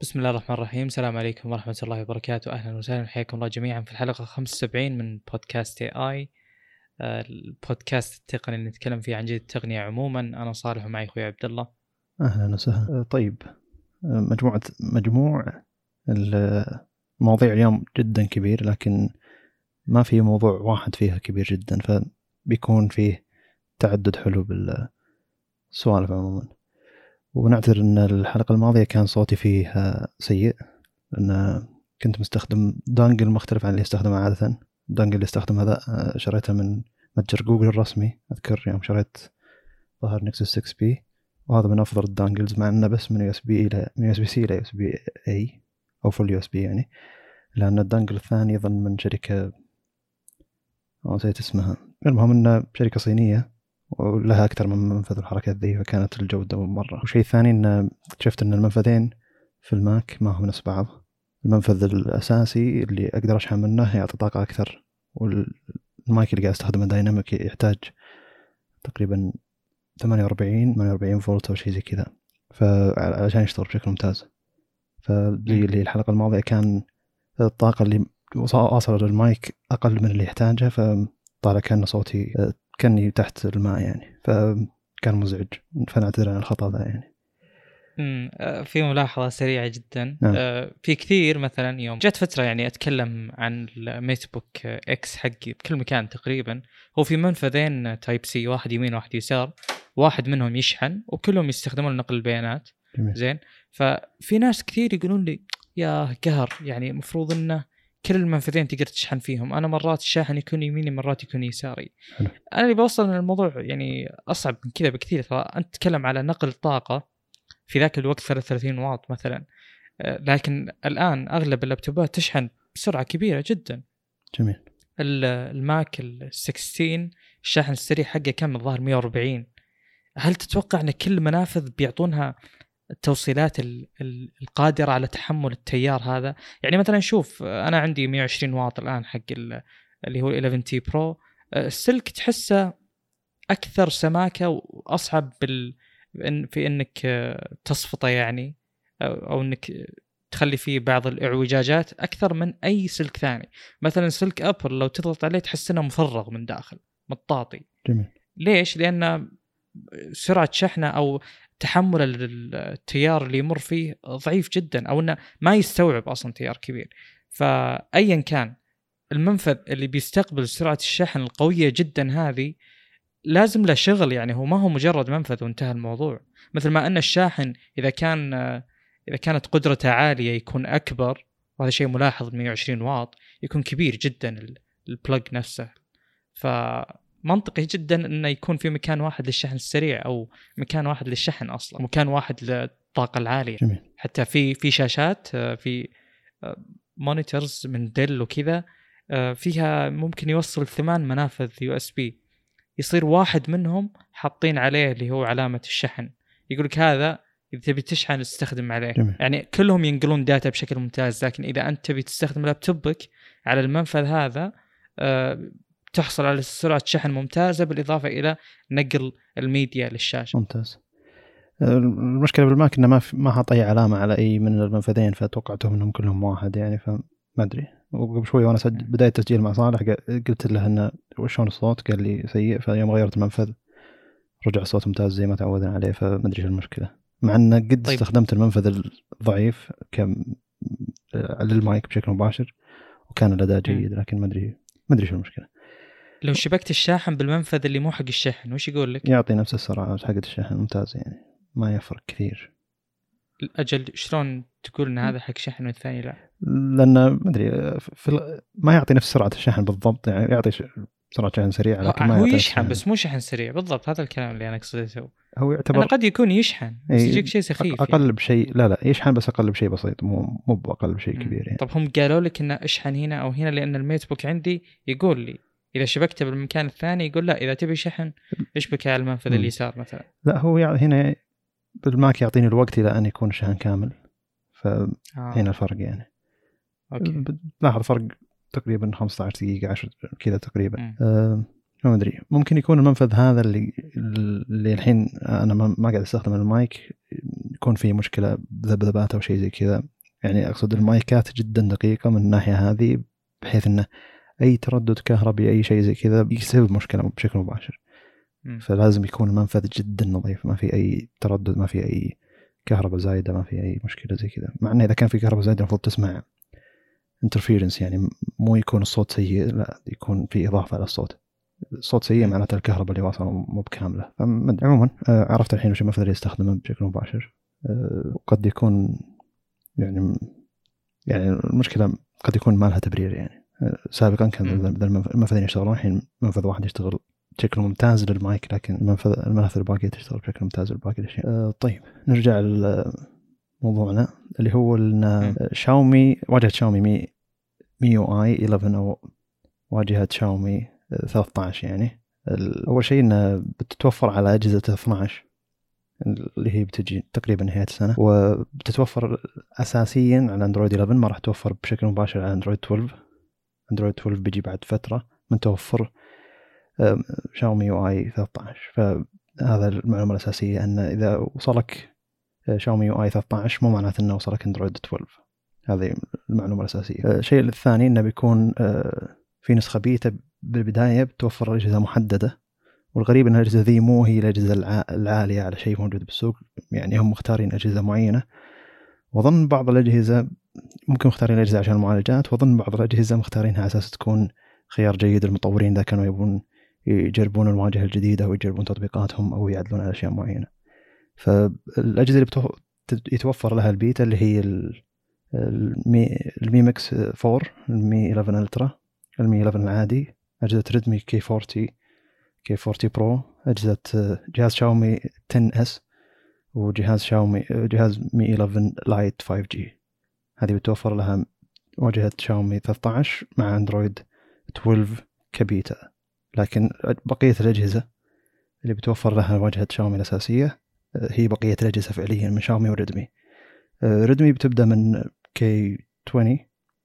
بسم الله الرحمن الرحيم. السلام عليكم ورحمة الله وبركاته. أهلا وسهلا. حياكم الله جميعا في الحلقة 75 من بودكاست اي اي البودكاست التقني اللي نتكلم فيه عن جديد التقنية عموما. أنا صالح ومعي أخوي عبد الله. أهلا وسهلا. طيب. مجموعة مجموع المواضيع اليوم جدا كبير لكن ما في موضوع واحد فيها كبير جدا فبيكون فيه تعدد حلو بالسوالف عموما. ونعتذر إن الحلقة الماضية كان صوتي فيه سيء لأن كنت مستخدم dongle مختلف عن اللي استخدمه عادة. ال dongle اللي استخدمه هذا شريته من متجر جوجل الرسمي أذكر يوم شريت ظهر نكسس 6P. وهذا من أفضل ال dongles مع إنه بس من يو إس بي إلى من يو إس بي سي إلى يو إس بي اي أو فول يو إس بي يعني. لأن ال dongle الثاني يظن من شركة نسيت اسمها. المهم انه شركة صينية ولها أكثر من منفذ الحركات ذي فكانت الجودة مرة. والشيء الثاني أن اكتشفت أن المنفذين في الماك ما هم نفس بعض. المنفذ الأساسي اللي أقدر أشحن منه يعطي طاقة أكثر والمايك اللي قاعد أستخدمه dynamic يحتاج تقريبا 48 48 فولت أو شيء زي كذا. فعشان يشتغل بشكل ممتاز. فزي اللي الحلقة الماضية كان الطاقة اللي واصلة للمايك أقل من اللي يحتاجها فطالع كان صوتي كأني تحت الماء يعني فكان مزعج فنعتذر عن الخطأ ذا يعني. امم في ملاحظة سريعة جدا. نعم. آه في كثير مثلا يوم جت فترة يعني أتكلم عن الميت بوك X حقي بكل مكان تقريبا. هو في منفذين Type-C واحد يمين واحد يسار واحد منهم يشحن وكلهم يستخدمون نقل البيانات. جميل. زين. ففي ناس كثير يقولون لي يا قهر يعني المفروض إنه كل المنفذين تقدر تشحن فيهم. أنا مرات الشاحن يكون يميني مرات يكون يساري. حلو. أنا اللي بوصل إن الموضوع يعني أصعب من كذا بكثير. ترى أنت تتكلم على نقل طاقة في ذاك الوقت 33 واط مثلا. آه، لكن الآن أغلب اللابتوبات تشحن بسرعة كبيرة جدا. جميل. الماك ال 16 الشاحن السريع حقه كم؟ الظاهر 140 هل تتوقع إن كل المنافذ بيعطونها التوصيلات القادرة على تحمل التيار هذا. يعني مثلا شوف أنا عندي 120 واط الآن حق اللي هو 11T Pro. السلك تحسه أكثر سماكة وأصعب بال في إنك تصفطه يعني أو إنك تخلي فيه بعض الإعوجاجات أكثر من أي سلك ثاني. مثلا سلك أبل لو تضغط عليه تحس إنه مفرغ من داخل مطاطي جميل. ليش؟ لأن سرعة شحنه أو تحمل التيار اللي يمر فيه ضعيف جدا أو إنه ما يستوعب أصلا تيار كبير. فايا كان المنفذ اللي بيستقبل سرعة الشحن القوية جدا هذه لازم له شغل يعني هو ما هو مجرد منفذ وانتهى الموضوع. مثل ما إن الشاحن إذا كان إذا كانت قدرته عالية يكون أكبر وهذا شيء ملاحظ 120 واط يكون كبير جدا البلج نفسه. ف منطقي جدا إنه يكون في مكان واحد للشحن السريع أو مكان واحد للشحن أصلا. مكان واحد للطاقة العالية. جميل. حتى في في شاشات آه، في monitors آه، من ديل وكذا آه، فيها ممكن يوصل ثمان منافذ USB يصير واحد منهم حاطين عليه اللي هو علامة الشحن. يقول لك هذا إذا تبي تشحن استخدم عليه. جميل. يعني كلهم ينقلون data بشكل ممتاز لكن إذا أنت تبي تستخدم لابتوبك على المنفذ هذا تحصل على سرعة شحن ممتازة بالإضافة إلى نقل الميديا للشاشة. ممتاز. المشكلة بالماك إنه ما ما حاط أي علامة على أي من المنفذين فتوقعتهم إنهم كلهم واحد يعني فما أدري وقبل شوي وأنا بداية التسجيل مع صالح قلت له إنه وشون الصوت قال لي سيء فيوم غيرت المنفذ رجع الصوت ممتاز زي ما تعودنا عليه فما أدري شو المشكلة مع إن قد طيب. استخدمت المنفذ الضعيف كم للمايك بشكل مباشر وكان الأداء جيد لكن ما ادري ما أدري شو المشكلة لو شبكت الشاحن بالمنفذ اللي مو حق الشحن وش يقول لك؟ يعطي نفس السرعة حقت الشحن ممتاز يعني. ما يفرق كثير. أجل شلون تقول إن هذا حق شحن والثاني لا؟ لأن ما أدري في ما يعطي نفس سرعة الشحن بالضبط يعني يعطي سرعة شحن سريعة لكن ما هو يشحن بس مو شحن سريع. بالضبط هذا الكلام اللي أنا أقصده هو يعتبر قد يكون يشحن بس يجيك شيء سخيف أقل يعني. بشيء لا لا يشحن بس أقل بشيء بسيط مو مو بأقل بشيء كبير يعني. طب هم قالوا لك انه أشحن هنا أو هنا لأن ال MateBook عندي يقول لي إذا شبكته بالمكان الثاني يقول لا إذا تبي شحن اشبكه على المنفذ اليسار مثلا. لا هو يعني هنا بال Mac يعطيني الوقت إلى أن يكون الشحن كامل. فهنا آه. الفرق يعني. okay. بتلاحظ فرق تقريبا 15 دقيقة 10 كذا تقريبا. آه ما أدري. ممكن يكون المنفذ هذا اللي اللي الحين أنا ما قاعد أستخدم المايك يكون فيه مشكلة ذبذبات أو شيء زي كذا. يعني أقصد المايكات جدا دقيقة من الناحية هذه بحيث إنه أي تردد كهربي أي شيء زي كذا يسبب مشكلة بشكل مباشر. فلازم يكون المنفذ جدا نظيف ما في أي تردد ما في أي كهرباء زايدة ما في أي مشكلة زي كذا. مع انه إذا كان في كهرباء زايدة المفروض تسمع interference يعني مو يكون الصوت سيء لا يكون في إضافة للصوت الصوت. سيء معناته الكهرباء اللي واصلة مو بكاملة. عموما آه، عرفت الحين وش المنفذ اللي يستخدمه بشكل مباشر. آه، وقد يكون يعني يعني المشكلة قد يكون ما لها تبرير يعني. آه، سابقا كان المنفذين يشتغلون. الحين منفذ واحد يشتغل بشكل ممتاز للمايك لكن المنفذ المنافذ الباقيه تشتغل بشكل ممتاز لباقي الأشياء. أه طيب نرجع لموضوعنا اللي هو إن شاومي واجهة شاومي مي MIUI 11 أو واجهة شاومي 13 يعني. أول شيء انها بتتوفر على أجهزة 12 اللي هي بتجي تقريبا نهاية السنة وبتتوفر أساسيا على أندرويد 11 ما راح توفر بشكل مباشر على أندرويد 12 أندرويد 12 بيجي بعد فترة من توفر شاومي UI 13 فهذا المعلومة الأساسية أن إذا وصلك شاومي UI 13 مو معناته إنه وصلك اندرويد 12 هذه المعلومة الأساسية. الشيء الثاني إنه بيكون في نسخة بيتا بالبداية بتوفر اجهزه محددة والغريب ان الأجهزة ذي مو هي الأجهزة العالية على شيء موجود بالسوق يعني هم مختارين أجهزة معينة. واظن بعض الأجهزة ممكن مختارين الاجهزه عشان المعالجات وأظن بعض الأجهزة مختارينها على أساس تكون خيار جيد للمطورين اذا كانوا يبون يجربون الواجهة الجديدة أو يجربون تطبيقاتهم أو يعدلون على أشياء معينة. فالأجهزة اللي يتوفر لها البيتا اللي هي المي المي مكس 4 المي 11 ألترا المي 11 العادي أجهزة ريدمي K40 K40 Pro أجهزة جهاز شاومي 10S وجهاز شاومي جهاز Mi 11 Lite 5G. هذه بتوفر لها واجهة شاومي 13 مع أندرويد 12 كبيتا لكن بقية الأجهزة اللي بتوفر لها واجهة شاومي الأساسية آه، هي بقية الأجهزة فعليا من شاومي وريدمي. آه، ريدمي بتبدأ من K20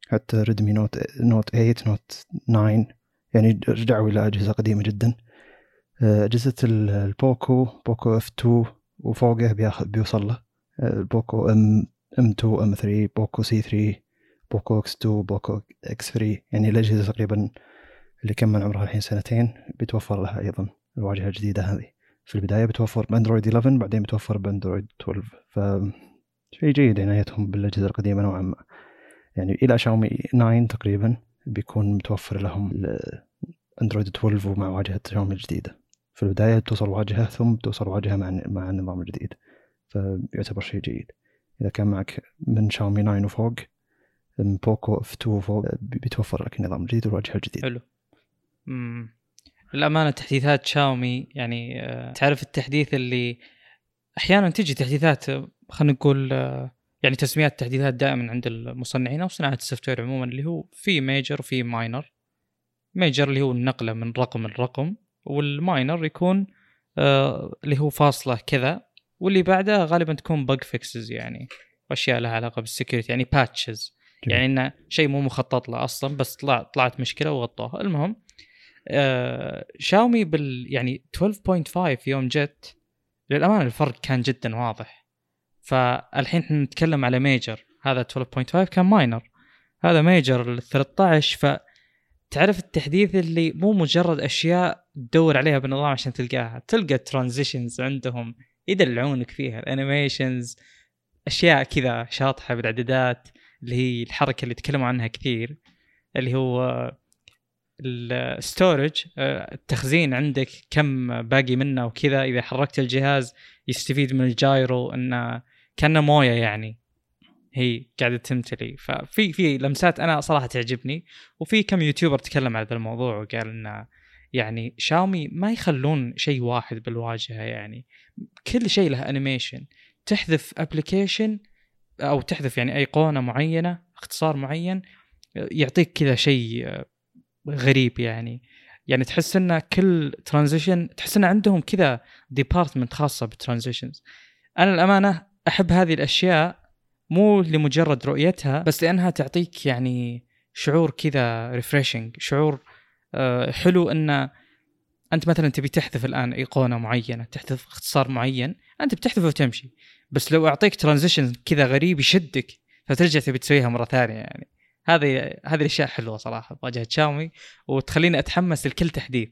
حتى ريدمي Note Note 8 Note 9 يعني رجعوا إلى أجهزة قديمة جدا. آه، أجهزة البوكو بوكو F2 وفوقه بيوصل له. البوكو إم ام 2 ام 3 بوكو سي 3 بوكو إكس 2 بوكو إكس 3 يعني الأجهزة تقريبا اللي كمل عمرها الحين سنتين بيتوفر لها أيضا الواجهة الجديدة هذه. في البداية بتوفر بأندرويد 11 بعدين بتوفر بأندرويد 12 ف شيء جيد عنايتهم بالأجهزة القديمة نوعا ما. يعني إلى شاومي 9 تقريبا بيكون متوفر لهم أندرويد 12 ومع واجهة شاومي الجديدة. في البداية توصل واجهة ثم توصل واجهة مع مع النظام الجديد فيعتبر شيء جيد. إذا كان معك من شاومي 9 وفوق من بوكو F2 وفوق بيتوفر لك النظام الجديد والواجهة الجديدة. حلو. امم للأمانة تحديثات شاومي يعني آه، تعرف التحديث اللي أحيانا تجي تحديثات خلينا نقول آه، يعني تسميات التحديثات دائما عند المصنعين أو صناعة ال software عموما اللي هو في major وفي minor major اللي هو النقلة من رقم لرقم وال minor يكون آه اللي هو فاصلة كذا. واللي بعده غالبا تكون bug fixes يعني وأشياء لها علاقة بال security يعني patches يعني إنه شيء مو مخطط له أصلا بس طلع طلعت مشكلة وغطوها. المهم آه شاومي بال يعني 12.5 يوم جت للأمانة الفرق كان جدا واضح. فالحين إحنا نتكلم على major هذا 12.5 كان minor هذا major ال 13 ف تعرف التحديث اللي مو مجرد أشياء تدور عليها بالنظام عشان تلقاها. تلقى transitions عندهم. يدلعونك فيها. ال animations أشياء كذا شاطحة بالاعدادات اللي هي الحركة اللي تكلموا عنها كثير اللي هو ال storage آه، التخزين عندك كم باقي منه وكذا. إذا حركت الجهاز يستفيد من ال gyro إنه كأنه موية يعني هي قاعدة تمتلي. ففي في لمسات أنا صراحة تعجبني وفي كم YouTuber تكلم عن هذا الموضوع وقال إنه يعني شاومي ما يخلون شيء واحد بالواجهة يعني. كل شيء له animation تحذف application أو تحذف يعني ايقونه معينة اختصار معين يعطيك كذا شيء غريب يعني. يعني تحس إن كل transition تحس إن عندهم كذا department خاصة بال transitions أنا الأمانة أحب هذه الأشياء مو لمجرد رؤيتها بس لأنها تعطيك يعني شعور كذا refreshing شعور آه، حلو أن أنت مثلا تبي تحذف الآن ايقونه معينة تحذف اختصار معين أنت بتحذفه وتمشي. بس لو أعطيك transition كذا غريب يشدك فترجع تبي تسويها مرة ثانية يعني. هذه هذه الاشياء حلوة صراحة. بواجهه شاومي وتخليني أتحمس لكل تحديث.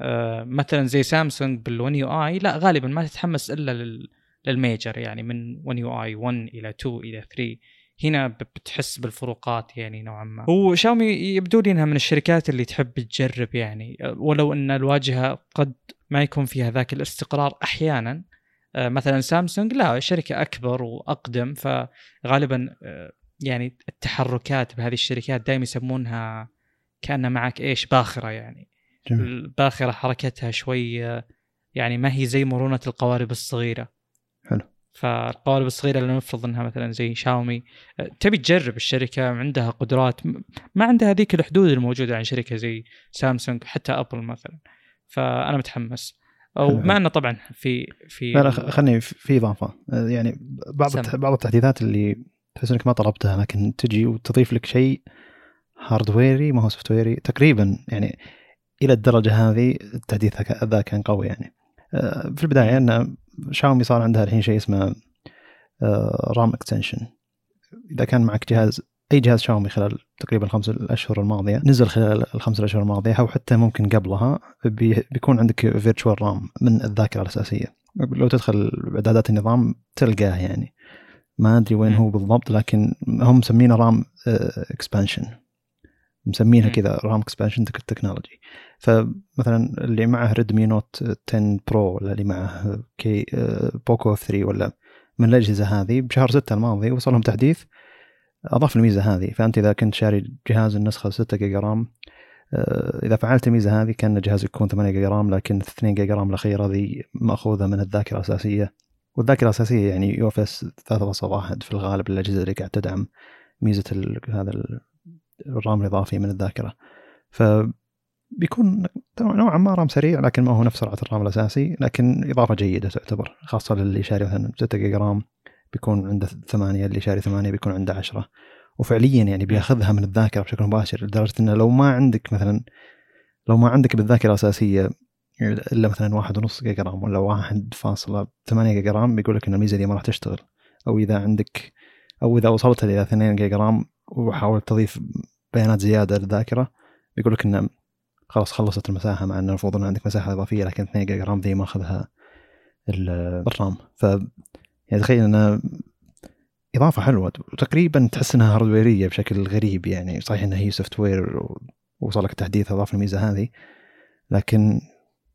آه مثلا زي سامسونج بال One UI لا غالبا ما تتحمس إلا لل لل major يعني من 1 يو آي 1 إلى 2 إلى 3 هنا بتحس بالفروقات يعني نوعا ما. وشاومي يبدو لي إنها من الشركات اللي تحب تجرب يعني ولو إن الواجهة قد ما يكون فيها ذاك الاستقرار أحيانا. آه، مثلا سامسونج لا شركة أكبر وأقدم فغالبا آه، يعني التحركات بهذه الشركات دائما يسمونها كان معك إيش باخرة يعني. جميل. الباخرة حركتها شوي آه، يعني ما هي زي مرونة القوارب الصغيرة. حلو. فالقوالب الصغيرة اللي نفرض إنها مثلا زي شاومي تبي تجرب الشركة عندها قدرات ما عندها ذيك الحدود الموجودة عند شركة زي سامسونج حتى أبل مثلا. فأنا متحمس. ومع إنه طبعا في في لا لا خلني في إضافة. يعني بعض سم. بعض التحديثات اللي تحس إنك ما طلبتها لكن تجي وتضيف لك شيء hardware ي ما هو software ي تقريبا يعني إلى الدرجة هذه التحديث ذا كان قوي يعني. آه، في البداية إن شاومي صار عندها الحين شيء اسمه RAM آه، extension. إذا كان معك جهاز أي جهاز شاومي خلال تقريبا الخمس الأشهر الماضية نزل خلال الخمس الأشهر الماضية أو حتى ممكن قبلها بيكون عندك virtual RAM من الذاكرة الأساسية. لو تدخل إعدادات النظام تلقاه يعني. ما أدري وين هو بالضبط لكن هم مسمينه RAM expansion مسمينها كذا RAM expansion technology فمثلا اللي معه ريدمي نوت 10 برو ولا اللي معه البوكو 3 ولا من الأجهزة هذه بشهر 6 الماضي وصل لهم تحديث أضاف الميزة هذه. فأنت إذا كنت شاري جهاز النسخة 6 جيجا RAM آه، إذا فعلت الميزة هذه كان الجهاز يكون 8 جيجا RAM لكن 2 جيجا RAM الأخيرة ذي مأخوذة من الذاكرة الأساسية. والذاكرة الأساسية يعني UFS 3.1 في الغالب الاجهزه اللي قاعد تدعم ميزة هذا ال RAM الإضافي من الذاكرة. ف بيكون نوعا ما RAM سريع لكن ما هو نفس سرعة ال RAM الأساسي لكن إضافة جيدة تعتبر خاصة للي شاري مثلا 6 جيجا RAM بيكون عنده ثمانية اللي شاري ثمانية بيكون عنده عشرة. وفعليا يعني بياخذها من الذاكرة بشكل مباشر لدرجة إنه لو ما عندك مثلا لو ما عندك بالذاكرة الأساسية إلا مثلا واحد ونص جيجا RAM ولا واحد فاصلة ثمانية جيجا RAM بيقول لك إن الميزة دي ما راح تشتغل. أو إذا عندك أو إذا وصلت إلى 2 جيجا RAM وحاولت تضيف بيانات زيادة للذاكرة بيقول لك إنه خلاص خلصت المساحة مع إنه المفروض إن عندك مساحة إضافية لكن 2 جيجا RAM ذي ماخذها ال RAM. ف يعني تخيل انها إضافة حلوة. وتقريبا تحس إنها hardware يه بشكل غريب يعني. صحيح إنها هي software ووصل لك تحديث أضاف الميزة هذه. لكن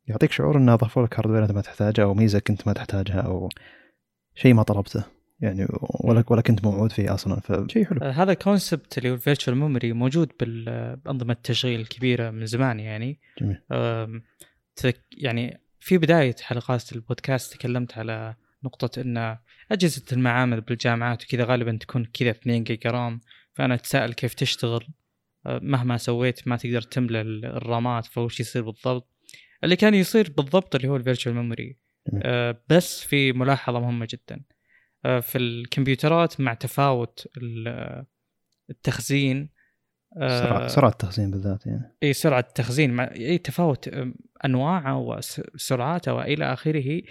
يعطيك شعور إنه أضافوا لك hardware أنت ما تحتاجها أو ميزة كنت ما تحتاجها أو شيء ما طلبته. يعني ولا ولا كنت موعود فيه أصلا فشيء حلو. آه، هذا ال concept اللي هو ال virtual memory موجود بانظمه التشغيل الكبيرة من زمان يعني. جميل. يعني في بداية حلقات البودكاست تكلمت على نقطة أن أجهزة المعامل بالجامعات وكذا غالبا تكون كذا 2 جيجا RAM فأنا أتساءل كيف تشتغل؟ آه، مهما سويت ما تقدر تملى ال RAM ات فوش يصير بالضبط. اللي كان يصير بالضبط اللي هو ال virtual memory آه، بس في ملاحظة مهمة جدا. آه، في الكمبيوترات مع تفاوت التخزين سرعة سرعة التخزين بالذات يعني. إي سرعة التخزين مع إي تفاوت أنواعه وسرعاته وإلى آخره.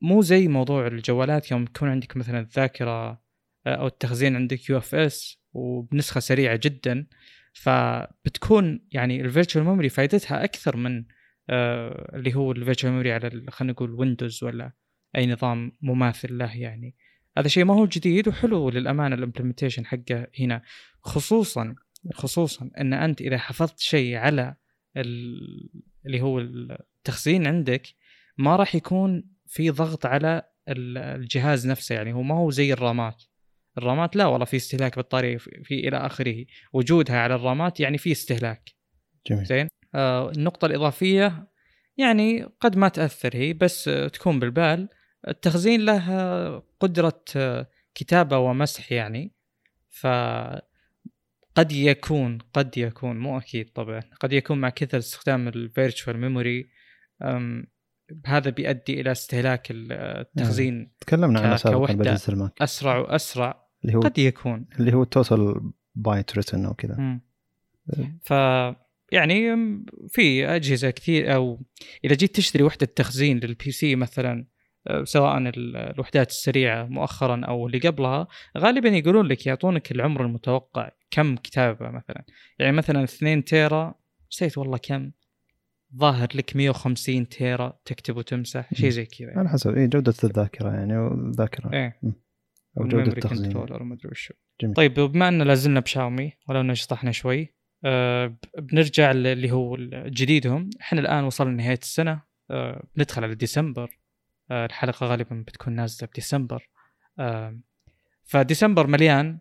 مو زي موضوع الجوالات يوم يكون عندك مثلا الذاكرة آه، أو التخزين عندك يو إف إس وبنسخة سريعة جدا فبتكون يعني ال virtual memory فائدتها أكثر من آه، اللي هو ال virtual memory على خلينا نقول ويندوز ولا أي نظام مماثل له يعني. هذا شيء ما هو جديد وحلو للأمانة ال implementation حقه هنا. خصوصا خصوصا إن أنت إذا حفظت شيء على اللي هو التخزين عندك ما راح يكون في ضغط على الجهاز نفسه. يعني هو ما هو زي ال RAM ات. ال RAM ات لا والله في استهلاك بطارية في إلى آخره. وجودها على ال RAM ات يعني في استهلاك. جميل. زين؟ آه النقطة الإضافية يعني قد ما تأثر هي بس تكون بالبال. التخزين له قدرة كتابة ومسح يعني ف قد يكون قد يكون مو أكيد طبعا قد يكون مع كثر استخدام ال virtual memory هذا بيؤدي إلى استهلاك التخزين يعني تكلمنا عنه سابقا باجهزه الماك. أسرع وأسرع اللي هو قد يكون. اللي هو ال total bytes written أو كذا. ف يعني في أجهزة كثير أو إذا جيت تشتري وحدة تخزين لل PC مثلا سواء الوحدات السريعة مؤخرا أو اللي قبلها غالبا يقولون لك يعطونك العمر المتوقع كم كتابة مثلا. يعني مثلا 2 تيرا نسيت والله كم ظاهر لك 150 تيرا تكتب وتمسح شيء زي كذا على حسب اي جودة الذاكرة يعني والذاكره إيه. أو جودة التخزين. ما أدري وشو. طيب بما ان لازلنا بشاومي ولو نشطحنا شوي أه بنرجع اللي هو جديدهم. إحنا الآن وصلنا لنهايه السنة أه بندخل على ديسمبر. أه الحلقة غالبا بتكون نازلة بديسمبر. فديسمبر مليان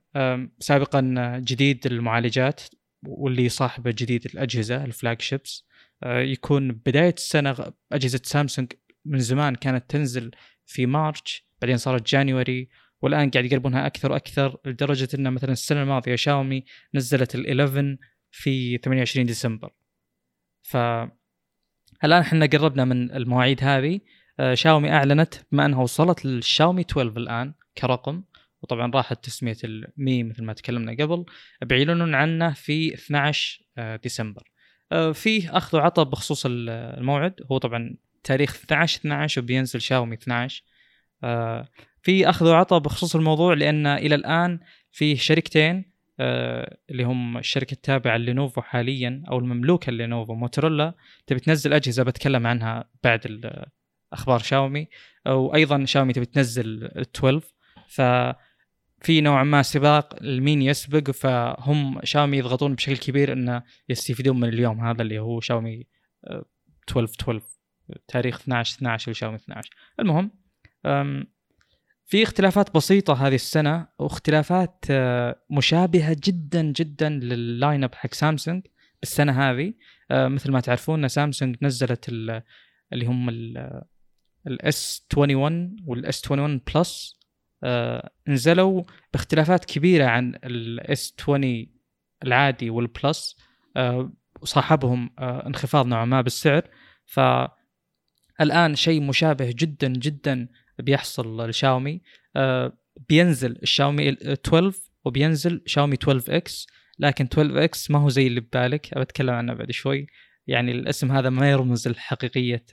سابقا جديد المعالجات واللي صاحبه جديد الأجهزة الفلاج شيبس أه يكون بداية السنة أجهزة سامسونج من زمان كانت تنزل في مارش بعدين صارت جانيوري والآن قاعد يقربونها أكثر وأكثر لدرجة ان مثلا السنة الماضية شاومي نزلت ال11 في 28 ديسمبر. ف الان إحنا قربنا من المواعيد هذه. آه، شاومي أعلنت بما أنها وصلت للشاومي 12 الآن كرقم وطبعا راحت تسميه المي مثل ما تكلمنا قبل بيعلنون عنه في 12 آه، ديسمبر. آه، فيه أخذ وعطى بخصوص الموعد هو طبعا تاريخ 12 12 وبينزل شاومي 12 في أخذ وعطى بخصوص الموضوع لأن إلى الآن في شركتين آه اللي هم الشركة التابعة لينوفو حاليا أو المملوكة لينوفو موتورولا تبي تنزل أجهزة بتكلم عنها بعد أخبار شاومي وأيضا شاومي تبي تنزل ال 12 ف في نوعا ما سباق لمين يسبق فهم شاومي يضغطون بشكل كبير انه يستفيدون من اليوم هذا اللي هو شاومي 12 12 تاريخ 12 12 لشاومي 12 المهم في اختلافات بسيطة هذه السنة واختلافات آه، مشابهة جدا جدا لل lineup حق سامسونج السنة هذه. آه، مثل ما تعرفون سامسونج نزلت اللي هم ال S 21 وال S 21 Plus نزلوا باختلافات كبيرة عن ال S 20 العادي وال Plus آه، وصاحبهم انخفاض نوعا ما بالسعر. فالآن شيء مشابه جدا جدا بيحصل لشاومي آه بينزل الشاومي 12 وبينزل شاومي 12 X لكن 12 X ما هو زي اللي ببالك. بتكلم عنه بعد شوي. يعني الاسم هذا ما يرمز لحقيقية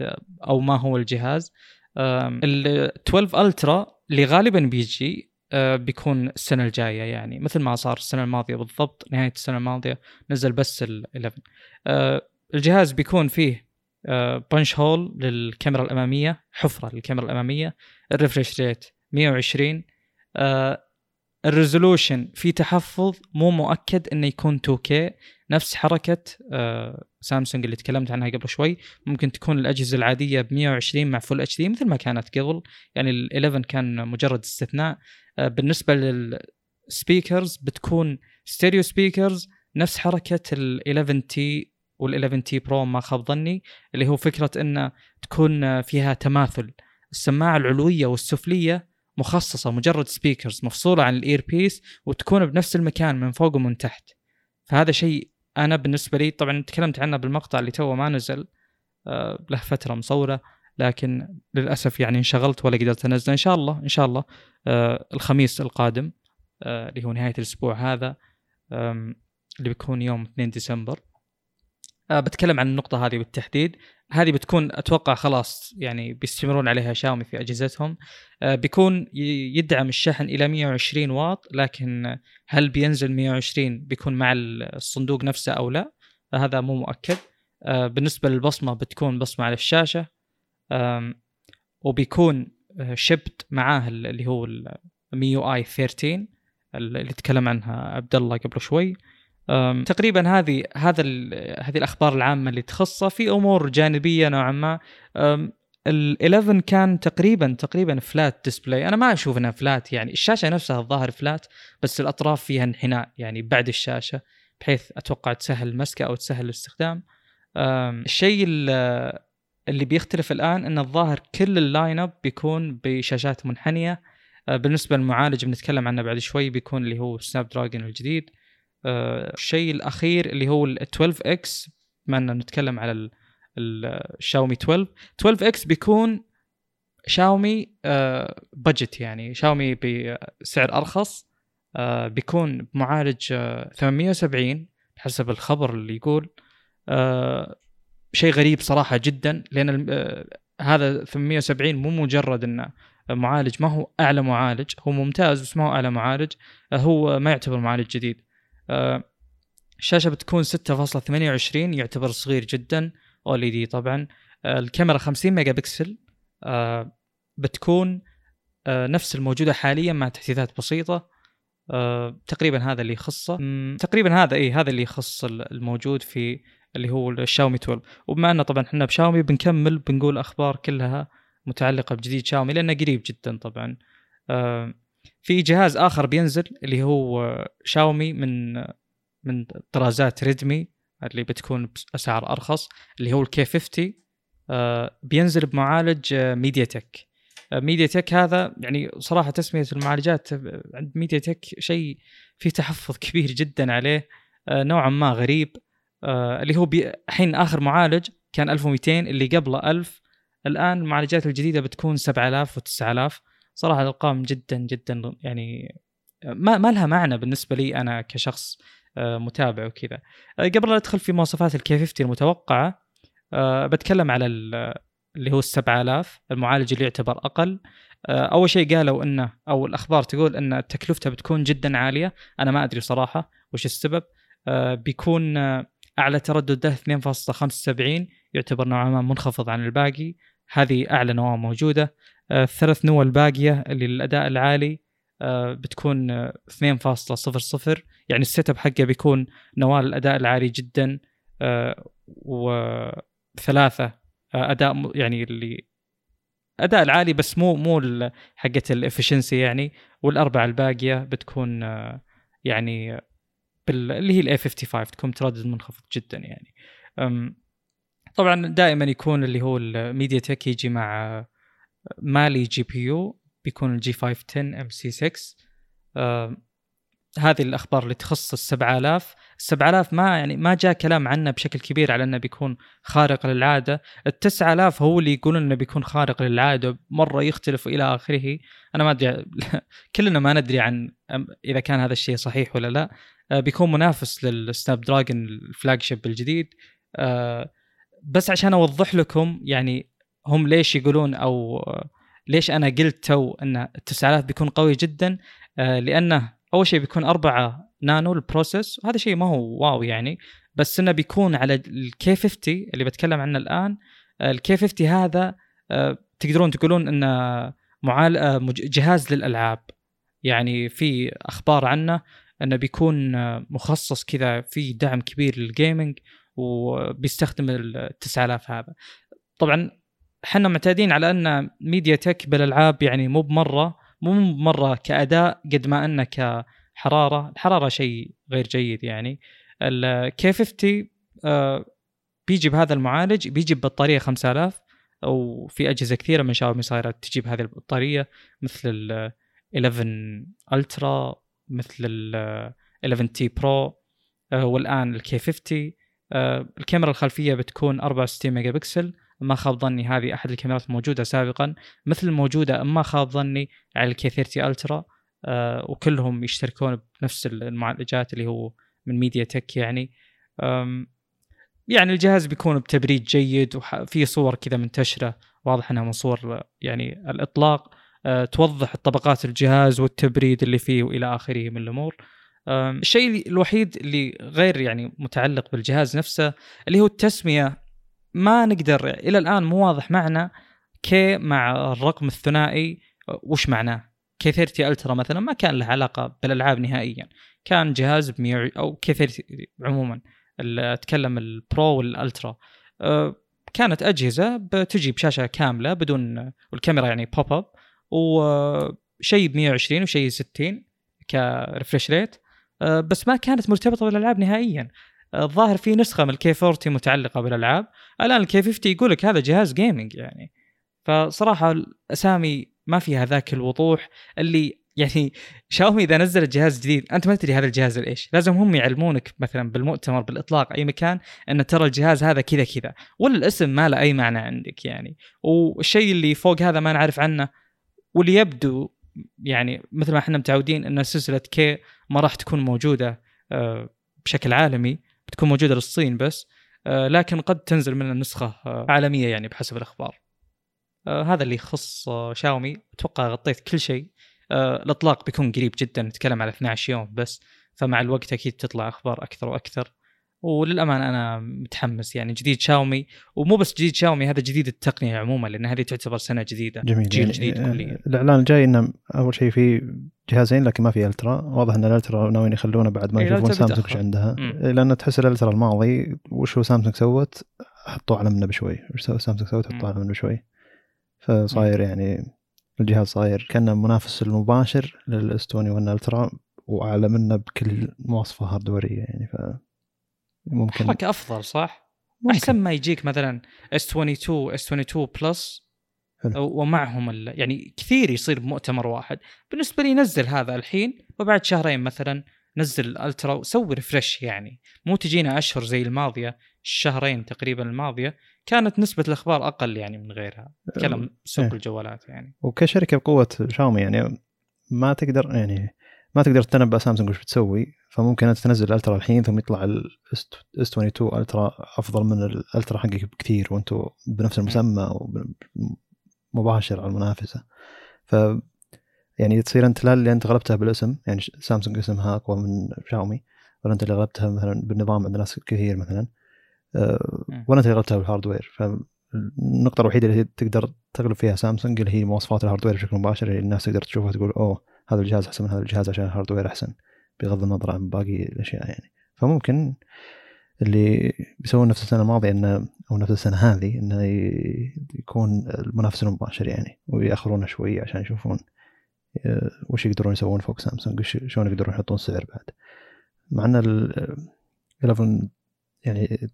أو ما هو الجهاز. ال 12 Ultra اللي غالبا بيجي آه، بيكون السنة الجاية يعني. مثل ما صار السنة الماضية بالضبط نهاية السنة الماضية نزل بس ال 11 آه، الجهاز بيكون فيه punch آه، hole للكاميرا الأمامية حفرة للكاميرا الأمامية ال refresh rate 120 آه ال resolution في تحفظ مو مؤكد إنه يكون 2K نفس حركة آه سامسونج اللي تكلمت عنها قبل شوي. ممكن تكون الأجهزة العادية ب 120 مع Full HD مثل ما كانت قبل. يعني ال 11 كان مجرد استثناء. آه بالنسبة لل speakers بتكون stereo speakers نفس حركة ال 11T وال 11T Pro ما خاب ظني اللي هو فكرة إنه تكون فيها تماثل. السماعة العلوية والسفلية مخصصة مجرد speakers مفصولة عن ال earpiece وتكون بنفس المكان من فوق ومن تحت. فهذا شيء أنا بالنسبة لي طبعا تكلمت عنه بالمقطع اللي تو ما نزل آه، له فترة مصورة لكن للأسف يعني انشغلت ولا قدرت أنزله. إن شاء الله إن شاء الله آه، الخميس القادم آه، اللي هو نهاية الأسبوع هذا اللي بيكون يوم 2 ديسمبر. بتكلم عن النقطة هذه بالتحديد. هذه بتكون أتوقع خلاص يعني بيستمرون عليها شاومي في أجهزتهم. آه، بيكون يدعم الشحن إلى 120 واط لكن هل بينزل 120 بيكون مع الصندوق نفسه أو لا؟ هذا مو مؤكد. آه، بالنسبة للبصمة بتكون بصمة على الشاشة. وبيكون آه، مثبت معاه اللي هو ال MIUI 13 اللي تكلم عنها عبد الله قبل شوي. تقريبا هذه هذا هذه الأخبار العامة اللي تخصه في أمور جانبية نوعا ما. ال11 كان تقريبا تقريبا flat display أنا ما أشوف إنها flat يعني الشاشة نفسها الظاهر flat بس الأطراف فيها انحناء يعني بعد الشاشة بحيث أتوقع تسهل المسكه أو تسهل الاستخدام. الشيء اللي بيختلف الآن إن الظاهر كل ال line up بيكون بشاشات منحنية. أه، بالنسبة للمعالج بنتكلم عنه بعد شوي بيكون اللي هو Snapdragon الجديد. الشيء الأخير اللي هو ال 12X بما ان نتكلم على الشاومي 12 12X بيكون شاومي بجت يعني. شاومي بسعر أرخص آه، بيكون بمعالج 870 آه، حسب الخبر اللي يقول. شيء غريب صراحة جدا لأن هذا 870 مو مجرد إنه معالج ما هو أعلى معالج. هو ممتاز بس ما هو أعلى معالج. هو ما يعتبر معالج جديد. الشاشة بتكون 6.28 يعتبر صغير جدا أوليدي طبعا. الكاميرا 50 ميجا بكسل بتكون نفس الموجودة حاليا مع تحديثات بسيطة. تقريبا هذا اللي يخصه. تقريبا هذا اي هذا اللي يخص الموجود في اللي هو الشاومي 12 وبما إنه طبعا إحنا بشاومي بنكمل بنقول أخبار كلها متعلقة بجديد شاومي لأنه قريب جدا طبعا. في جهاز آخر بينزل اللي هو شاومي من من طرازات ريدمي اللي بتكون بأسعار أرخص اللي هو ال K50 بينزل بمعالج ميديا تك ميديا تك هذا يعني صراحة تسمية المعالجات عند ميديا تك شيء فيه تحفظ كبير جدا عليه. نوعا ما غريب. آه اللي هو الحين آخر معالج كان 1200 اللي قبله 1000 الآن المعالجات الجديدة بتكون 7000 و9000 صراحة الأرقام جدا جدا يعني ما ما لها معنى بالنسبة لي أنا كشخص آه متابع وكذا. آه قبل لا أدخل في مواصفات الكي 50 المتوقعة آه بتكلم على اللي هو ال 7000 المعالج اللي يعتبر أقل. أول شيء قالوا إنه أو الأخبار تقول إن تكلفته بتكون جدا عالية. أنا ما أدري صراحة وش السبب. بيكون أعلى تردد 2.75 يعتبر نوعا ما منخفض عن الباقي. هذه أعلى نواه موجودة. الثلاث نوى الباقية اللي للأداء العالي بتكون 2.00 يعني ال setup حقه بيكون نواة للأداء العالي جدا وثلاثه أداء يعني اللي أداء العالي بس مو مو حقة ال efficiency يعني. والأربعة الباقية بتكون يعني بال اللي هي ال A55 تكون تردد منخفض جدا يعني. طبعا دائما يكون اللي هو الميديا تك يجي مع Mali GPU بيكون الجي 510 ام سي 6 هذه الأخبار اللي تخص ال 7000 ال 7000 ما يعني ما جاء كلام عنه بشكل كبير على إنه بيكون خارق للعادة. ال 9000 هو اللي يقولون إنه بيكون خارق للعادة مرة يختلف والى آخره. أنا ما أدري كلنا ما ندري عن إذا كان هذا الشيء صحيح ولا لا. آه، بيكون منافس لل Snapdragon ال flagship الجديد. آه، بس عشان أوضح لكم يعني هم ليش يقولون أو ليش أنا قلت تو إن ال 9000 بيكون قوي جدا؟ آه، لأنه أول شيء بيكون أربعة نانو ال process وهذا شيء ما هو wow يعني بس إنه بيكون على ال K50 اللي بتكلم عنه الآن. ال K50 هذا آه، تقدرون تقولون إنه معال آه، جهاز للألعاب. يعني في أخبار عنه إنه بيكون آه، مخصص كذا في دعم كبير لل gaming وبيستخدم ال 9000 هذا. طبعا إحنا معتادين على أن ميديا تك بالألعاب يعني مو بمرة مو مره كأداء قد ما أنه كحرارة. الحرارة شيء غير جيد يعني. ال K50 آه بيجي بهذا المعالج بيجي ببطارية 5000 أو في أجهزة كثيرة من شاومي صايرة تجيب هذه البطارية مثل ال 11 Ultra مثل ال 11T Pro آه والآن ال K50 آه الكاميرا الخلفية بتكون 64 ميجا بكسل ما خاب ظني هذه أحد الكاميرات الموجوده سابقا. مثل الموجوده ما خاب ظني على ال K30 Ultra آه وكلهم يشتركون بنفس المعالجات اللي هو من ميديا تك يعني. يعني الجهاز بيكون بتبريد جيد وفي صور كذا منتشرة واضح إنها من صور يعني الإطلاق. أه توضح طبقات الجهاز والتبريد اللي فيه وإلى آخره من الأمور. الشيء الوحيد اللي غير يعني متعلق بالجهاز نفسه اللي هو التسمية. ما نقدر إلى الآن مو واضح معنا K مع الرقم الثنائي وش معناه؟ K30 Ultra مثلا ما كان له علاقة بالألعاب نهائيا. كان جهاز ب 100 أو K30 عموما اتكلم ال Pro وال Ultra أه، كانت أجهزة بتجي بشاشه كاملة بدون والكاميرا يعني pop up وشيء ب 120 وشيء 60 ك refresh rate بس ما كانت مرتبطة بالألعاب نهائيا. الظاهر في نسخة من ال K40 متعلقة بالألعاب. الآن ال K50 يقول لك هذا جهاز gaming يعني. فصراحة الأسامي ما فيها ذاك الوضوح اللي يعني شاومي إذا نزلت جهاز جديد أنت ما تدري هذا الجهاز إيش لازم هم يعلمونك مثلا بالمؤتمر بالإطلاق أي مكان إن ترى الجهاز هذا كذا كذا. ولا الاسم ما له أي معنى عندك يعني. والشيء اللي فوق هذا ما نعرف عنه واللي يبدو يعني مثل ما إحنا متعودين إن سلسلة كي ما راح تكون موجودة آه، بشكل عالمي. بتكون موجودة للصين بس لكن قد تنزل منه نسخة عالمية يعني بحسب الأخبار. هذا اللي يخص شاومي. أتوقع غطيت كل شيء. الأطلاق بيكون قريب جدا نتكلم على 12 يوم بس فمع الوقت أكيد تطلع أخبار أكثر وأكثر. وللأمانة أنا متحمس يعني جديد شاومي ومو بس جديد شاومي هذا جديد التقنية عموما لأن هذه تعتبر سنة جديدة جميل جيل يعني جديد كليا. الإعلان الجاي إنه أول شيء في جهازين لكن ما في ألترا. واضح إن الألترا ناويين يخلونه بعد ما يشوفون سامسونج إيش عندها. لأن تحس الألترا الماضي وش هو سامسونج سوت حطوا اعلى منه بشوي. وش سوى سامسونج سوت حطوا اعلى منه بشوي. فصاير يعني الجهاز صاير كأنه منافس المباشر للإستوني والألترا واعلى منه بكل مواصفه هاردويريه يعني. ف ممكن. حركه أفضل صح؟ ممكن. أحسن ما يجيك مثلا اس 22 اس 22 بلس ومعهم يعني كثير يصير بمؤتمر واحد. بالنسبة لي نزل هذا الحين وبعد شهرين مثلا نزل الالترا وسوي ريفرش يعني. مو تجينا أشهر زي الماضية الشهرين تقريبا الماضية. كانت نسبة الأخبار أقل يعني من غيرها. تكلم سوق إيه. الجوالات يعني. وكشركة بقوة شاومي يعني ما تقدر يعني ما تقدر تتنبأ سامسونج وش بتسوي. فممكن أنت تنزل ال Ultra الحين ثم يطلع ال S 22 Ultra أفضل من ال Ultra حقك بكثير وأنتم بنفس المسمى مباشر على المنافسة. ف يعني تصير أنت لا اللي أنت غلبتها بالاسم يعني سامسونج اسمها أقوى من شاومي ولا أنت اللي غلبتها مثلا بالنظام عند ناس كثير مثلا أه ولا أنت اللي غلبتها بال hardware فالنقطه الوحيدة اللي تقدر تغلب فيها سامسونج اللي هي مواصفات ال hardware بشكل مباشر اللي الناس تقدر تشوفها تقول أوه هذا الجهاز أحسن من هذا الجهاز عشان ال hardware أحسن. بغض النظر عن باقي الأشياء يعني. فممكن اللي بيسوون نفس السنة الماضية إنه أو نفس السنة هذه إنه يكون المنافس المباشر يعني ويأخرونه شوي عشان يشوفون آه، وش يقدرون يسوون فوق سامسونج شلون يقدرون يحطون سعر بعد. مع إن ال 11 يعني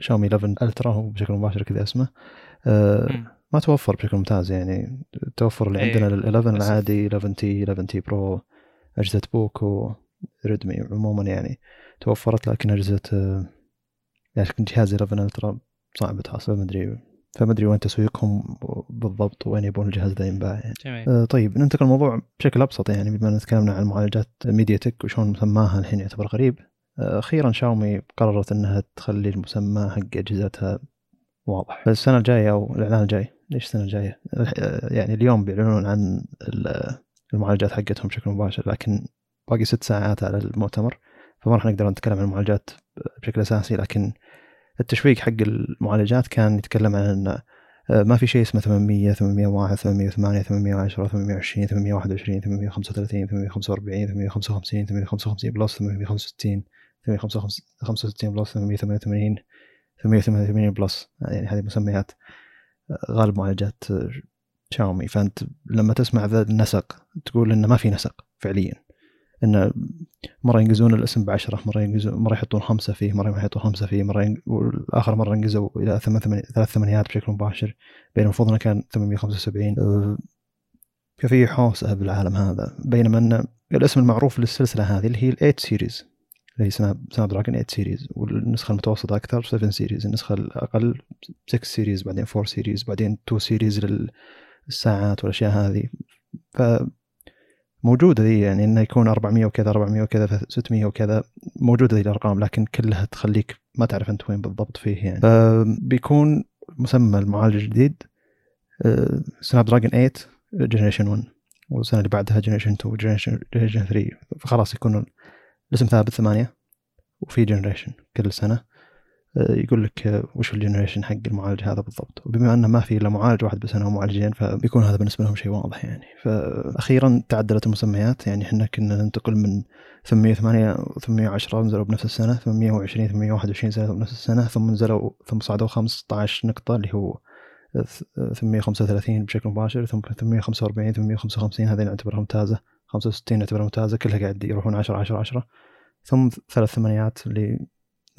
شاومي 11 Ultra هو بشكل مباشر كذا اسمه آه، ما توفر بشكل ممتاز يعني. التوفر اللي عندنا لل 11 العادي 11 T 11 T Pro أجهزة بوكو ريدمي عموما يعني توفرت لكن اجهزه يعني جهاز 11 Ultra صعب تحصل ما أدري فما أدري وين تسويقهم بالضبط وين يبون الجهاز ذا ينباع يعني. جميل. آه طيب ننتقل الموضوع بشكل أبسط يعني. بما ان تكلمنا عن معالجات ميديا تك وشلون مسماها الحين يعتبر غريب آه أخيرا شاومي قررت إنها تخلي المسمى حق أجهزتها واضح. السنة الجاية أو الإعلان الجاي. ليش السنة الجاية؟ يعني اليوم بيعلنون عن المعالجات حقتهم بشكل مباشر لكن باقي ست ساعات على المؤتمر فما راح نقدر نتكلم عن المعالجات بشكل أساسي لكن التشويق حق المعالجات كان يتكلم عن إن ما في شيء اسمه 800 801 808 810 820 821 835 845 855 855 Plus 865 865 Plus 888 888 Plus يعني هذه مسميات غالب معالجات شاومي. فأنت لما تسمع ذا النسق تقول انه ما في نسق فعليا. انه مرة ينقزون الاسم بعشرة مرة ينقزون مرة يحطون خمسة فيه مرة ما يحطون خمسة فيه مرة ينج... والآخر مرة انقزوا إلى ثلاث ثمانيات بشكل مباشر بينما المفروض انه كان 875 ففي حوسة بالعالم هذا بينما إن الاسم المعروف للسلسلة هذه اللي هي ال 8 series اللي هي سناب سناب دراجون 8 series والنسخة المتوسطة أكثر 7 series النسخة الأقل 6 series بعدين 4 series بعدين 2 series للساعات والأشياء هذه. ف موجودة ذي يعني إنه يكون 400 وكذا 400 وكذا 600 وكذا موجودة ذي الأرقام لكن كلها تخليك ما تعرف أنت وين بالضبط فيه يعني. فبيكون مسمى المعالج الجديد سناب دراجون 8 generation 1 والسنة اللي بعدها generation 2 generation 3 فخلاص يكون الاسم ثابت ثمانية وفي generation كل سنة. آه، يقول لك وش ال generation حق المعالج هذا بالضبط. وبما أنه ما في إلا معالج واحد بس أو معالجين فبيكون هذا بالنسبة لهم شيء واضح يعني. فاخيرا تعدلت المسميات يعني إحنا كنا ننتقل من 808 810 نزلوا بنفس السنة 820 821 نزلوا بنفس السنة ثم نزلوا ثم صعدوا 15 نقطة اللي هو 835 بشكل مباشر ثم 845 855 هذه نعتبرها ممتازة 65 نعتبرها ممتازة كلها قاعد يروحون 10 10 10 ثم ثلاث ثمانيات اللي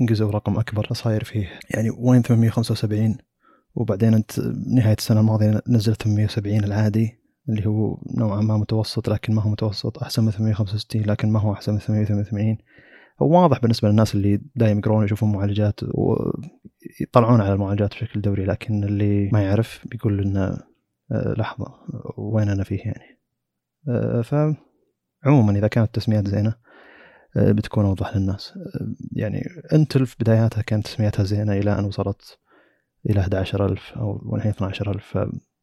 انقزوا رقم أكبر صاير فيه. يعني وين 875 وبعدين أنت نهاية السنة الماضية نزلت 870 العادي اللي هو نوعا ما متوسط لكن ما هو متوسط أحسن من 865 لكن ما هو أحسن من 888 واضح بالنسبة للناس اللي دايم يقرون يشوفون معالجات ويطلعون على المعالجات بشكل دوري لكن اللي ما يعرف بيقول لنا آه، لحظة وين أنا فيه يعني؟ آه، ف عموما إذا كانت التسميات زينة بتكون أوضح للناس. يعني انتل في بداياتها كانت تسميتها زينة إلى أن وصلت إلى 11000 أو والحين 12000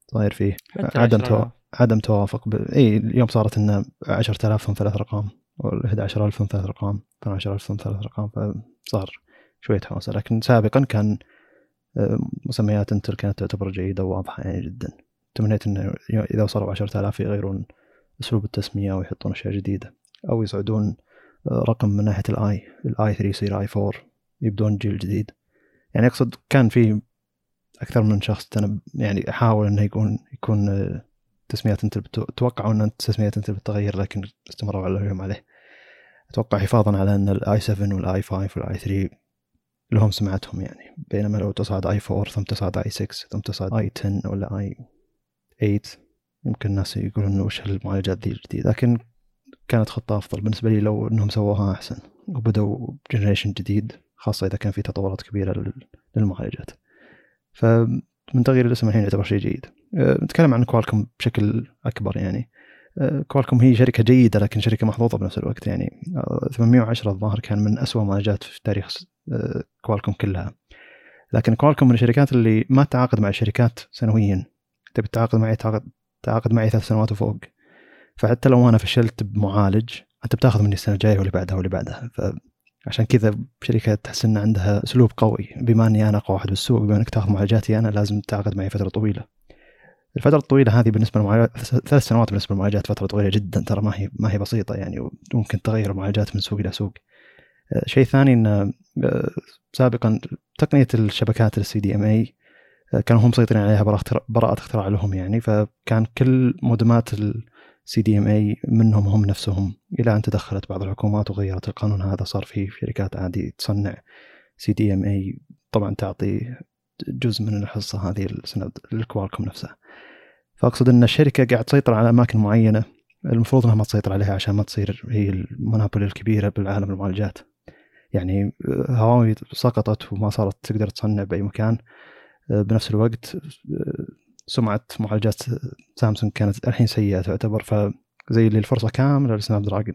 صاير فيه عدم تو... عدم توافق ب... اي اليوم صارت انه 10000 هم ثلاث ارقام وال 11000 هم ثلاث ارقام 12000 هم ثلاث ارقام فصار شوية حوسه لكن سابقا كان آه، مسميات انتل كانت تعتبر جيدة وواضحة يعني جدا. تمنيت إنه إذا وصلوا 10000 يغيرون أسلوب التسمية ويحطون أشياء جديدة أو يصعدون آه، رقم من ناحية ال i ال i 3 يصير i 4 يبدون جيل جديد. يعني أقصد كان في أكثر من شخص يعني حاول إنه يكون يكون آه، تسميات انتل توقعوا إن تسميات انتل بتتغير لكن استمروا على اليوم عليه. أتوقع حفاظا على إن ال i 7 وال i 5 وال i 3 لهم سمعتهم يعني. بينما لو تصعد i 4 ثم تصعد i 6 ثم تصعد i 10 ولا i 8 يمكن الناس يقولون وش هالمعالجات ذي الجديدة. لكن كانت خطة أفضل بالنسبة لي لو إنهم سووها أحسن وبدأوا جنريشن جديد خاصة إذا كان في تطورات كبيرة للمعالجات. فمن تغيير الاسم الحين يعتبر شيء جيد. أه، نتكلم عن كوالكم بشكل أكبر يعني. أه، كوالكم هي شركة جيدة لكن شركة محظوظة بنفس الوقت يعني. 810 أه، الظاهر كان من أسوأ معالجات في تاريخ كوالكم كلها. لكن كوالكم من الشركات اللي ما تتعاقد مع الشركات سنويا. تبي تتعاقد معي تعاقد, تعاقد معي ثلاث سنوات وفوق. فحتى لو أنا فشلت بمعالج أنت بتاخذ مني السنة الجاية واللي بعدها واللي بعدها. فعشان كذا شركة تحس إن عندها أسلوب قوي. بما إني أنا اقوى واحد بالسوق بما إنك تاخذ معالجاتي أنا لازم تتعاقد معي فترة طويلة. الفترة الطويلة هذه بالنسبة للمعالجات ثلاث سنوات بالنسبة للمعالجات فترة طويلة جدا. ترى ما هي ما هي بسيطة يعني وممكن تغير المعالجات من سوق إلى سوق. آه، شيء ثاني إن آه، سابقا تقنية الشبكات ال CDMA كانوا هم مسيطرين عليها براءة اختراع لهم يعني. فكان كل مودمات ال CDMA منهم هم نفسهم. إلى أن تدخلت بعض الحكومات وغيرت القانون هذا صار في شركات عادي تصنع CDMA طبعا تعطي جزء من الحصة هذه السنة للكوالكم نفسها فأقصد أن الشركة قاعد تسيطر على أماكن معينة. المفروض إنها ما تسيطر عليها عشان ما تصير هي ال monopoly الكبيرة بالعالم المعالجات. يعني هواوي سقطت وما صارت تقدر تصنع بأي مكان. آه، بنفس الوقت سمعة معالجات سامسونج كانت الحين سيئة تعتبر فزي اللي الفرصة كاملة لسناب دراجون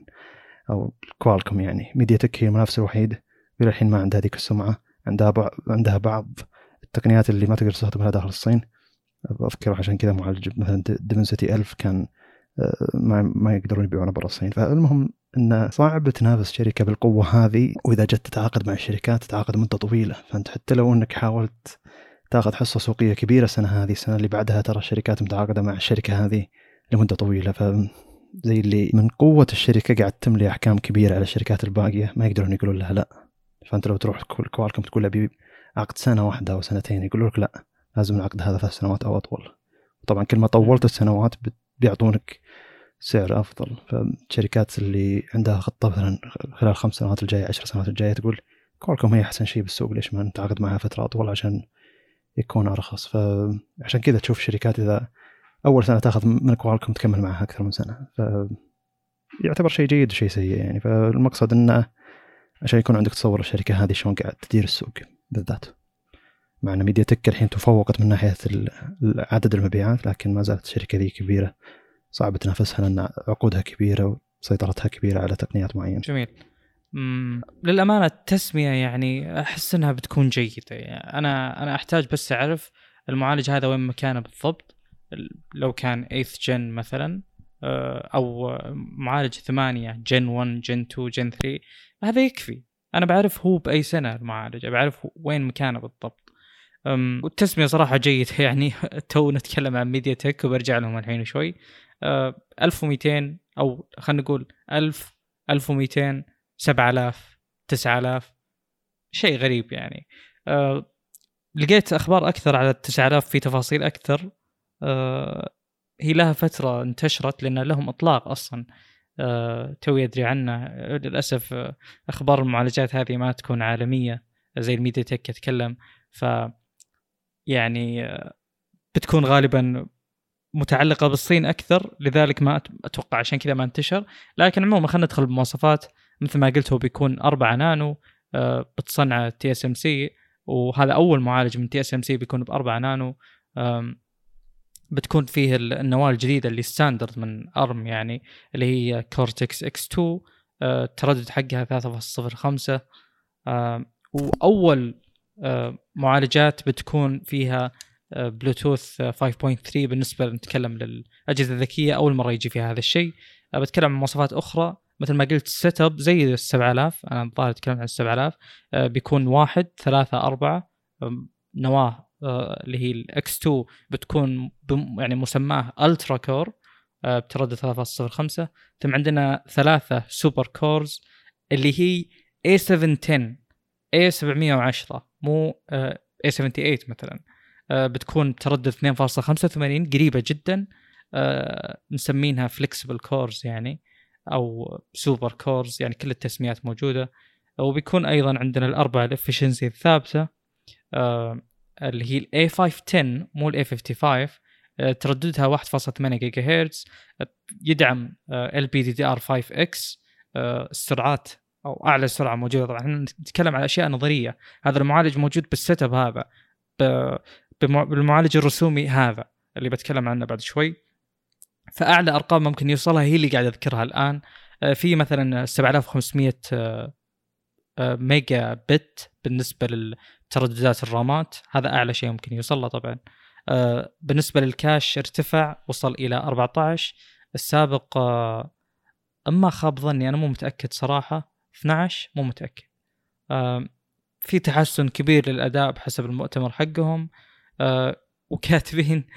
أو كوالكم يعني. ميديا تك هي المنافس الوحيد إلى الحين ما عندها هذيك السمعة. عندها بعض عندها بعض التقنيات اللي ما تقدر تستخدمها داخل الصين. أذكر عشان كذا معالج مثلا Dimensity 1000 كان آه، ما ما يقدرون يبيعونه برا الصين. فالمهم إنه صعب تنافس شركة بالقوة هذه. وإذا جت تتعاقد مع الشركات تتعاقد مدة طويلة. فأنت حتى لو إنك حاولت تاخذ حصة سوقية كبيرة السنة هذه السنة اللي بعدها ترى الشركات متعاقدة مع الشركة هذه لمدة طويلة ف زي اللي من قوة الشركة قاعد تملي أحكام كبيرة على الشركات الباقية ما يقدرون يقولون لها لا. فأنت لو تروح كوالكم تقول له عقد سنة واحدة أو سنتين يقولوا لك لا لازم العقد هذا ثلاث سنوات أو أطول. طبعا كل ما طولت السنوات بيعطونك سعر أفضل. فالشركات اللي عندها خطة مثلا خلال خمس سنوات الجاية عشر سنوات الجاية تقول كوالكم هي أحسن شيء بالسوق ليش ما نتعاقد معها فترة أطول؟ عشان يكون أرخص. فعشان كذا تشوف الشركات إذا أول سنة تاخذ من كوالكم تكمل معها أكثر من سنة. ف يعتبر شيء جيد وشيء سيء يعني. فالمقصد إنه عشان يكون عندك تصور الشركة هذه شلون قاعد تدير السوق بالذات. مع إن ميديا تك الحين تفوقت من ناحية عدد المبيعات لكن ما زالت الشركة ذي كبيرة. صعب تنافسها لأن عقودها كبيرة وسيطرتها كبيرة على تقنيات معينة. جميل. للأمانة التسمية يعني أحس إنها بتكون جيدة. يعني أنا أنا أحتاج بس أعرف المعالج هذا وين مكانه بالضبط. لو كان 8 جن مثلا آه، أو معالج ثمانية جن 1 جن 2 جن 3 هذا يكفي. أنا بعرف هو بأي سنة المعالج بعرف وين مكانه بالضبط. والتسمية صراحة جيدة. يعني تو نتكلم عن ميديا تك وبرجع لهم الحين شوي. 1200 آه، أو خلينا نقول 1000 1200 7000 9000 شيء غريب يعني. أه لقيت أخبار أكثر على ال 9000 في تفاصيل أكثر. أه هي لها فترة انتشرت لأن لهم إطلاق أصلا. أه توي ادري عنه. للأسف آه، أخبار المعالجات هذه ما تكون عالمية. زي ال MediaTek اتكلم ف يعني آه، بتكون غالبا متعلقة بالصين أكثر. لذلك ما أتوقع عشان كذا ما انتشر. لكن عموما خلينا ندخل بالمواصفات مثل ما قلت هو بيكون 4 نانو آه، بتصنع TSMC وهذا أول معالج من TSMC بيكون ب 4 نانو بتكون فيه النواه الجديدة اللي standard من ARM يعني اللي هي Cortex X2 التردد حقها 3.05 وأول معالجات بتكون فيها بلوتوث 5.3 بالنسبة نتكلم للأجهزة الذكية أول مرة يجي فيها هذا الشيء. بتكلم عن مواصفات أخرى. مثل ما قلت ال setup زي ال 7000 أنا الظاهر أتكلم عن ال 7000 بيكون واحد ثلاثة أربعة نواة آه، اللي هي ال X2 بتكون يعني مسماة ultra core بتردد 3.05 ثم عندنا ثلاثة super cores اللي هي A710 A710 مو A78 آه، مثلا. آه، بتكون تردد 2.85 قريبة جدا. مسمينها flexible cores يعني. أو super cores يعني كل التسميات موجودة. وبيكون أيضا عندنا الأربعة ال efficiency الثابتة آه اللي هي ال A510 مو ال A55 آه ترددها 1.8 جيجا هرتز يدعم ال بي دي دي ار 5 إكس السرعات أو أعلى سرعة موجودة. طبعا إحنا نتكلم على أشياء نظرية. هذا المعالج موجود بال setup هذا بالمعالج الرسومي هذا اللي بتكلم عنه بعد شوي. فأعلى أرقام ممكن يوصلها هي اللي قاعد أذكرها الآن. آه، في مثلا 7500 آه، آه، ميجا بت بالنسبة للترددات الرامات. هذا أعلى شيء ممكن يوصل له طبعا. بالنسبة للكاش ارتفع وصل إلى 14 السابق أما خاب ظني أنا مو متأكد صراحة. 12 مو متأكد. في تحسن كبير للأداء بحسب المؤتمر حقهم. وكاتبين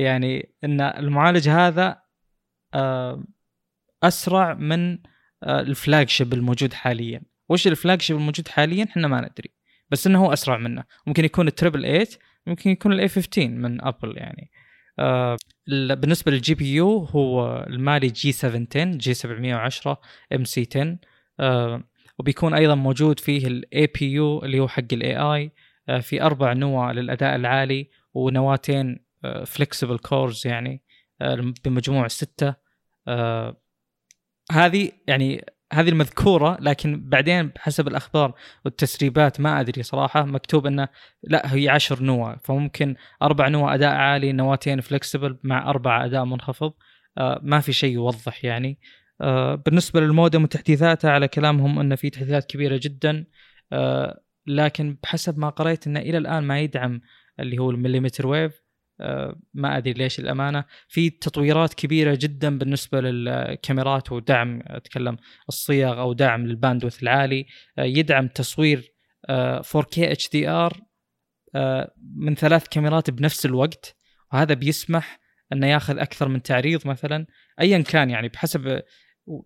يعني إن المعالج هذا آه، أسرع من آه، الفلاج شيب الموجود حاليا. وش الفلاج شيب الموجود حاليا؟ إحنا ما ندري. بس إنه هو أسرع منه. ممكن يكون ال triple 8 ممكن يكون ال A15 من Apple يعني. آه بالنسبة لل GPU هو ال Mali G710 G710 MC10 آه وبيكون أيضا موجود فيه ال APU اللي هو حق ال AI في أربع نواه للأداء العالي ونواتين flexible cores يعني آه، بمجموع ستة. آه، هذه يعني هذه المذكورة لكن بعدين بحسب الأخبار والتسريبات ما أدري صراحة مكتوب إنه لا هي عشر نواه فممكن أربع نواه أداء عالي نواتين flexible مع أربع أداء منخفض. آه، ما في شيء يوضح يعني. بالنسبة للمودم وتحديثاته على كلامهم إنه في تحديثات كبيرة جدا. لكن بحسب ما قريت إنه إلى الآن ما يدعم اللي هو ال millimeter wave ما أدري ليش الأمانة. في تطويرات كبيرة جدا بالنسبة للكاميرات ودعم أتكلم الصيغ أو دعم لل bandwidth العالي. آه، يدعم تصوير 4K HDR من ثلاث كاميرات بنفس الوقت. وهذا بيسمح إنه ياخذ أكثر من تعريض مثلا. ايا كان يعني بحسب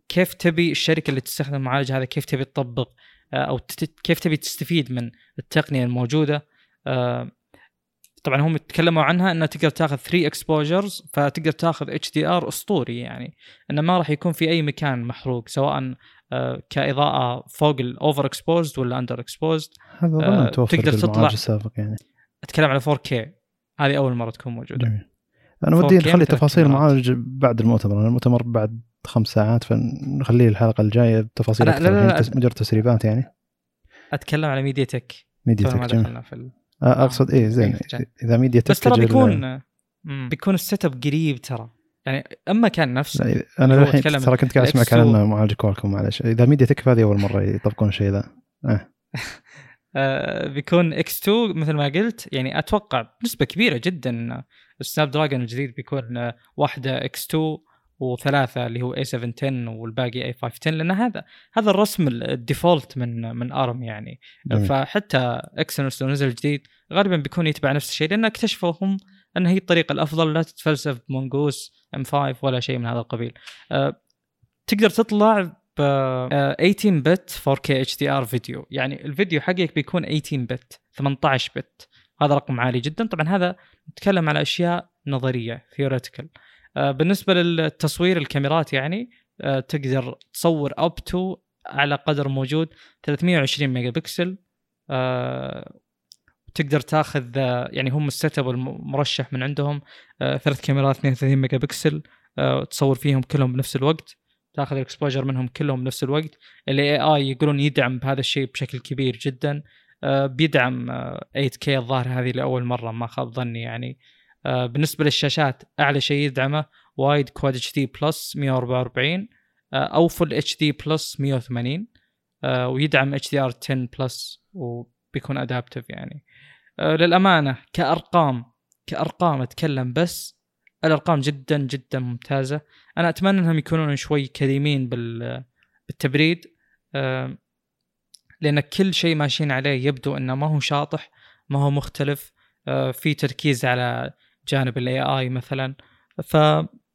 كيف تبي الشركة اللي تستخدم المعالج هذا كيف تبي تطبق آه، أو كيف تبي تستفيد من التقنية الموجودة. آه، طبعا هم تكلموا عنها إنها تقدر تاخذ 3 exposures فتقدر تاخذ HDR أسطوري يعني. إنه ما راح يكون في أي مكان محروق سواء آه، كإضاءة فوق ال over exposed ولا under exposed هذا آه تقدر تطلع السابق يعني. أتكلم على 4K هذه أول مرة تكون موجودة. جميل. أنا ودي نخلي تفاصيل المعالج بعد المؤتمر المؤتمر بعد خمس ساعات فنخليه الحلقة الجاية بتفاصيل أكثر لا لا لا مجرد تسريبات يعني. أتكلم على MediaTek MediaTek جميل. في آه، أقصد إيه زين. إذا ميديا بس ترى بيكون بيكون ال setup قريب ترى. يعني أما كان نفس أنا الحين ترى كنت قاعد اسمعك عن معالج Qualcomm معلش إذا MediaTek هذه أول مرة يطبقون الشيء ذا. آه. آه بيكون X2 مثل ما قلت. يعني أتوقع بنسبه كبيرة جدا ال Snapdragon الجديد بيكون واحدة X2 وثلاثة اللي هو A710 والباقي A510 لأن هذا هذا الرسم ال default من من ARM يعني. جميل. فحتى Exynos لو نزل جديد غالبا بيكون يتبع نفس الشيء لأن اكتشفوا هم أن هي الطريقة الأفضل لا تتفلسف ب Mongoose M5 ولا شيء من هذا القبيل. أه تقدر تطلع ب 18 بت 4K HDR فيديو يعني الفيديو حقك بيكون 18 بت 18 بت هذا رقم عالي جدا. طبعا هذا نتكلم على أشياء نظرية theoretical بالنسبة للتصوير الكاميرات يعني آه، تقدر تصور up to على قدر موجود 320 ميجا بكسل آه، تقدر تاخذ يعني هم ال setup المرشح من عندهم ثلاث كاميرات 32 ميجا بكسل تصور فيهم كلهم بنفس الوقت تاخذ ال exposure منهم كلهم بنفس الوقت. ال AI يقولون يدعم بهذا الشيء بشكل كبير جدا بيدعم 8K الظاهر هذه لأول مرة ما خاب ظني يعني. آه، بالنسبة للشاشات أعلى شيء يدعمه Wide Quad HD Plus 144 أو Full HD Plus 180 ويدعم HDR 10 Plus وبيكون adaptive يعني. آه، للأمانة كأرقام كأرقام أتكلم بس الأرقام جدا جدا ممتازة. أنا أتمنى إنهم يكونون شوي كريمين بالتبريد آه، لأن كل شيء ماشيين عليه يبدو إنه ما هو شاطح ما هو مختلف آه، في تركيز على جانب ال AI مثلا. ف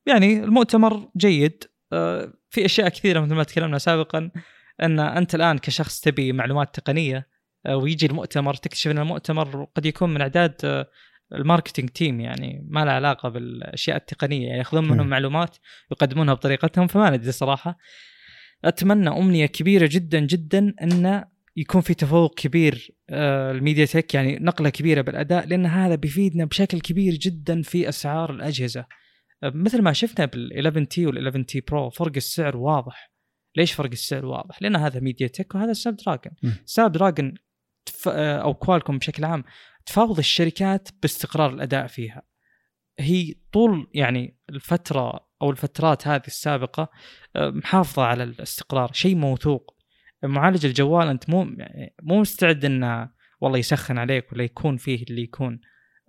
يعني المؤتمر جيد. في أشياء كثيرة مثل ما تكلمنا سابقا أن أنت الآن كشخص تبي معلومات تقنية آه، ويجي المؤتمر تكتشف أن المؤتمر قد يكون من أعداد آه، ال marketing team يعني ما له علاقة بالأشياء التقنية يعني يأخذون منهم معلومات يقدمونها بطريقتهم فما ندري صراحة. أتمنى أمنية كبيرة جدا جدا أن يكون في تفوق كبير آه، الميديا تك يعني نقلة كبيرة بالأداء لأن هذا بيفيدنا بشكل كبير جدا في أسعار الأجهزة. مثل ما شفنا بال 11 T وال 11 T Pro فرق السعر واضح. ليش فرق السعر واضح؟ لأن هذا ميديا تك وهذا سناب دراجون. سناب دراجون أو كوالكم بشكل عام تفاوض الشركات باستقرار الأداء فيها. هي طول يعني الفترة أو الفترات هذه السابقة آه، محافظة على الاستقرار شيء موثوق. معالج الجوال أنت مو يعني مو مستعد إنه والله يسخن عليك ولا يكون فيه اللي يكون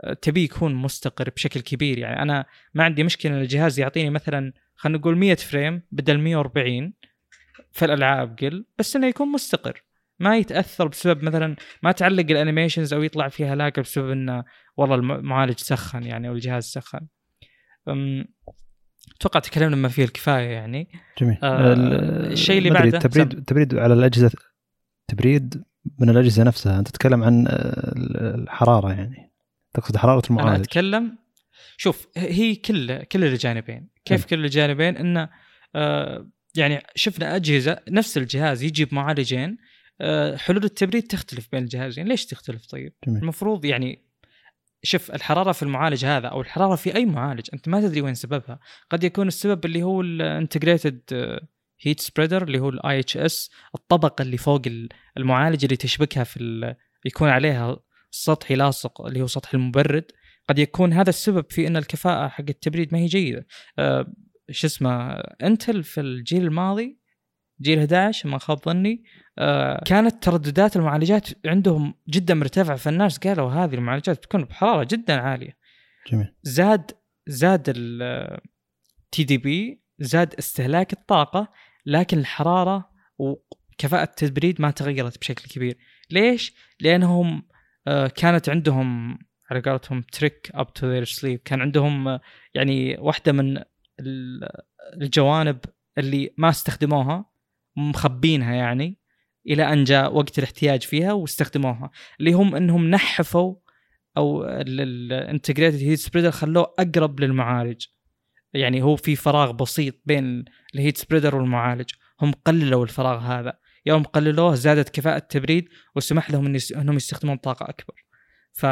آه، تبي يكون مستقر بشكل كبير. يعني أنا ما عندي مشكلة إن الجهاز يعطيني مثلا خلينا نقول 100 frame بدل 140 في الألعاب قل بس إنه يكون مستقر. ما يتأثر بسبب مثلا ما تعلق ال animations أو يطلع فيها lag بسبب إنه والله المعالج سخن يعني أو الجهاز سخن. أتوقع تكلمنا ما فيه الكفاية يعني. جميل. آه الشيء اللي بعده التبريد التبريد على الأجهزة تبريد من الأجهزة نفسها. أنت تتكلم عن الحرارة يعني. تقصد حرارة المعالج. أنا أتكلم شوف هي كل كل الجانبين. كيف كل الجانبين؟ انه آه يعني شفنا أجهزة نفس الجهاز يجي بمعالجين آه، حلول التبريد تختلف بين الجهازين. ليش تختلف طيب؟ جميل. المفروض يعني شوف الحرارة في المعالج هذا أو الحرارة في أي معالج أنت ما تدري وين سببها. قد يكون السبب اللي هو الانتجريتد heat spreader اللي هو ال IHS الطبقه اللي فوق المعالج اللي تشبكها في يكون عليها سطح لاصق اللي هو سطح المبرد. قد يكون هذا السبب في إن الكفاءة حق التبريد ما هي جيدة. أه شو اسمه انتل في الجيل الماضي جيل 11 ما خاب ظني. آه كانت ترددات المعالجات عندهم جدا مرتفعة. فالناس قالوا هذه المعالجات تكون بحرارة جدا عالية. جميل. زاد زاد ال TDP زاد استهلاك الطاقة لكن الحرارة وكفاءة التبريد ما تغيرت بشكل كبير. ليش؟ لأنهم آه كانت عندهم على قولتهم trick up to their sleeve كان عندهم آه، يعني واحدة من الجوانب اللي ما استخدموها. مخبينها يعني إلى أن جاء وقت الاحتياج فيها واستخدموها اللي هم إنهم نحفوا أو ال integrated heat spreader خلوه أقرب للمعالج. يعني هو في فراغ بسيط بين ال heat spreader والمعالج. هم قللوا الفراغ هذا. يوم قللوه زادت كفاءة التبريد وسمح لهم إنهم يستخدمون طاقة أكبر. ف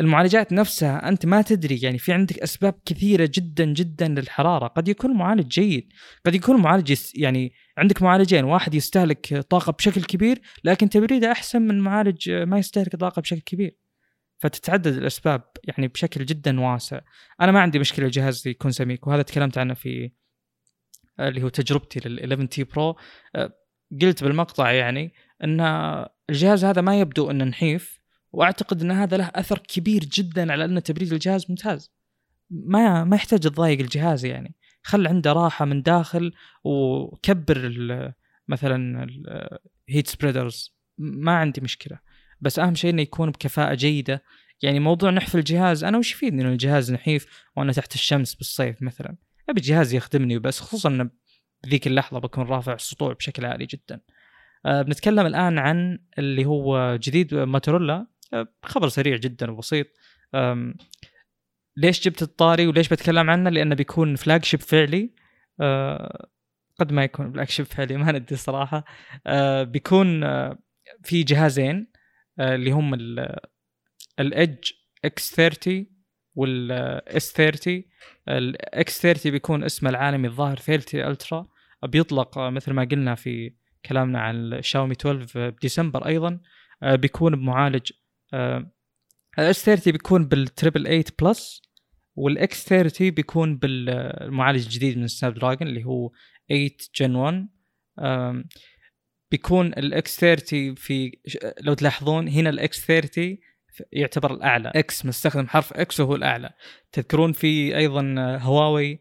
المعالجات نفسها أنت ما تدري يعني في عندك أسباب كثيرة جدا جدا للحرارة. قد يكون المعالج جيد قد يكون المعالج يعني عندك معالجين واحد يستهلك طاقة بشكل كبير لكن تبريده أحسن من معالج ما يستهلك طاقة بشكل كبير. فتتعدد الأسباب يعني بشكل جدا واسع. أنا ما عندي مشكلة الجهاز يكون سميك وهذا تكلمت عنه في اللي هو تجربتي لل 11 تي برو. قلت بالمقطع يعني إن الجهاز هذا ما يبدو إنه نحيف. وأعتقد إن هذا له أثر كبير جدا على ان تبريد الجهاز ممتاز. ما ما يحتاج تضايق الجهاز يعني. خل عنده راحة من داخل وكبر مثلا ال heat spreaders ما عندي مشكلة. بس أهم شيء إنه يكون بكفاءة جيدة. يعني موضوع نحف الجهاز أنا وش يفيدني انه الجهاز نحيف وأنا تحت الشمس بالصيف مثلا؟ أبي الجهاز يخدمني وبس خصوصا بذيك اللحظة بكون رافع السطوع بشكل عالي جدا. أه بنتكلم الآن عن اللي هو جديد موتورولا أه خبر سريع جدا وبسيط. ليش جبت الطاري وليش بتكلم عنه؟ لأنه بيكون flagship فعلي. أه قد ما يكون flagship فعلي ما ندري صراحة. أه بيكون في جهازين اللي هم ال Edge X 30 وال S 30 ال X 30 بيكون اسمه العالمي الظاهر 30 Ultra بيطلق آه، مثل ما قلنا في كلامنا عن الشاومي 12 بديسمبر أيضا. آه، بيكون بمعالج ال S 30 بيكون بال triple 8 plus وال X 30 بيكون بالمعالج الجديد من سناب دراجون اللي هو 8 Gen 1 بيكون ال X 30 في لو تلاحظون هنا ال X 30 يعتبر الأعلى. X مستخدم حرف X وهو الأعلى. تذكرون في أيضا هواوي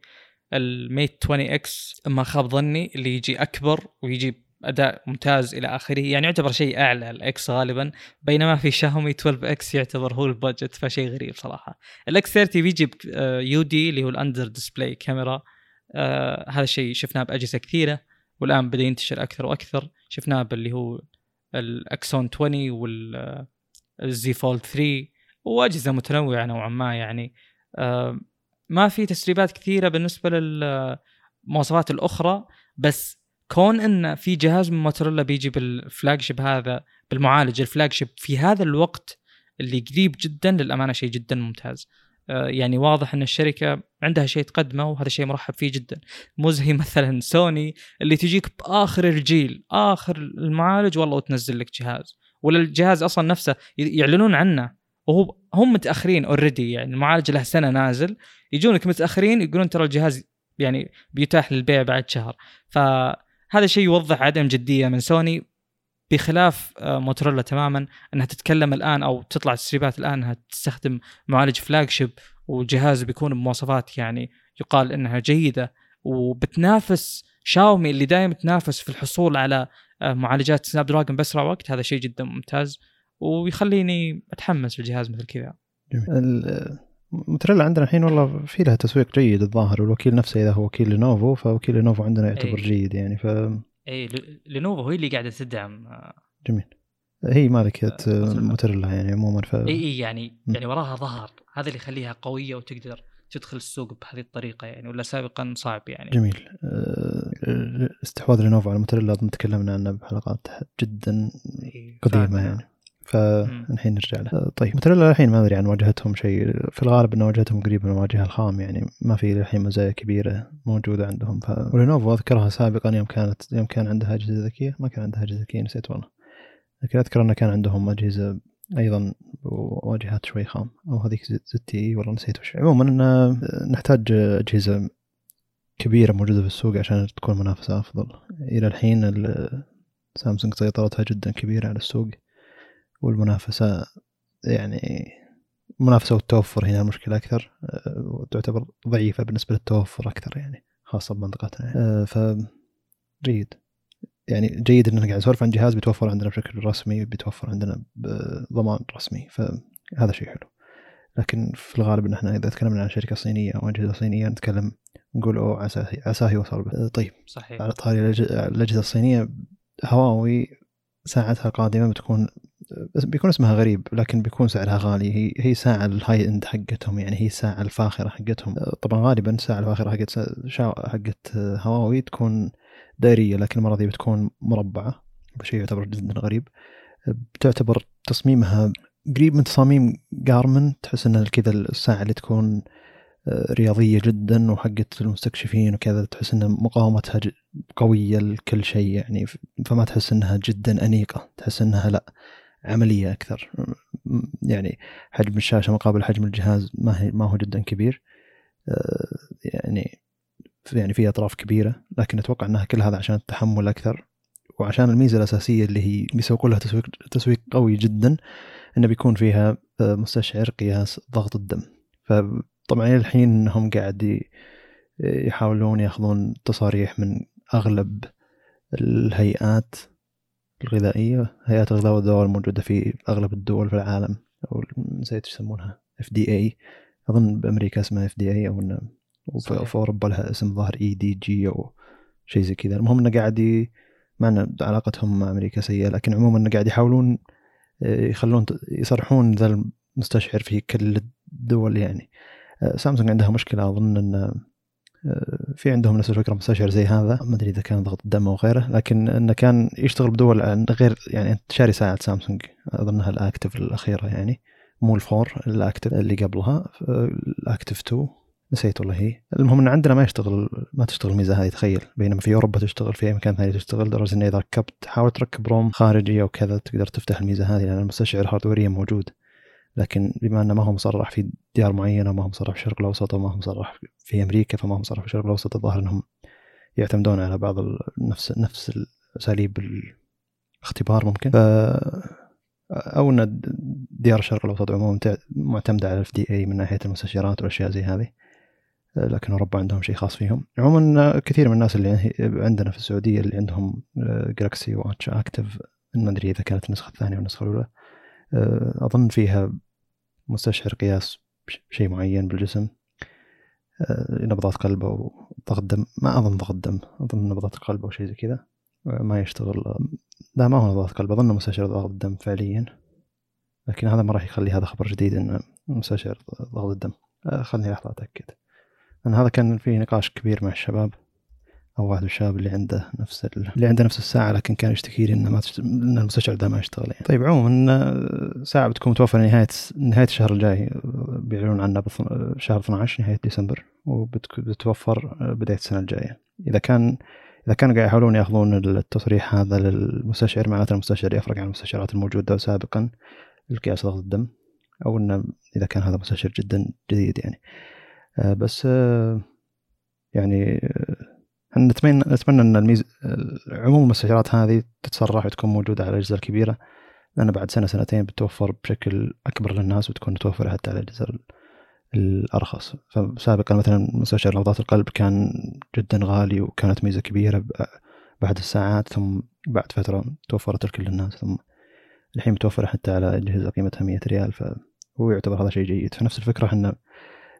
ال Mate 20 X ما خاب ظني اللي يجي أكبر ويجي أداء ممتاز إلى آخره. يعني يعتبر شيء أعلى ال X غالبا بينما في شاومي 12 X يعتبر هو ال budget فشيء غريب صراحة. ال X 30 بيجي UD اللي هو ال under display camera آه هذا الشيء شفناه بأجهزة كثيرة والآن بدأ ينتشر أكثر وأكثر. شفناه باللي هو ال Axon 20 وال Z Fold 3 وأجهزة متنوعة نوعا ما يعني. آه ما في تسريبات كثيرة بالنسبة للمواصفات الأخرى بس كون إن في جهاز من موتوريلا بيجي بال flagship هذا بالمعالج ال flagship في هذا الوقت اللي قريب جدا للأمانة شيء جدا ممتاز. آه، يعني واضح إن الشركة عندها شيء تقدمه وهذا شيء مرحب فيه جدا. مو زي مثلا سوني اللي تجيك بآخر الجيل آخر المعالج والله وتنزل لك جهاز. ولا الجهاز أصلا نفسه يعلنون عنه وهو هم متأخرين already يعني المعالج له سنة نازل يجونك متأخرين يقولون ترى الجهاز يعني بيتاح للبيع بعد شهر. فهذا شيء يوضح عدم جدية من سوني بخلاف آه، موتوريلا تماما إنها تتكلم الآن أو تطلع تسريبات الآن إنها تستخدم معالج flagship وجهاز بيكون بمواصفات يعني يقال إنها جيدة. وبتنافس شاومي اللي دائما تنافس في الحصول على آه، معالجات سناب دراجون بأسرع وقت. هذا شيء جدا ممتاز ويخليني أتحمس لجهاز مثل كذا. موتريلا عندنا الحين والله في لها تسويق جيد الظاهر والوكيل نفسه إذا هو وكيل لينوفو فوكيل لينوفو عندنا يعتبر أي. جيد يعني ف اي لينوفو هي اللي قاعدة تدعم جميل. هي مالكة آه، موتورولا يعني عموما ف اي اي يعني م. يعني وراها ظهر هذا اللي يخليها قوية وتقدر تدخل السوق بهذه الطريقة يعني ولا سابقا صعب يعني. جميل. آه، استحواذ لينوفو على موتورولا أظن تكلمنا عنه بحلقات جدا قديمة يعني. فالحين نرجع له. طيب موتورولا الحين ما أدري عن واجهتهم شيء. في الغالب إن واجهتهم قريبة من الواجهة الخام يعني ما في الحين مزايا كبيرة موجودة عندهم ف ولينوفو أذكرها سابقا يوم كانت يوم كان عندها أجهزة ذكية. ما كان عندها أجهزة ذكية نسيت والله. لكن أذكر انه كان عندهم أجهزة أيضا واجهات شوي خام. أو هذيك زد اي والله نسيت وش. عموما إن نحتاج أجهزة كبيرة موجودة في السوق عشان تكون منافسة أفضل. إلى الحين سامسونج سيطرتها جدا كبيرة على السوق. والمنافسة يعني المنافسة والتوفر هنا المشكلة أكثر وتعتبر ضعيفة بالنسبة للتوفر أكثر يعني خاصة بمنطقتنا يعني. آه، ف جيد. يعني جيد ان قاعد نسولف عن جهاز بيتوفر عندنا بشكل رسمي بيتوفر عندنا بضمان رسمي فهذا شيء حلو. لكن في الغالب إن إحنا إذا تكلمنا عن شركة صينية أو أجهزة صينية نتكلم نقول أوه عساه عساه يوصل آه، طيب. صحيح. على طاري الأجهزة الصينية هواوي ساعتها القادمة بتكون بيكون اسمها غريب لكن بيكون سعرها غالي. هي هي ساعة ال high end حقتهم يعني هي الساعة الفاخرة حقتهم. طبعا غالبا الساعة الفاخرة حقت حقت هواوي تكون دائرية لكن المرة دي بتكون مربعة شيء يعتبر جدا غريب. بتعتبر تصميمها قريب من تصاميم جارمن تحس ان كذا الساعة اللي تكون رياضية جدا وحقت المستكشفين وكذا تحس إن مقاومتها قوية لكل شيء يعني فما تحس إنها جدا أنيقة. تحس إنها لا. عملية أكثر. يعني حجم الشاشة مقابل حجم الجهاز ما هي ما هو جدا كبير. آه، يعني يعني في أطراف كبيرة لكن أتوقع إنها كل هذا عشان التحمل أكثر. وعشان الميزة الأساسية اللي هي بيسوقوا لها تسويق تسويق قوي جدا إنه بيكون فيها آه، مستشعر قياس ضغط الدم. فطبعا الحين إنهم قاعد يحاولون يأخذون تصاريح من أغلب الهيئات الغذائية هيئات الغذاء والدواء الموجودة في أغلب الدول في العالم أو نسيت يسمونها اي أظن بأمريكا اسمها FDA أو إنه وفي أوروبا لها اسم ظاهر EDG أو شيء زي كذا. المهم إنه قاعد مع أن علاقتهم مع أمريكا سيئة لكن عموما إنه قاعد يحاولون آه، يخلون يصرحون ذا المستشعر في كل الدول يعني. آه، سامسونج عندها مشكلة أظن آه، في عندهم نفس الفكرة مستشعر زي هذا. ما أدري إذا كان ضغط الدم أو غيره لكن إنه كان يشتغل بدول غير يعني أنت شاري ساعة سامسونج. أظنها ال Active الأخيرة يعني مو ال four ال Active اللي قبلها ال Active 2 نسيت والله هي. المهم إن عندنا ما يشتغل ما تشتغل الميزة هذه تخيل. بينما في أوروبا تشتغل في أي مكان ثاني تشتغل. لدرجة إنه إذا ركبت حاول تركب ROM خارجي أو كذا تقدر تفتح الميزة هذه لأن المستشعر hardwareيا موجود. لكن بما أنه ما هو مصرح في ديار معينة ما هو مصرح في الشرق الأوسط وما هو مصرح في أمريكا فما هو مصرح في الشرق الأوسط الظاهر إنهم يعتمدون على بعض نفس نفس اساليب الاختبار ممكن. ف أو أن ديار الشرق الأوسط عموما معتمدة على ال FDA من ناحية المستشعرات والأشياء زي هذه لكن أوروبا عندهم شيء خاص فيهم. عموما كثير من الناس اللي عندنا في السعودية اللي عندهم Galaxy Watch Active ما أدري إذا كانت النسخة الثانية أو النسخة الأولى أظن فيها مستشعر قياس شيء معين بالجسم نبضات قلب أو ضغط دم. ما أظن ضغط دم أظن نبضات القلب أو شيء زي كذا. ما يشتغل لا ما هو نبضات قلب. أظن مستشعر ضغط الدم فعليا. لكن هذا ما راح يخلي هذا خبر جديد إنه مستشعر ضغط الدم. خلني لحظة أتأكد. لأن هذا كان فيه نقاش كبير مع الشباب. أو واحد الشباب اللي عنده نفس ال... اللي عنده نفس الساعة لكن كان يشتكي لي إنه ما تشت... ان المستشعر ده ما يشتغل يعني. طيب عموما ساعة بتكون متوفرة نهاية نهاية الشهر الجاي بيعلنون عنها بث... شهر 12 نهاية ديسمبر وبتوفر بداية السنة الجاية إذا كان إذا كانوا قاعد يحاولون يأخذون التصريح هذا للمستشعر معناته المستشعر يفرق عن المستشعرات الموجودة سابقا لقياس ضغط الدم أو إنه إذا كان هذا مستشعر جدا جديد يعني بس يعني نتمنى نتمنى أن الميز عموم المستشعرات هذه تتصرح وتكون موجودة على الاجهزه الكبيره لأن بعد سنه سنتين بتوفر بشكل أكبر للناس وتكون متوفرة حتى على الأجهزة الأرخص. فسابقا مثلا مستشعر نبضات القلب كان جدا غالي وكانت ميزة كبيرة بعد الساعات ثم بعد فترة توفرت لكل الناس ثم الحين متوفرة حتى على أجهزة قيمتها 100 ريال فهو يعتبر هذا شيء جيد. فنفس الفكرة إحنا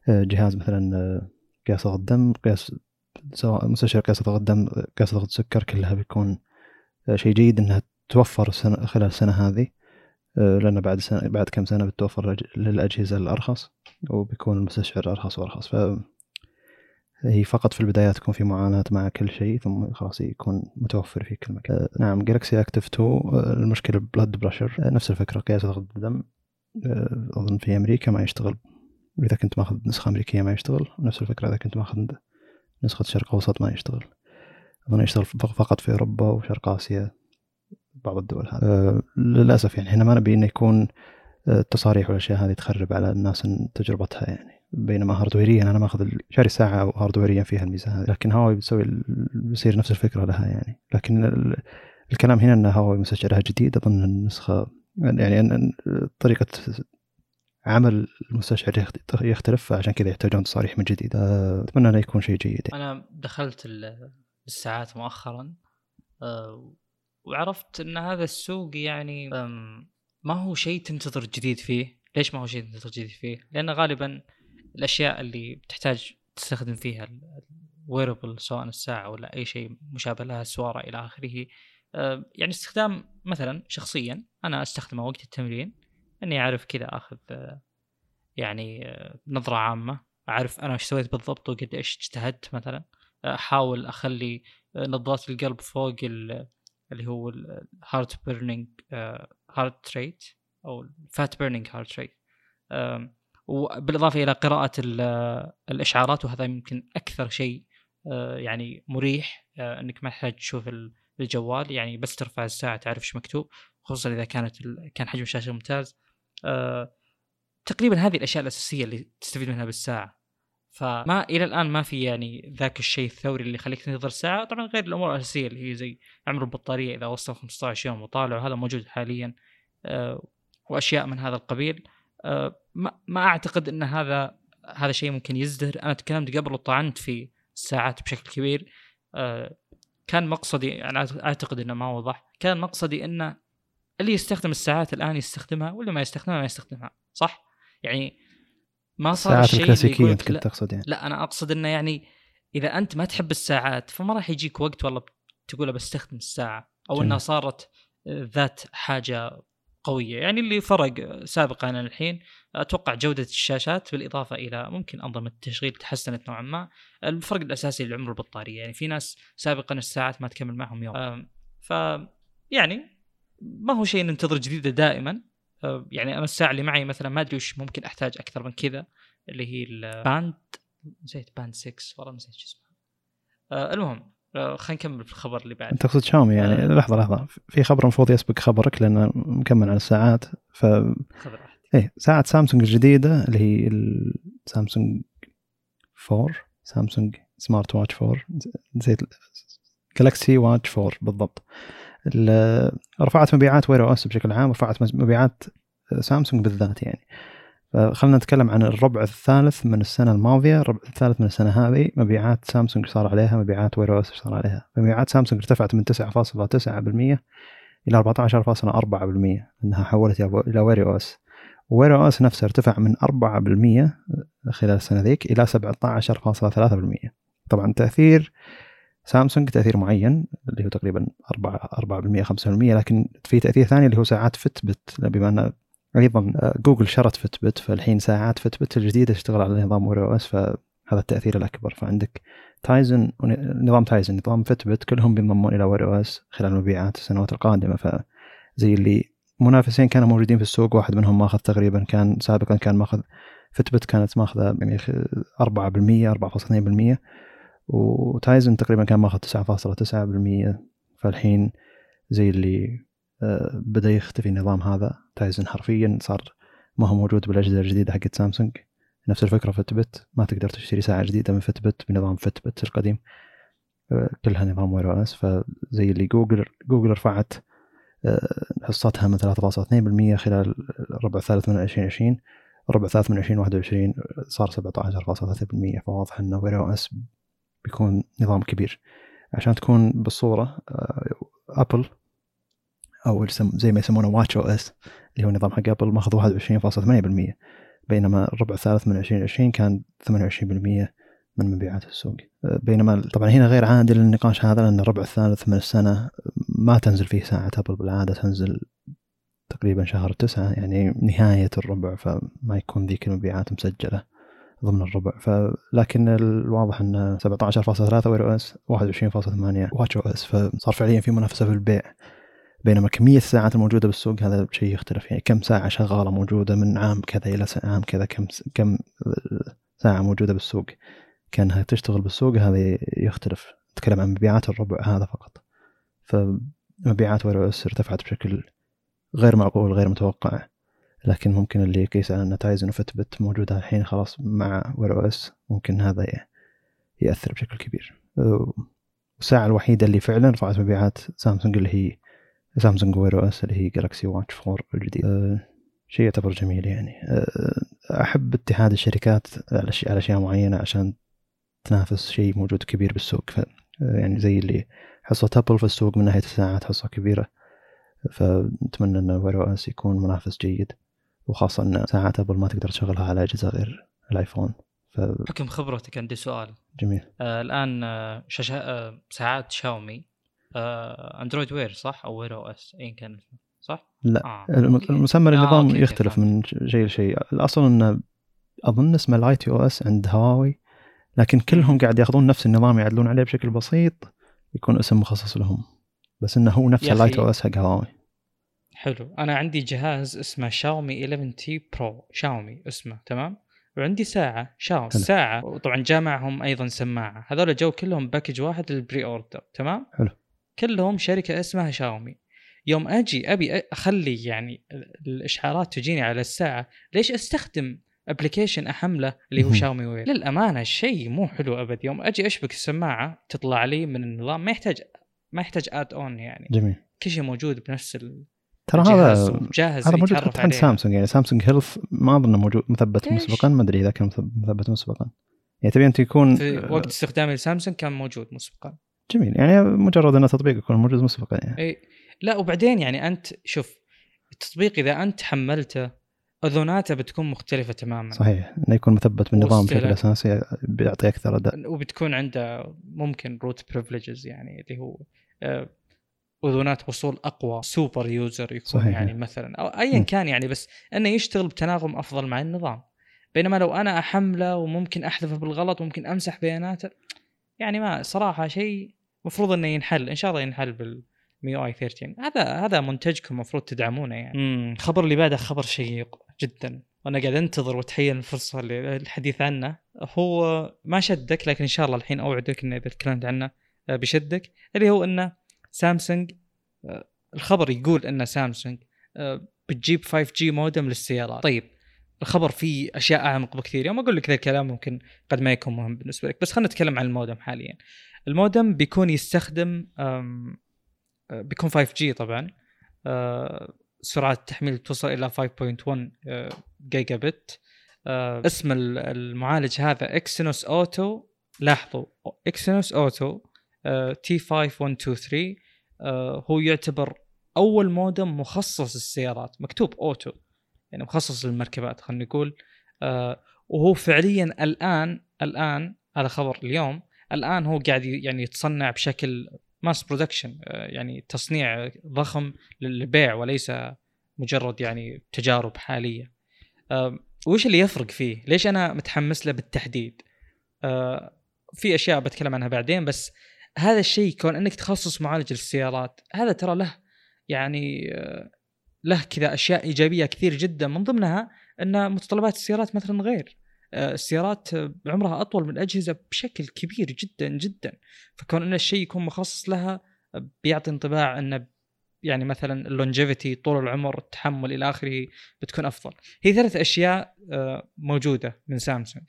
جهاز مثلا قياس ضغط الدم قياس سواء مستشعر قياس ضغط الدم قياس ضغط السكر كلها بيكون شيء جيد إنها توفر السنة خلال السنة هذه. لأن بعد سنة بعد كم سنة بتوفر للأجهزة الأرخص وبيكون المستشعر أرخص وأرخص. ف هي فقط في البدايات تكون في معاناة مع كل شيء ثم خلاص يكون متوفر في كل مكان. نعم Galaxy Active 2 المشكلة blood pressure نفس الفكرة قياس ضغط الدم. أظن في أمريكا ما يشتغل إذا كنت ماخذ نسخة أمريكية ما يشتغل نفس الفكرة إذا كنت ماخذ نسخة الشرق الأوسط ما يشتغل. أظن يشتغل فقط في أوروبا وشرق آسيا بعض الدول هذه. أه للأسف يعني إحنا ما نبي إنه يكون التصاريح والأشياء هذه تخرب على الناس تجربتها يعني. بينما hardwareيا أنا ماخذ شاري ساعة hardwareيا فيها الميزة هذه. لكن هواوي بتسوي بيصير نفس الفكرة لها يعني. لكن الكلام هنا أن هواوي مستشعرها جديد أظن النسخة يعني طريقة عمل المستشعر يختلف عشان كذا يحتاجون تصاريح من جديد. أتمنى انه يكون شيء جيد. أنا دخلت الساعات مؤخرا وعرفت إن هذا السوق يعني ما هو شيء تنتظر جديد فيه. ليش ما هو شيء تنتظر جديد فيه؟ لأن غالبا الأشياء اللي بتحتاج تستخدم فيها الويربل سواء الساعة ولا أي شيء مشابه لها السوارة إلى آخره. يعني استخدام مثلا شخصيا أنا أستخدمه وقت التمرين. إني أعرف كذا أخذ يعني نظرة عامة أعرف أنا إيش سويت بالضبط وقد إيش اجتهدت مثلا. أحاول أخلي نبضات القلب فوق اللي هو ال heart burning heart rate أو ال fat burning heart rate وبالإضافة إلى قراءة الإشعارات وهذا يمكن أكثر شيء يعني مريح إنك ما تحتاج تشوف الجوال يعني بس ترفع الساعة تعرف إيش مكتوب خصوصا إذا كانت كان حجم الشاشة ممتاز. تقريبا هذه الأشياء الأساسية اللي تستفيد منها بالساعة. فما إلى الآن ما في يعني ذاك الشيء الثوري اللي يخليك تنتظر ساعة. طبعا غير الأمور الأساسية اللي هي زي عمر البطارية إذا وصل 15 يوم وطالع وهذا موجود حاليا آه، وأشياء من هذا القبيل. آه، ما, ما أعتقد إن هذا هذا شيء ممكن يزدهر. أنا تكلمت قبل وطعنت في الساعات بشكل كبير. كان مقصدي أنا أعتقد إنه ما وضح. كان مقصدي إنه اللي يستخدم الساعات الآن يستخدمها واللي ما يستخدمها ما يستخدمها صح؟ يعني ما صار الساعات الكلاسيكية أنت كنت تقصد يعني. لا أنا أقصد إنه يعني إذا أنت ما تحب الساعات فما راح يجيك وقت والله تقول بستخدم الساعة أو إنها صارت ذات حاجة قوية. يعني اللي فرق سابقا عن الحين أتوقع جودة الشاشات بالإضافة إلى ممكن أنظمة التشغيل تحسنت نوعا ما. الفرق الأساسي لعمر البطارية. يعني في ناس سابقا الساعات ما تكمل معهم يوم. ف يعني ما هو شيء ننتظر جديده دائما. آه، يعني أنا الساعة اللي معي مثلا ما أدري وش ممكن أحتاج أكثر من كذا اللي هي ال Band نسيت Band 6 والله نسيت شو اسمها آه، المهم آه، خلينا نكمل في الخبر اللي بعد أنت تقصد شاومي يعني؟ أه. لحظة لحظة. في خبر المفروض يسبق خبرك لأنه مكمل على الساعات ف خبر واحد إيه ساعة سامسونج الجديدة اللي هي السامسونج 4 سامسونج smart watch 4 زي Galaxy Watch 4 بالضبط. رفعت مبيعات Wear OS بشكل عام رفعت مبيعات سامسونج بالذات يعني. فخلنا نتكلم عن الربع الثالث من السنة الماضية الربع الثالث من السنة هذه مبيعات سامسونج صار عليها مبيعات Wear OS صار عليها. مبيعات سامسونج ارتفعت من 9.9% إلى 14.4% أنها حولت إلى Wear OS. Wear OS نفسه ارتفع من 4% خلال السنة ذيك إلى 17.3% طبعا تأثير سامسونج تأثير معين اللي هو تقريبا 4 4% 5% لكن في تأثير ثاني اللي هو ساعات Fitbit بما أن أيضا جوجل شرت Fitbit فالحين ساعات Fitbit الجديدة تشتغل على نظام Wear OS فهذا التأثير الأكبر. فعندك Tizen نظام Tizen نظام Fitbit كلهم بينضمون إلى Wear OS خلال مبيعات السنوات القادمة. فزي اللي منافسين كانوا موجودين في السوق واحد منهم ماخذ تقريبا كان سابقا كان ماخذ Fitbit كانت ماخذة يعني 4% 4.2% و Tizen تقريبا كان ماخذ 9.9% فالحين زي اللي آه، بدأ يختفي النظام هذا Tizen حرفيا صار ما هو موجود بالأجهزة الجديدة حقت سامسونج. نفس الفكرة فتبت ما تقدر تشتري ساعة جديدة من Fitbit بنظام Fitbit القديم. آه، كلها نظام Wear OS فزي اللي جوجل جوجل رفعت آه، حصتها من 3.2% خلال الربع الثالث من 2020 الربع الثالث من 2021 صار 17.3% فواضح إنه Wear OS بيكون نظام كبير. عشان تكون بالصورة أبل آه، أو زي ما يسمونه watchOS اللي هو نظام حق أبل ماخذ 21.8% بينما الربع الثالث من 2020 كان 28% من مبيعات السوق. آه، بينما طبعا هنا غير عادل النقاش هذا لأن الربع الثالث من السنة ما تنزل فيه ساعة أبل بالعادة تنزل تقريبا شهر تسعة يعني نهاية الربع فما يكون ذيك المبيعات مسجلة. ضمن الربع. فلكن الواضح إن 17.3 وير أو أس 21.8 واتش أو أس. فصار فعليا في منافسة في البيع بينما كمية الساعات الموجودة بالسوق هذا شيء يختلف. يعني كم ساعة شغالة موجودة من عام كذا إلى عام كذا كم كم ساعة موجودة بالسوق. كأنها تشتغل بالسوق هذا يختلف. نتكلم عن مبيعات الربع هذا فقط. فمبيعات Wear OS ارتفعت بشكل غير معقول غير متوقع. لكن ممكن اللي يقيس على ان Tizen و Fitbit موجودة الحين خلاص مع Wear OS ممكن هذا يأثر بشكل كبير. الساعة الوحيدة اللي فعلا رفعت مبيعات سامسونج اللي هي سامسونج Wear OS اللي هي Galaxy Watch 4 الجديد. أه شيء يعتبر جميل يعني. أه أحب اتحاد الشركات على أشياء معينة عشان تنافس شيء موجود كبير بالسوق. ف يعني زي اللي حصة ابل في السوق من ناحية الساعات حصة كبيرة. فنتمنى إن Wear OS يكون منافس جيد. وخاصة أن ساعات أبل ما تقدر تشغلها على أجهزة غير الآيفون. ف... حكم خبرتك عندي سؤال. جميل. آه الآن آه شاشة آه ساعات شاومي آه Android Wear صح؟ أو Wear OS؟ أيا كان صح؟ لا. آه. المسمى للنظام آه، يختلف من شيء. لشيء الأصل أنه أظن اسمه ال ITOS عند هواوي لكن كلهم قاعد ياخذون نفس النظام يعدلون عليه بشكل بسيط يكون اسم مخصص لهم. بس إنه هو نفس ال ITOS حق هواوي. حلو. أنا عندي جهاز اسمه شاومي 11T Pro. شاومي اسمه تمام؟ وعندي ساعة. شاومي ساعة. وطبعا جاء معهم أيضا سماعة. هذول جو كلهم package واحد لل pre-order تمام؟ حلو. كلهم شركة اسمها شاومي. يوم أجي أبي أخلي يعني الإشعارات تجيني على الساعة ليش أستخدم application أحمله اللي هو شاومي Wear للأمانة الشيء مو حلو أبد. يوم أجي أشبك السماعة تطلع لي من النظام ما يحتاج ما يحتاج add-on يعني. جميل. كل شيء موجود بنفس ال... ترى هذا جاهز هذا موجود حتى عند سامسونج يعني سامسونج Health ما أظنه موجود مثبت مسبقا ما أدري إذا كان مثبت مسبقا. يعني تبي انت يكون في وقت استخدامي لسامسونج كان موجود مسبقا. جميل يعني مجرد أن التطبيق يكون موجود مسبقا يعني. إي لا وبعدين يعني أنت شوف التطبيق إذا أنت حملته اذوناته بتكون مختلفة تماما. صحيح إنه يكون مثبت بالنظام بشكل أساسي بيعطي أكثر أداء. وبتكون عنده ممكن root privileges يعني اللي هو آه، اذونات وصول أقوى super user يكون صحيح. يعني مثلا أو ايا كان يعني بس إنه يشتغل بتناغم أفضل مع النظام. بينما لو أنا أحمله وممكن احذفه بالغلط وممكن أمسح بياناته يعني ما صراحة شيء المفروض إنه ينحل إن شاء الله ينحل بال MIUI 13 هذا هذا منتجكم المفروض تدعمونه يعني. امم الخبر اللي بعده خبر شيق جدا. وأنا قاعد أنتظر واتحين الفرصة للحديث عنه. هو ما شدك لكن إن شاء الله الحين أوعدك اني اذا تكلمت عنه آه، بشدك اللي هو إنه سامسونج آه، الخبر يقول إن سامسونج آه، بتجيب 5 جي مودم للسيارات. طيب الخبر فيه أشياء أعمق بكثير. يوم أقول لك ذا الكلام ممكن قد ما يكون مهم بالنسبة لك بس خلينا نتكلم عن المودم حاليا. المودم بيكون يستخدم بيكون 5G طبعا سرعة التحميل توصل إلى 5.1 جيجا بت اسم المعالج هذا Exynos Auto لاحظوا Exynos Auto T5123 هو يعتبر أول مودم مخصص للسيارات مكتوب auto يعني مخصص للمركبات خلينا نقول. آه وهو فعليا الآن الآن هذا خبر اليوم الآن هو قاعد يعني يتصنع بشكل mass production آه يعني تصنيع ضخم للبيع وليس مجرد يعني تجارب حالية. آه وش اللي يفرق فيه؟ ليش أنا متحمس له بالتحديد؟ آه في أشياء بتكلم عنها بعدين بس هذا الشيء كون إنك تخصص معالج للسيارات هذا ترى له يعني آه له كذا أشياء إيجابية كثير جدا. من ضمنها إن متطلبات السيارات مثلا غير. آه، السيارات عمرها أطول من الأجهزة بشكل كبير جدا جدا. فكون إن الشيء يكون مخصص لها بيعطي انطباع انه يعني مثلا اللونجيفيتي طول العمر التحمل إلى آخره بتكون أفضل. هي ثلاث أشياء آه، موجودة من سامسونج.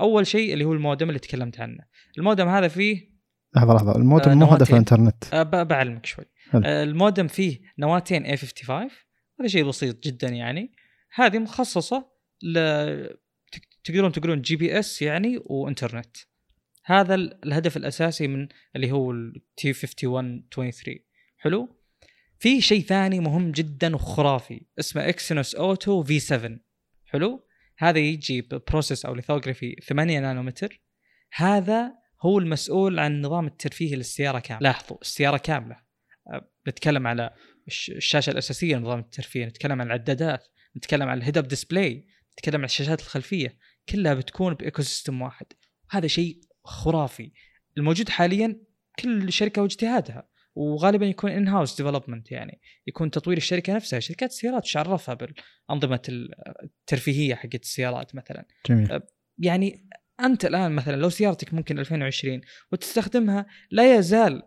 أول شيء اللي هو المودم اللي تكلمت عنه. المودم هذا فيه لحظة لحظة. المودم آه مو هدف الانترنت. بعلمك شوي. المودم فيه نواتين A55 هذا شيء بسيط جدا يعني. هذه مخصصة ل تقدرون تقولون GPS يعني وإنترنت. هذا الهدف الأساسي من اللي هو ال T5123 حلو؟ في شيء ثاني مهم جدا وخرافي اسمه Exynos Auto V7 حلو؟ هذا يجي ب process أو lithography 8 نانومتر. هذا هو المسؤول عن نظام الترفيه للسيارة كاملة. لاحظوا السيارة كاملة. بتكلم على الشاشة الأساسية نظام الترفيه نتكلم عن العدادات نتكلم عن ال head-up display نتكلم عن الشاشات الخلفية كلها بتكون ب ecosystem واحد. هذا شيء خرافي. الموجود حاليا كل شركة واجتهادها وغالبا يكون in-house development يعني يكون تطوير الشركة نفسها. شركات السيارات إيش عرفها بالانظمه الترفيهية حقت السيارات مثلا. جميل. يعني أنت الآن مثلا لو سيارتك ممكن 2020 وتستخدمها لا يزال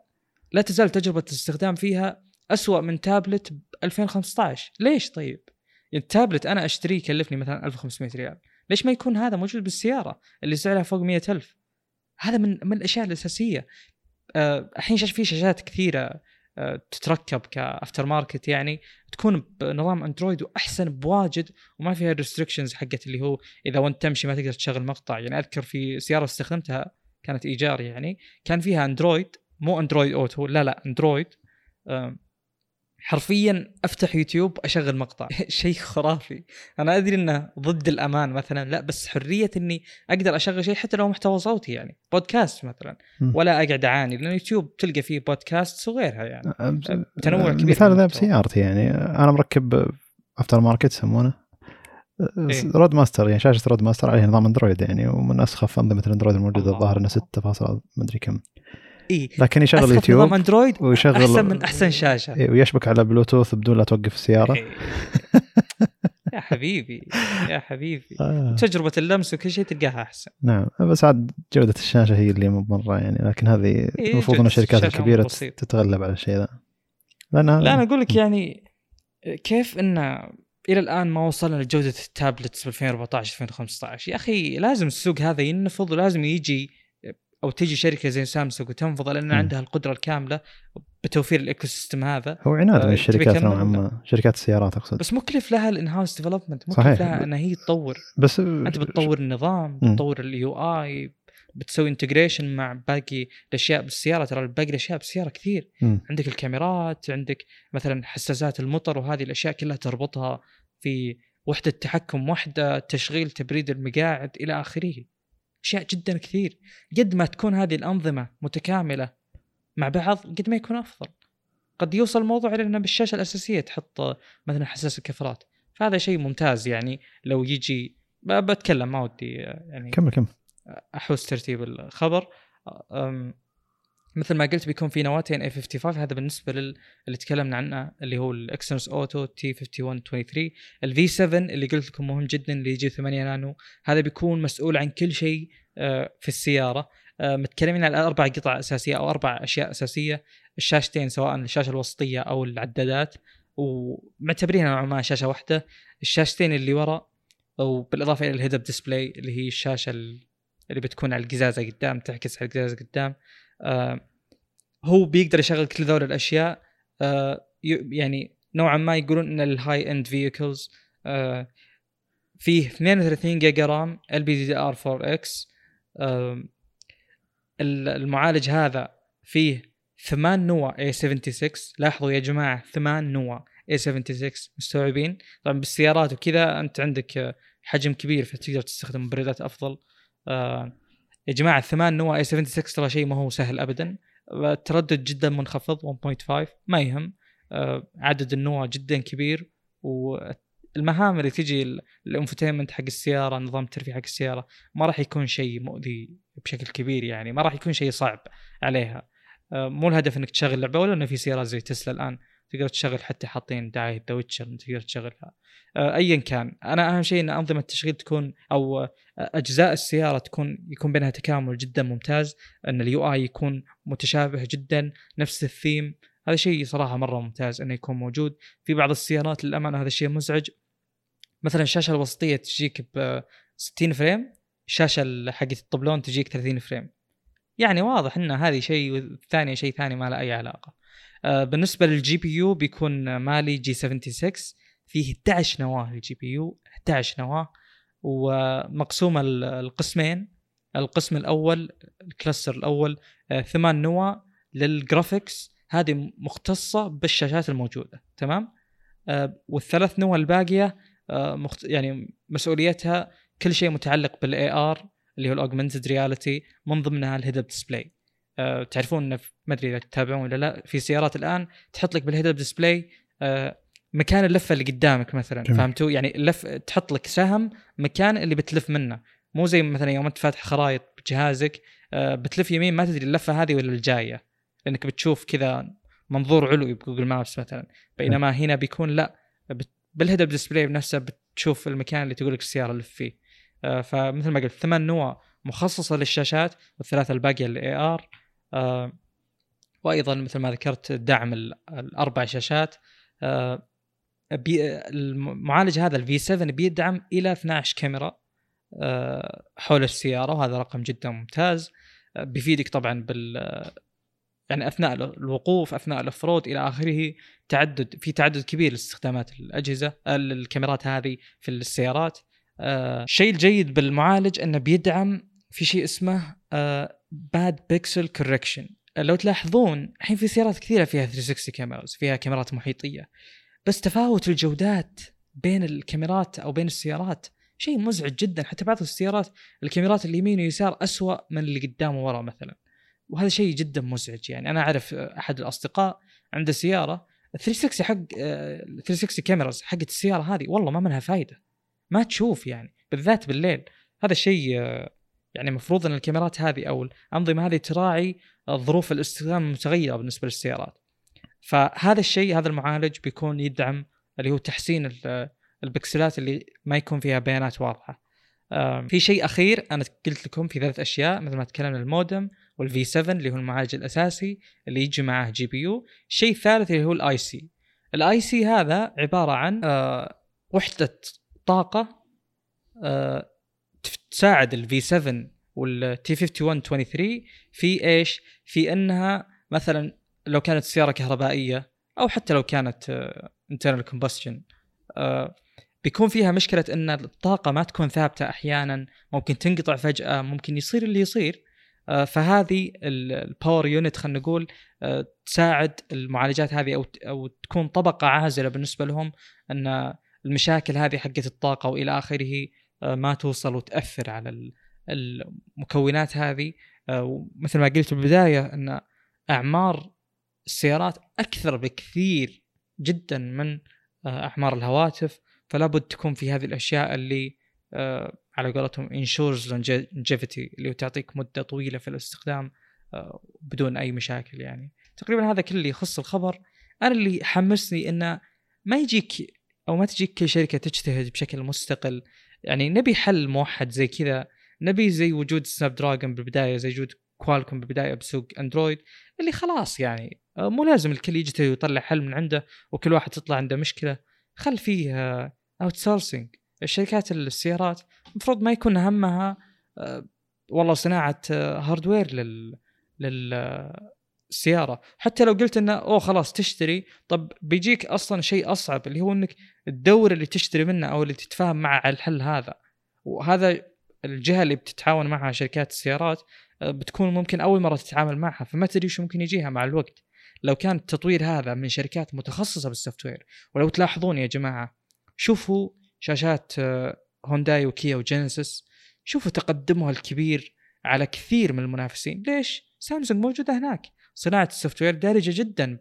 لا تزال تجربة الاستخدام فيها أسوأ من تابلت ب 2015 ليش طيب؟ يعني التابلت أنا أشتريه يكلفني مثلا 1500 ريال. ليش ما يكون هذا موجود بالسيارة اللي سعرها فوق 100000 هذا من من الأشياء الأساسية. آه، الحين شاش في شاشات كثيرة تتركب ك aftermarket يعني تكون بنظام Android وأحسن بواجد وما فيها ال restrictions حقت اللي هو إذا وانت تمشي ما تقدر تشغل مقطع. يعني أذكر في سيارة استخدمتها كانت إيجار يعني كان فيها Android مو Android Auto لا لا Android حرفيا أفتح يوتيوب أشغل مقطع. شيء خرافي. أنا أدري إنه ضد الأمان مثلا لا بس حرية إني أقدر أشغل شيء حتى لو محتوى صوتي يعني. بودكاست مثلا. ولا أقعد أعاني لأن يوتيوب تلقى فيه بودكاست وغيرها يعني. تنوع كبير مثال ذا بسيارتي يعني. أنا مركب aftermarket يسمونه. إيه؟ Roadmaster يعني شاشة Roadmaster عليها نظام Android يعني ومن أسخف أنظمة ال Android الموجودة الظاهر انه 6. مدري كم. اي لكن يشغل يوتيوب نظام Android ويشغل أحسن من أحسن شاشة. إيه ويشبك على بلوتوث بدون لا توقف السيارة. إيه. يا حبيبي يا حبيبي. آه. تجربة اللمس وكل شيء تلقاها أحسن. نعم بس عاد جودة الشاشة هي اللي مو مرة يعني لكن هذه إيه المفروض ان الشركات الكبيره تتغلب على الشيء ذا. لا أنا أقول لك يعني كيف انه إلى الآن ما وصلنا لجودة ال tablets ب 2014 2015 يا أخي لازم السوق هذا ينفض ولازم يجي أو تجي شركة زي سامسونج وتنفض لأن عندها القدرة الكاملة بتوفير ال ecosystem هذا. هو عناد من آه، الشركات نوعا ما. شركات السيارات أقصد. بس مكلف لها ال in-house development مكلف لها إنها هي تطور. بس أنت بتطور النظام بتطور ال UI بتسوي انتجريشن مع باقي الأشياء بالسيارة. ترى باقي الأشياء بالسيارة كثير. م. عندك الكاميرات عندك مثلا حساسات المطر وهذه الأشياء كلها تربطها في وحدة تحكم واحدة تشغيل تبريد المقاعد إلى آخره. أشياء جدا كثير. قد ما تكون هذه الأنظمة متكاملة مع بعض قد ما يكون أفضل. قد يوصل الموضوع إلى إنه بالشاشة الأساسية تحط مثلا حساس الكفرات. فهذا شيء ممتاز يعني لو يجي بتكلم ما ودي يعني كمل كمل. أحوس ترتيب الخبر. مثل ما قلت بيكون في نواتين A55 هذا بالنسبة لل اللي تكلمنا عنه اللي هو ال Exynos Auto T5123 ال V7 اللي قلت لكم مهم جدا اللي يجي 8 نانو. هذا بيكون مسؤول عن كل شيء آه، في السيارة. آه، متكلمين على أربع قطع أساسية أو أربع أشياء أساسية. الشاشتين سواء الشاشة الوسطية أو العدادات. ومعتبرينها نوعا ما شاشة واحدة. الشاشتين اللي ورا وبالإضافة إلى ال head-up display اللي هي الشاشة اللي بتكون على القزازة قدام تعكس على القزازة قدام. هو بيقدر يشغل كل ذول الأشياء. آه يعني نوعا ما يقولون إن ال high-end vehicles فيه 32 جيجا رام ال بي دي ار 4 إكس المعالج هذا فيه ثمان نوع A76 لاحظوا يا جماعة ثمان نوع A76 مستوعبين؟ طبعا بالسيارات وكذا أنت عندك حجم كبير فتقدر تستخدم مبردات أفضل. آه يا جماعة ثمان نوع A76 ترى شيء ما هو سهل أبدا. التردد جدا منخفض 1.5 ما يهم. آه عدد النوع جدا كبير. والمهام اللي تجي الإنفوتينمنت حق السيارة نظام الترفيه حق السيارة ما راح يكون شيء مؤذي بشكل كبير يعني ما راح يكون شيء صعب عليها. آه، مو الهدف إنك تشغل لعبة ولا إنه في سيارات زي تسلا الآن تقدر تشغل حتى حاطين دعاية The Witcher تقدر تشغلها. آه، ايا كان. أنا أهم شيء إن أنظمة التشغيل تكون أو أجزاء السيارة تكون يكون بينها تكامل جدا ممتاز إن ال UI يكون متشابه جدا نفس الثيم. هذا شيء صراحة مرة ممتاز إنه يكون موجود. في بعض السيارات للأمانة هذا الشيء مزعج. مثلا الشاشة الوسطية تجيك ب 60 frame الشاشة حقت الطبلون تجيك 30 frame. يعني واضح إن هذه شيء والثانية شيء ثاني ما له أي علاقة. آه بالنسبة لل GPU بيكون Mali G76 فيه 11 نواة لل GPU 11 نواة ومقسومة لقسمين. القسم الأول ال cluster الأول آه ثمان نواة لل graphics. هذه مختصة بالشاشات الموجودة تمام؟ آه والثلاث نواة الباقية آه مخت... يعني مسؤوليتها كل شيء متعلق بال AR اللي هو ال augmented reality من ضمنها ال head-up display أه تعرفون إنه ما أدري إذا تتابعون ولا لا في سيارات الآن تحط لك بال head-up display أه مكان اللفة اللي قدامك مثلا جميل. فهمتوا؟ يعني اللف تحط لك سهم مكان اللي بتلف منه. مو زي مثلا يوم أنت فاتح خرائط بجهازك أه بتلف يمين ما تدري اللفة هذه ولا الجاية. لأنك بتشوف كذا منظور علوي ب Google Maps مثلا. بينما هنا بيكون لا بال head-up display بنفسه بتشوف المكان اللي تقول لك السيارة لف فيه. آه، فمثل ما قلت ثمان نواة مخصصة للشاشات والثلاثة الباقية لل AR وأيضا مثل ما ذكرت دعم الأربع شاشات. آه، المعالج هذا ال V7 بيدعم إلى 12 كاميرا حول السيارة وهذا رقم جدا ممتاز. بيفيدك طبعا بال يعني أثناء الوقوف أثناء ال off-road إلى آخره. تعدد في تعدد كبير لاستخدامات الأجهزة الكاميرات هذه في السيارات. الشيء الجيد بالمعالج أنه بيدعم في شيء اسمه bad pixel correction لو تلاحظون الحين في سيارات كثيرة فيها 360 cameras فيها كاميرات محيطية. بس تفاوت الجودات بين الكاميرات أو بين السيارات شيء مزعج جدا. حتى بعض السيارات الكاميرات اليمين واليسار أسوأ من اللي قدام وورا مثلا. وهذا شيء جدا مزعج يعني. أنا أعرف أحد الأصدقاء عنده سيارة 360 حق 360 كاميراز حقت السيارة هذه والله ما منها فايدة. ما تشوف يعني بالذات بالليل. هذا الشيء يعني المفروض أن الكاميرات هذه أو الأنظمة هذه تراعي ظروف الاستخدام المتغيرة بالنسبة للسيارات. فهذا الشيء هذا المعالج بيكون يدعم اللي هو تحسين البكسلات اللي ما يكون فيها بيانات واضحة. في شيء أخير أنا قلت لكم في ثلاث أشياء مثل ما تكلمنا ال modem وال V7 اللي هو المعالج الأساسي اللي يجي معاه GPU. الشيء الثالث اللي هو الاي سي الاي سي هذا عبارة عن آه، وحدة طاقة آه، تساعد ال V7 وال T5123 في إيش؟ في إنها مثلا لو كانت سيارة كهربائية أو حتى لو كانت internal آه، combustion بيكون فيها مشكلة إن الطاقة ما تكون ثابتة أحيانا ممكن تنقطع فجأة ممكن يصير اللي يصير آه، فهذه ال power unit خلينا نقول تساعد المعالجات هذه أو أو تكون طبقة عازلة بالنسبة لهم إن المشاكل هذه حقت الطاقة وإلى آخره آه، ما توصل وتأثر على المكونات هذه. آه، ومثل ما قلت بالبداية أن أعمار السيارات أكثر بكثير جدا من آه، أعمار الهواتف. فلا بد تكون في هذه الأشياء اللي على قولتهم انشورز longevity اللي تعطيك مدة طويلة في الاستخدام بدون أي مشاكل يعني. تقريبا هذا كل اللي يخص الخبر. أنا اللي حمسني انه ما يجيك أو ما تجيك كل شركة تجتهد بشكل مستقل يعني نبي حل موحد زي كذا نبي زي وجود Snapdragon بالبداية زي وجود Qualcomm بالبداية بسوق Android اللي خلاص يعني آه، مو لازم الكل يجتهد ويطلع حل من عنده وكل واحد تطلع عنده مشكلة. خل فيه outsourcing الشركات السيارات المفروض ما يكون همها آه، والله صناعة hardware لل للسياره حتى لو قلت إنه أوه خلاص تشتري طب بيجيك أصلا شيء أصعب اللي هو إنك تدور اللي تشتري منه أو اللي تتفاهم معه على الحل هذا. وهذا الجهة اللي بتتعاون معها شركات السيارات بتكون ممكن أول مرة تتعامل معها فما تدري شو ممكن يجيها مع الوقت. لو كان التطوير هذا من شركات متخصصة بال software ولو تلاحظون يا جماعة شوفوا شاشات آه، هونداي وكيا وجينيسيس شوفوا تقدمها الكبير على كثير من المنافسين. ليش؟ سامسونج موجودة هناك. صناعة السوفت وير دارجة جدا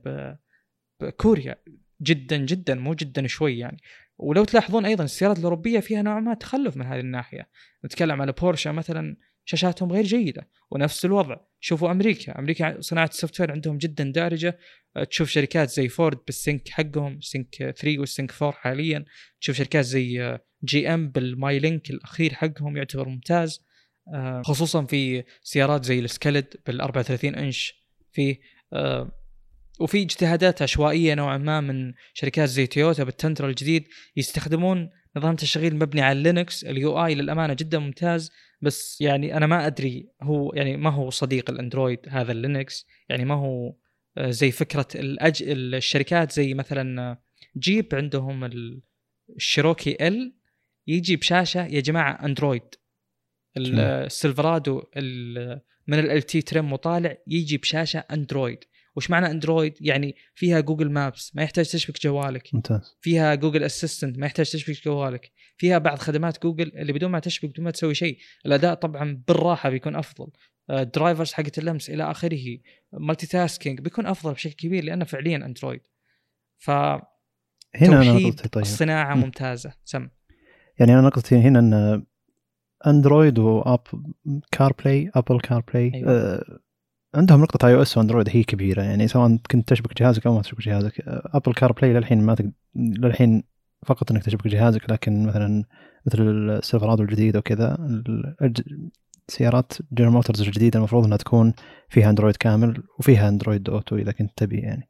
بكوريا. جدا جدا مو جدا شوي يعني. ولو تلاحظون أيضا السيارات الأوروبية فيها نوعا ما تخلف من هذه الناحية. نتكلم على بورشا مثلا شاشاتهم غير جيدة ونفس الوضع. شوفوا أمريكا أمريكا صناعة ال software عندهم جدا دارجة. تشوف شركات زي فورد بال Sync حقهم Sync 3 وال Sync 4 حاليا. تشوف شركات زي GM بال MyLink الأخير حقهم يعتبر ممتاز. أه، خصوصا في سيارات زي ال Escalade بال 34 إنش في أه، وفي اجتهادات عشوائية نوعا ما من شركات زي تويوتا بالتندرا الجديد يستخدمون نظام تشغيل مبني على Linux. ال UI للأمانة جدا ممتاز بس يعني أنا ما أدري هو يعني ما هو صديق ال Android هذا ال Linux. يعني ما هو آه، زي فكرة الأج... الشركات زي مثلا جيب عندهم الشيروكي ال يجي بشاشة يا جماعة Android. السيلفرادو من LT trim وطالع يجي بشاشة Android. وش معنى Android يعني فيها Google Maps ما يحتاج تشبك جوالك. ممتاز. فيها Google Assistant ما يحتاج تشبك جوالك. فيها بعض خدمات جوجل اللي بدون ما تشبك بدون ما تسوي شيء الأداء طبعا بالراحة بيكون أفضل. drivers آه، حقت اللمس إلى آخره multitasking بيكون أفضل بشكل كبير لأنه فعليا Android ف هنا أنا نقطتي طيب. الصناعه م. ممتازة. سم. يعني أنا نقطتي هنا أن Android و Apple CarPlay Apple CarPlay أيوة. آه عندهم نقطة iOS و Android هي كبيرة يعني سواء كنت تشبك جهازك أو ما تشبك جهازك. Apple CarPlay للحين ما تقدر للحين فقط إنك تشبك جهازك لكن مثلا مثل السيلفرادو الجديد وكذا سيارات جنرال موتورز الجديدة المفروض إنها تكون فيها Android كامل وفيها Android Auto إذا كنت تبي يعني.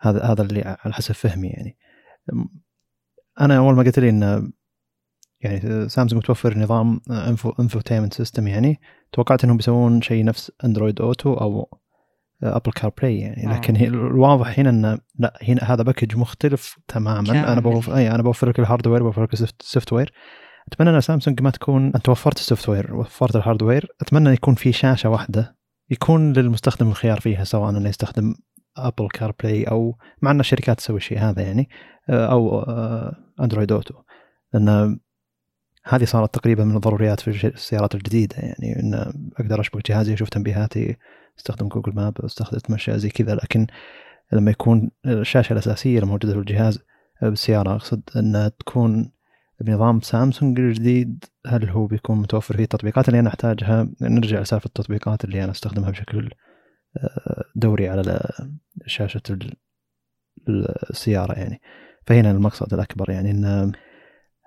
هذا هذا اللي على حسب فهمي يعني. أنا أول ما قلت لي إن يعني سامسونج توفر نظام info infotainment system يعني توقعت إنهم بيسوون شيء نفس Android Auto أو Apple CarPlay يعني. آه. لكن هي الواضح هنا انه لا هنا هذا package مختلف تماما. أنا بوفر اي أنا بوفر لك ال hardware بوفر لك ال software أتمنى إن سامسونج ما تكون أنت وفرت ال software وفرت ال hardware أتمنى يكون في شاشة واحدة يكون للمستخدم الخيار فيها سواء إنه يستخدم Apple CarPlay أو مع إن الشركات تسوي الشيء هذا يعني آه، أو Android Auto لأن هذه صارت تقريبا من الضروريات في السيارات الجديدة يعني إن أقدر أشبك جهازي أشوف تنبيهاتي أستخدم Google Map أستخدم اتمشى زي كذا. لكن لما يكون الشاشة الأساسية الموجودة في الجهاز بالسيارة أقصد انها تكون بنظام سامسونج الجديد هل هو بيكون متوفر فيه التطبيقات اللي أنا أحتاجها؟ نرجع لسالفة التطبيقات اللي أنا أستخدمها بشكل آه، دوري على شاشة السيارة يعني. فهنا المقصد الأكبر يعني إن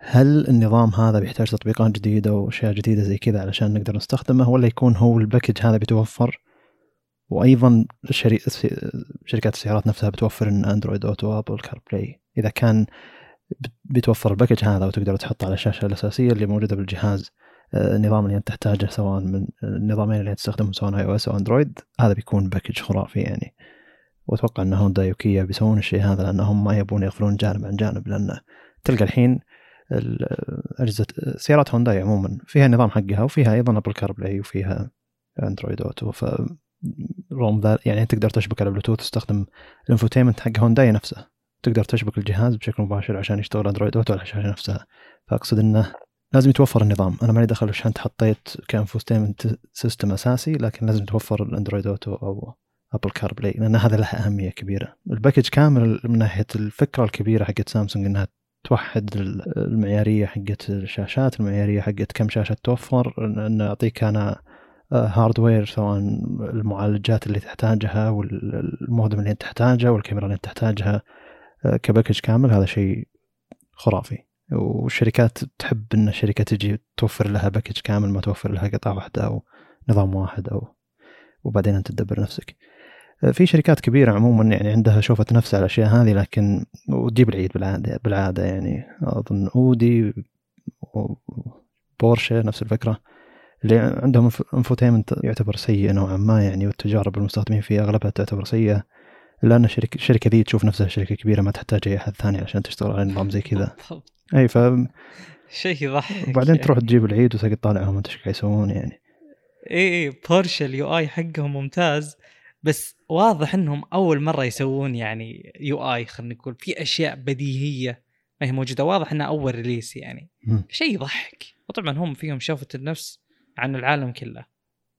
هل النظام هذا بيحتاج تطبيقات جديدة وأشياء جديدة زي كذا علشان نقدر نستخدمه ولا يكون هو ال package هذا بيتوفر وأيضا شري... شركات السيارات نفسها بتوفر إن Android Auto Apple CarPlay إذا كان بيتوفر ال package هذا وتقدر تحطه على الشاشة الأساسية اللي موجودة بالجهاز آه، النظام اللي أنت تحتاجه سواء من النظامين اللي تستخدمهم سواء iOS أو Android هذا بيكون package خرافي يعني. وأتوقع إن هونداي وكيا بيسوون الشيء هذا لأنهم ما يبون يغفلون جانب عن جانب لأن تلقى الحين أجهزة سيارات هونداي عموما. فيها النظام حقها وفيها أيضا Apple CarPlay وفيها Android Auto ف رغم ذلك يعني تقدر تشبك على بلوتوث تستخدم ال infotainment حق هونداي نفسه. تقدر تشبك الجهاز بشكل مباشر عشان يشتغل Android Auto على الشاشة نفسها. فأقصد إنه لازم يتوفر النظام. أنا مالي دخل وش انت حطيت ك infotainment system أساسي لكن لازم توفر ال Android Auto أو Apple CarPlay لأن هذا له أهمية كبيرة. ال package كامل من ناحية الفكرة الكبيرة حقت سامسونج إنها توحد المعيارية حقت الشاشات المعيارية حقت كم شاشة توفر. ان أعطيك أنا hardware سواء المعالجات اللي تحتاجها والمودم اللي انت والكاميرا اللي انت تحتاجها آه، ك package كامل. هذا شيء خرافي. والشركات تحب إن الشركة تجي توفر لها package كامل ما توفر لها قطعه واحدة أو نظام واحد أو وبعدين أنت تدبر نفسك. في شركات كبيرة عموما يعني عندها شوفة نفس على الأشياء هذه لكن وتجيب العيد بالعادة بالعادة يعني. أظن أودي وبورشه نفس الفكرة. اللي عندهم infotainment يعتبر سيء نوعا ما يعني والتجارب المستخدمين فيه أغلبها تعتبر سيئة. الا ان الشركة الشركة ذي تشوف نفسها شركة كبيرة ما تحتاج أي أحد ثاني عشان تشتغل على نظام زي كذا. أي ف شيء يضحك وبعدين تروح تجيب العيد وتقعد تطالعهم انت إيش قاعد يسوون يعني. اي اي بورشة ال UI حقهم ممتاز. بس واضح إنهم أول مرة يسوون يعني UI خلينا نقول في أشياء بديهية ما هي موجودة. واضح إنها أول release يعني. شيء يضحك. وطبعا هم فيهم شوفة النفس عن العالم كله.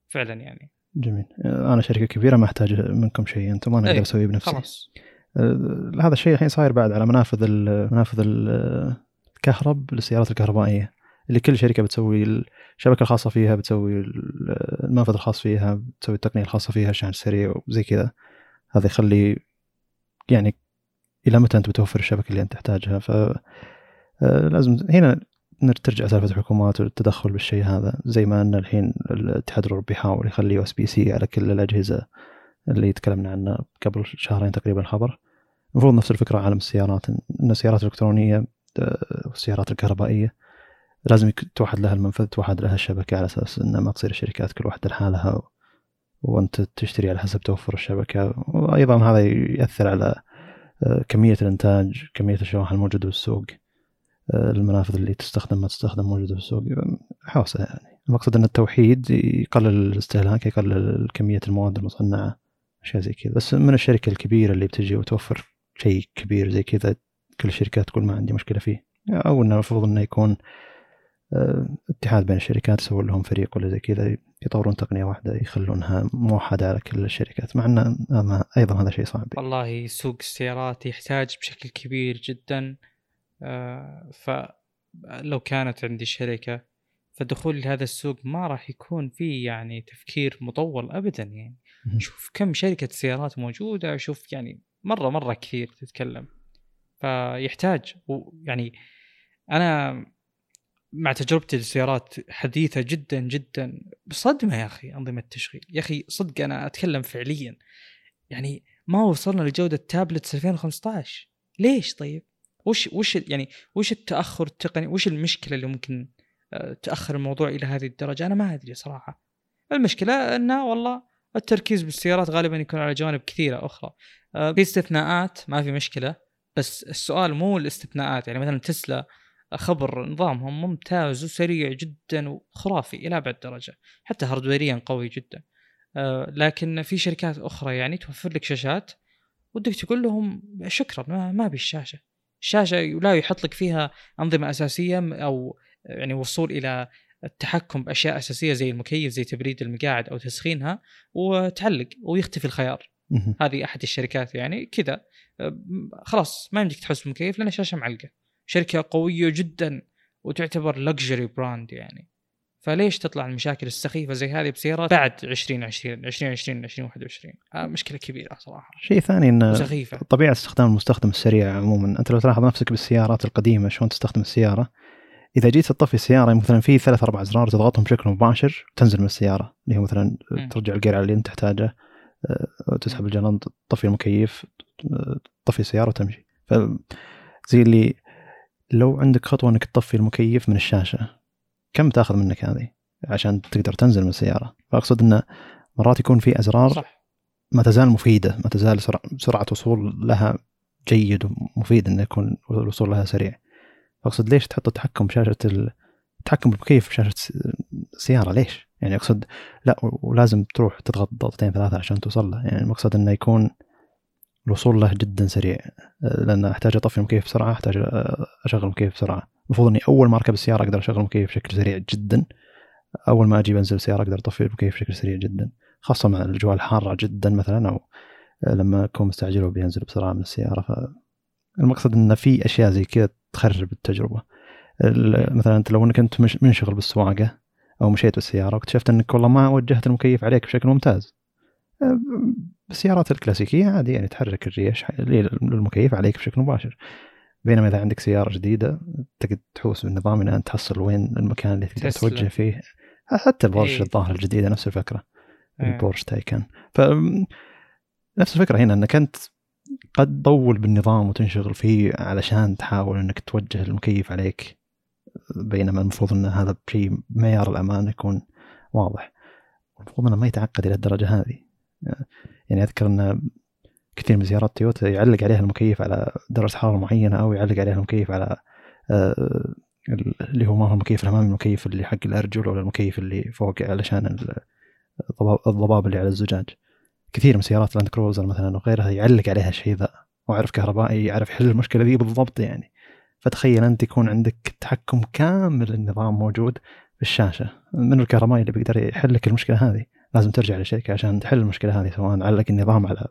فعلا يعني. جميل. أنا شركة كبيرة ما أحتاج منكم شيء. أنتم أنا أقدر اسويه بنفسي. خلاص. آه هذا الشيء الحين صاير بعد على منافذ منافذ الكهرب للسيارات الكهربائية. اللي كل شركة بتسوي الشبكة الخاصة فيها بتسوي المنفذ الخاص فيها بتسوي التقنية الخاصة فيها الشحن السريع وزي كذا. هذا يخلي يعني إلى متى أنت بتوفر الشبكة اللي أنت تحتاجها؟ ف آه، لازم هنا ترجع سالفة الحكومات والتدخل بالشيء هذا. زي ما أن الحين الاتحاد الأوروبي يحاول يخلي USB-C على كل الأجهزة اللي تكلمنا عنها قبل شهرين تقريبا الخبر المفروض نفس الفكرة عالم السيارات إن السيارات الإلكترونية آه، والسيارات الكهربائية لازم توحد لها المنفذ توحد لها الشبكة على أساس إنها ما تصير الشركات كل واحدة لحالها وأنت تشتري على حسب توفر الشبكة. وأيضا هذا يأثر على آه، كمية الإنتاج كمية الشواحن الموجودة بالسوق آه، المنافذ اللي تستخدم ما تستخدم موجودة بالسوق. حوسة يعني. المقصد إن التوحيد يقلل الاستهلاك يقلل كمية المواد المصنعة أشياء زي كذا. بس من الشركة الكبيرة اللي بتجي وتوفر شيء كبير زي كذا كل الشركات تقول ما عندي مشكلة فيه. أو إنه المفروض إنه يكون اتحاد بين الشركات يسوون لهم فريق ولا زي كذا يطورون تقنية واحدة يخلونها موحدة على كل الشركات مع انه أيضا هذا شيء صعب. والله سوق السيارات يحتاج بشكل كبير جدا آه، فلو كانت عندي شركة فدخول لهذا السوق ما راح يكون فيه يعني تفكير مطول ابدا يعني. شوف كم شركة سيارات موجودة شوف يعني مره مرة كثير تتكلم. فيحتاج يعني أنا مع تجربتي للسيارات حديثة جدا جدا. صدمه يا أخي أنظمة التشغيل. يا أخي صدق أنا أتكلم فعليا. يعني ما وصلنا لجودة تابلت 2015 ليش طيب؟ وش وش يعني وش التأخر التقني وش المشكلة اللي ممكن آه، تأخر الموضوع إلى هذه الدرجة؟ أنا ما أدري صراحة. المشكلة انه والله التركيز بالسيارات غالبا يكون على جوانب كثيرة أخرى. آه، في استثناءات ما في مشكلة. بس السؤال مو الاستثناءات. يعني مثلا تسلا خبر نظامهم ممتاز وسريع جدا وخرافي إلى أبعد درجة. حتى هاردويريا قوي جدا. آه لكن في شركات أخرى يعني توفر لك شاشات ودك تقول لهم شكرا ما, ما أبي الشاشة. الشاشة لا يحط لك فيها أنظمة أساسية أو يعني وصول إلى التحكم بأشياء أساسية زي المكيف زي تبريد المقاعد أو تسخينها وتعلق ويختفي الخيار. هذه أحد الشركات يعني كذا. آه، خلاص ما يمديك تحس المكيف لأن الشاشة معلقة. شركة قوية جدا وتعتبر luxury brand يعني. فليش تطلع المشاكل السخيفة زي هذه بسيارات بعد 2020 2020 2021 آه مشكلة كبيرة صراحة. شيء ثاني إن سخيفة. طبيعة استخدام المستخدم السريع عموما. أنت لو تلاحظ نفسك بالسيارات القديمة شلون تستخدم السيارة إذا جيت تطفي السيارة مثلا في ثلاث أربع أزرار تضغطهم بشكل مباشر تنزل من السيارة. اللي هو مثلا ترجع الجير على اللي أنت تحتاجه آه، تسحب الجلنط تطفي المكيف تطفي السيارة وتمشي. ف زي اللي لو عندك خطوة إنك تطفي المكيف من الشاشة كم تأخذ منك هذه عشان تقدر تنزل من السيارة فأقصد انه مرات يكون في أزرار صح. ما تزال مفيدة ما تزال سرعة وصول لها جيد ومفيد إنه يكون الوصول لها سريع اقصد ليش تحط التحكم بشاشه التحكم بالمكيف بشاشه السيارة ليش؟ يعني أقصد لا ولازم تروح تضغط ضغطتين ثلاثة عشان توصل له يعني المقصد إنه يكون الوصول له جدا سريع لأن أحتاج أطفي المكيف بسرعة أحتاج أشغل المكيف بسرعة. المفروض إني أول ما أركب السيارة أقدر أشغل المكيف بشكل سريع جدا. أول ما أجي بنزل السيارة أقدر أطفي المكيف بشكل سريع جدا خاصة مع الأجواء الحارة جدا مثلا أو لما أكون مستعجل وبينزل بسرعة من السيارة. فالمقصد إن في أشياء زي كذا تخرب التجربة. مثلا أنت لو إنك أنت منشغل بالسواقة أو مشيت بالسيارة واكتشفت إنك والله ما وجهت المكيف عليك بشكل ممتاز. بالسيارات الكلاسيكية عادي يعني تحرك الريش للمكيف عليك بشكل مباشر. بينما إذا عندك سيارة جديدة تقدر تحوس بالنظام أن انت تحصل وين المكان اللي تقدر توجه فيه. حتى البورش إيه. الظاهر الجديدة نفس الفكرة. إيه. البورش تايكان. ف نفس الفكرة هنا إنك أنت قد تطول بالنظام وتنشغل فيه علشان تحاول إنك توجه المكيف عليك. بينما المفروض إن هذا شيء معيار الأمان يكون واضح. المفروض إنه ما يتعقد إلى الدرجة هذه. يعني أذكر إن كثير من سيارات تويوتا يعلق عليها المكيف على درجة حرارة معينة أو يعلق عليها المكيف على آه، اللي هو ما هو المكيف الأمامي المكيف اللي حق الأرجل ولا المكيف اللي فوق علشان الضباب اللي على الزجاج. كثير من سيارات لاند كروزر مثلا وغيرها يعلق عليها الشيء ذا. وعرف كهربائي يعرف يحل المشكلة ذي بالضبط يعني. فتخيل أنت يكون عندك تحكم كامل النظام موجود في الشاشه من الكهربائي اللي بيقدر يحل لك المشكلة هذه؟ لازم ترجع للشركة عشان تحل المشكلة هذه سواء علق النظام على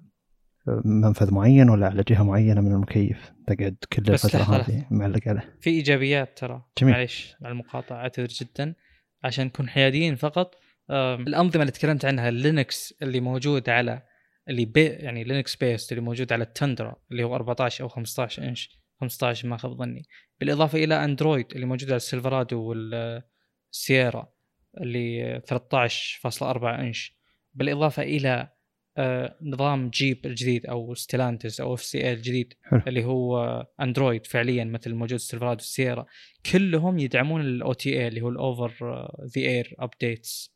منفذ معين ولا على جهة معينة من المكيف تقعد كل الفترة هذه معلق عليه في إيجابيات ترى جميل. معليش على المقاطعة أعتذر جدا عشان نكون حياديين فقط. الأنظمة اللي تكلمت عنها لينكس اللي موجود على اللي بي يعني Linux based اللي موجود على التندرا اللي هو 14 أو 15 إنش 15 ما خاب ظني. بالإضافة إلى أندرويد اللي موجود على السيلفرادو والسييرا اللي 13.4 إنش. بالإضافة إلى آه، نظام جيب الجديد أو ستيلانتس أو FCA الجديد حلو. اللي هو أندرويد فعليا مثل موجود السيلفرادو والسييرا كلهم يدعمون ال OTA اللي هو ال over the air updates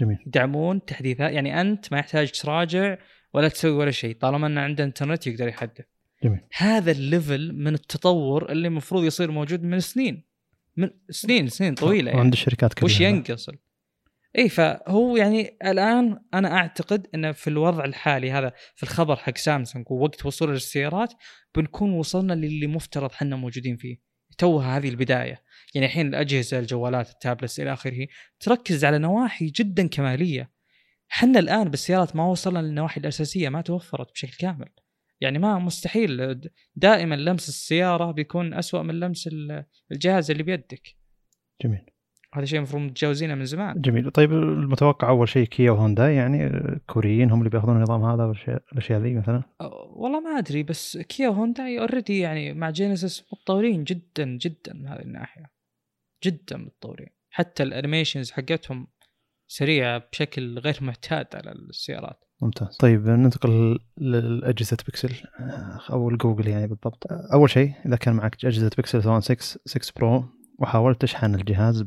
جميل. يدعمون تحديثات يعني أنت ما يحتاج تراجع ولا تسوي ولا شيء طالما انه عنده إنترنت يقدر يحدث. جميل. هذا ال level من التطور اللي المفروض يصير موجود من سنين. من سنين سنين طويلة يعني. الشركات كلها وش ينقص اي فهو يعني الآن أنا أعتقد انه في الوضع الحالي هذا في الخبر حق سامسونج ووقت وصول السيارات بنكون وصلنا للي مفترض حنا موجودين فيه. توها هذه البداية. يعني الحين الأجهزة الجوالات ال tablets إلى آخره تركز على نواحي جدا كمالية. حنا الآن بالسيارات ما وصلنا للنواحي الأساسية ما توفرت بشكل كامل. يعني ما مستحيل. دائما لمس السيارة بيكون أسوأ من لمس الجهاز اللي بيدك. جميل. هذا شيء المفروض متجاوزينه من زمان. جميل. طيب المتوقع أول شيء كيا وهوندا يعني كوريين هم اللي بيأخذون النظام هذا والاشياء ذي مثلا؟ والله ما أدري بس كيا وهوندا already يعني مع جينيسيس متطورين جدا جدا من هذه الناحية. جدا متطورين. حتى ال animations حقتهم سريعه بشكل غير معتاد على السيارات. ممتاز. طيب ننتقل لاجهزه بيكسل أو الجوجل يعني بالضبط. أول شيء إذا كان معك أجهزة بيكسل سواء 6 6 برو وحاولت تشحن الجهاز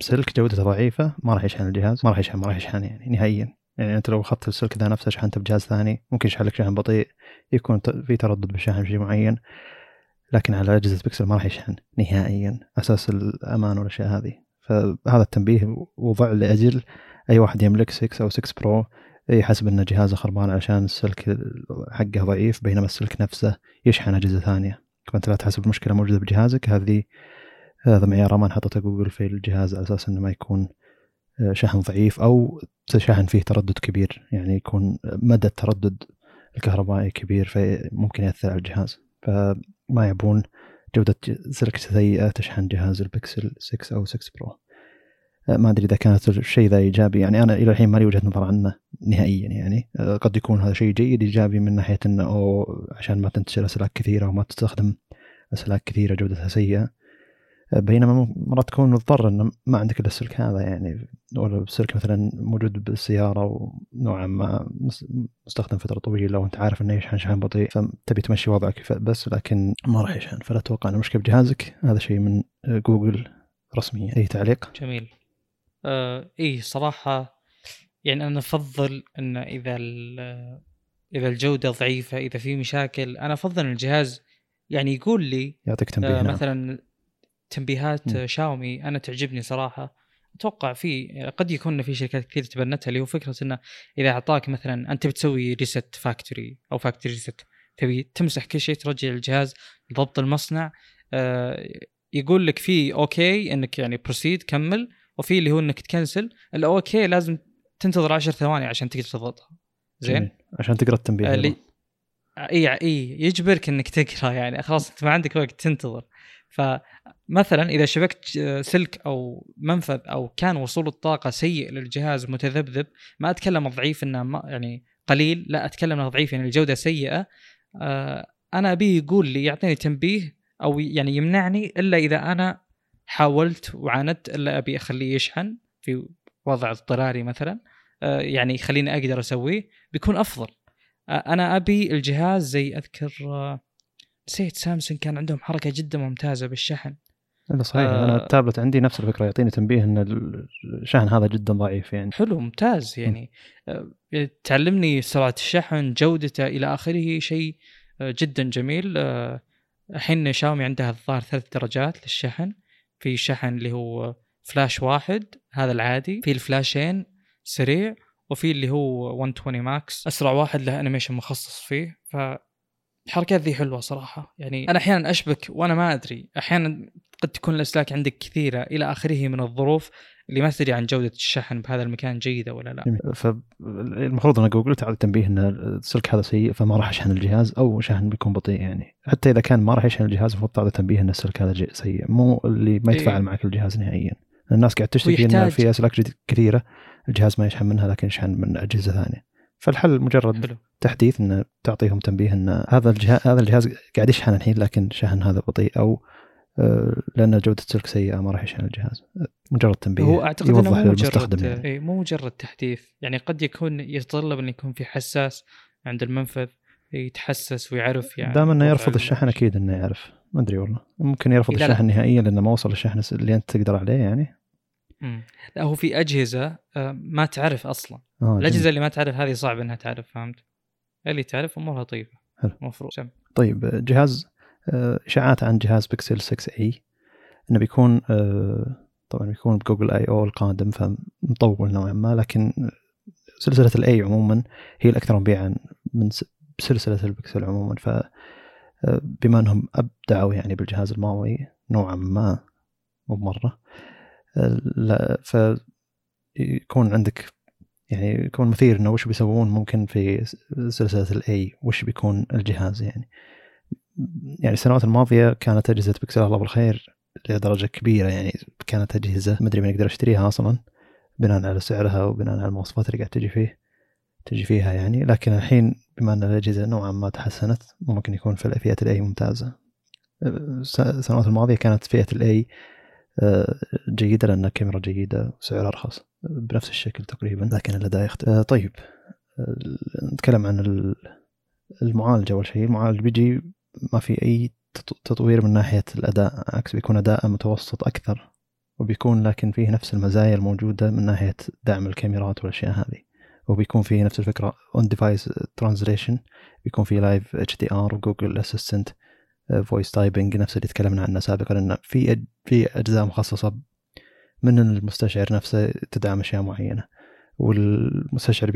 بسلك جودته ضعيفة ما راح يشحن الجهاز ما راح يشحن ما راح يشحن يعني نهائيا. يعني أنت لو أخذت السلك ذا نفسه شحنته بجهاز ثاني ممكن يشحن لك شحن بطيء يكون في تردد بالشحن بشيء معين. لكن على أجهزة بيكسل ما راح يشحن نهائيا. أساس الأمان والأشياء هذه. فهذا التنبيه وضع لأجل أي واحد يملك 6 أو 6 برو يحسب أن جهازه خربان عشان السلك حقه ضعيف بينما السلك نفسه يشحن أجهزة ثانية. فانت لا تحسب المشكلة موجودة بجهازك. هذه هذا معيار أمان حطته جوجل في الجهاز على أساس إنه ما يكون آه، شحن ضعيف أو شحن فيه تردد كبير. يعني يكون مدى التردد الكهربائي كبير فممكن يأثر على الجهاز. فما يبون جودة سلك سيئة تشحن جهاز البكسل 6 أو 6 برو. آه، ما أدري إذا كانت الشيء ذا إيجابي يعني أنا إلى الحين ما لي وجهة نظر عنه نهائيا يعني. آه، قد يكون هذا شيء جيد إيجابي من ناحية أنه عشان ما تنتشر أسلاك كثيرة وما تستخدم أسلاك كثيرة جودتها سيئة. بينما مرات تكون مضطر إنه ما عندك إلا السلك هذا يعني ولا السلك مثلا موجود بالسيارة ونوعا ما مستخدم فترة طويلة وأنت عارف إنه يشحن شحن بطيء فتبي تمشي وضعك بس لكن ما راح يشحن فلا أتوقع إنه مشكلة بجهازك هذا شيء من جوجل رسميا أي تعليق؟ جميل آه إي صراحة يعني أنا أفضل إن إذا إذا الجودة ضعيفة إذا في مشاكل أنا أفضل الجهاز يعني يقول لي يعطيك تنبيه آه نعم. مثلا تنبيهات م. شاومي أنا تعجبني صراحة. أتوقع في قد يكون في شركات كثير تبنتها اللي هو فكره إنه إذا أعطاك مثلا أنت بتسوي reset factory أو factory reset تبي تمسح كل شيء ترجع الجهاز ضبط المصنع آه يقول لك في okay إنك يعني proceed كمل وفي اللي هو إنك تكنسل. ال okay لازم تنتظر 10 ثواني عشان تقدر تضغطها. زين؟ عشان تقرأ التنبيه اللي اي اي يجبرك إنك تقرأ يعني. خلاص أنت ما عندك وقت تنتظر. فمثلا إذا شبكت سلك أو منفذ أو كان وصول الطاقة سيء للجهاز متذبذب ما أتكلم ضعيف إنه يعني قليل لا أتكلم انه ضعيف يعني الجودة سيئة آه، أنا ابيه يقول لي يعطيني تنبيه أو يعني يمنعني إلا إذا أنا حاولت وعاندت إلا أبي أخليه يشحن في وضع اضطراري مثلا آه، يعني يخليني أقدر أسويه بيكون أفضل. آه، أنا أبي الجهاز زي أذكر نسيت سامسونج كان عندهم حركة جدا ممتازة بالشحن. صحيح آه. أنا التابلت عندي نفس الفكرة يعطيني تنبيه إن الشحن هذا جدا ضعيف يعني. حلو ممتاز يعني. آه تعلمني سرعة الشحن جودته إلى آخره شيء آه جدا جميل. آه الحين شاومي عندها الظاهر ثلاث درجات للشحن. في شحن اللي هو فلاش واحد هذا العادي. في الفلاشين سريع وفي اللي هو 120 max أسرع واحد له animation مخصص فيه ف الحركات ذي حلوة صراحة. يعني أنا أحيانا أشبك وأنا ما أدري. أحيانا قد تكون الأسلاك عندك كثيرة إلى آخره من الظروف اللي ما تدري عن جودة الشحن بهذا المكان جيدة ولا لا. فالمفروض أنا جوجل تعطي تنبيه إن السلك هذا سيء فما راح أشحن الجهاز أو شحن بيكون بطيء يعني. حتى إذا كان ما راح يشحن الجهاز المفروض تعطي تنبيه إن السلك هذا سيء. مو اللي ما يتفاعل إيه؟ معك الجهاز نهائيا. الناس قاعد تشتكي إن في أسلاك كثيرة الجهاز ما يشحن منها لكن يشحن من أجهزة ثانية. فالحل مجرد حلو. تحديث إن تعطيهم تنبيه إن هذا الجهاز هذا الجهاز قاعد يشحن الحين لكن شحن هذا بطيء أو آه، لأن جودة السلك سيئة ما راح يشحن الجهاز. مجرد تنبيه هو أعتقد يوضح انه مو مجرد يعني. إيه مو مجرد تحديث. يعني قد يكون يتطلب إن يكون في حساس عند المنفذ يتحسس ويعرف يعني دام إنه يرفض الشحن أكيد إنه يعرف. ما أدري والله. ممكن يرفض الشحن نهائيا لأنه ما وصل الشحن اللي أنت تقدر عليه يعني. لا هو في أجهزة آه، ما تعرف أصلا. آه الأجهزة اللي ما تعرف هذه صعب إنها تعرف فهمت؟ اللي تعرف أمورها طيبة. حلو. المفروض طيب جهاز آه، إشاعات عن جهاز بيكسل 6 إي. إنه بيكون طبعا بيكون ب Google I/O القادم فمطول نوعا ما لكن سلسلة ال a عموما هي الاكثر مبيعا من سلسلة البكسل عموما. ف بما إنهم أبدعوا يعني بالجهاز الماضي نوعا ما مو مره لا فيكون عندك يعني يكون مثير إنه وش بيسوون ممكن في سلسلة ال a وش بيكون الجهاز يعني. يعني السنوات الماضية كانت أجهزة بيكسل الله بالخير لدرجة كبيرة يعني كانت أجهزة ما أدري من يقدر يشتريها أصلا بناء على سعرها وبناء على المواصفات اللي قاعد تجي فيه تجي فيها يعني. لكن الحين بما أن الأجهزة نوعا ما تحسنت ممكن يكون في فئه ال a ممتازة. السنوات الماضية كانت فئة ال a آه، جيدة لأنها كاميرا جيدة وسعر أرخص بنفس الشكل تقريبا. لكن الأداء يختلف آه، طيب. آه، نتكلم عن المعالج أول شيء. المعالج بيجي ما في أي تطوير من ناحية الأداء عكس بيكون أداء متوسط أكثر وبيكون لكن فيه نفس المزايا الموجودة من ناحية دعم الكاميرات والأشياء هذه. وبيكون فيه نفس الفكرة on-device translation بيكون فيه live HDR و Google Assistant voice typing نفس اللي تكلمنا عنه سابقا إنه في في أجزاء مخصصة من المستشعر نفسه تدعم أشياء معينة. والمستشعر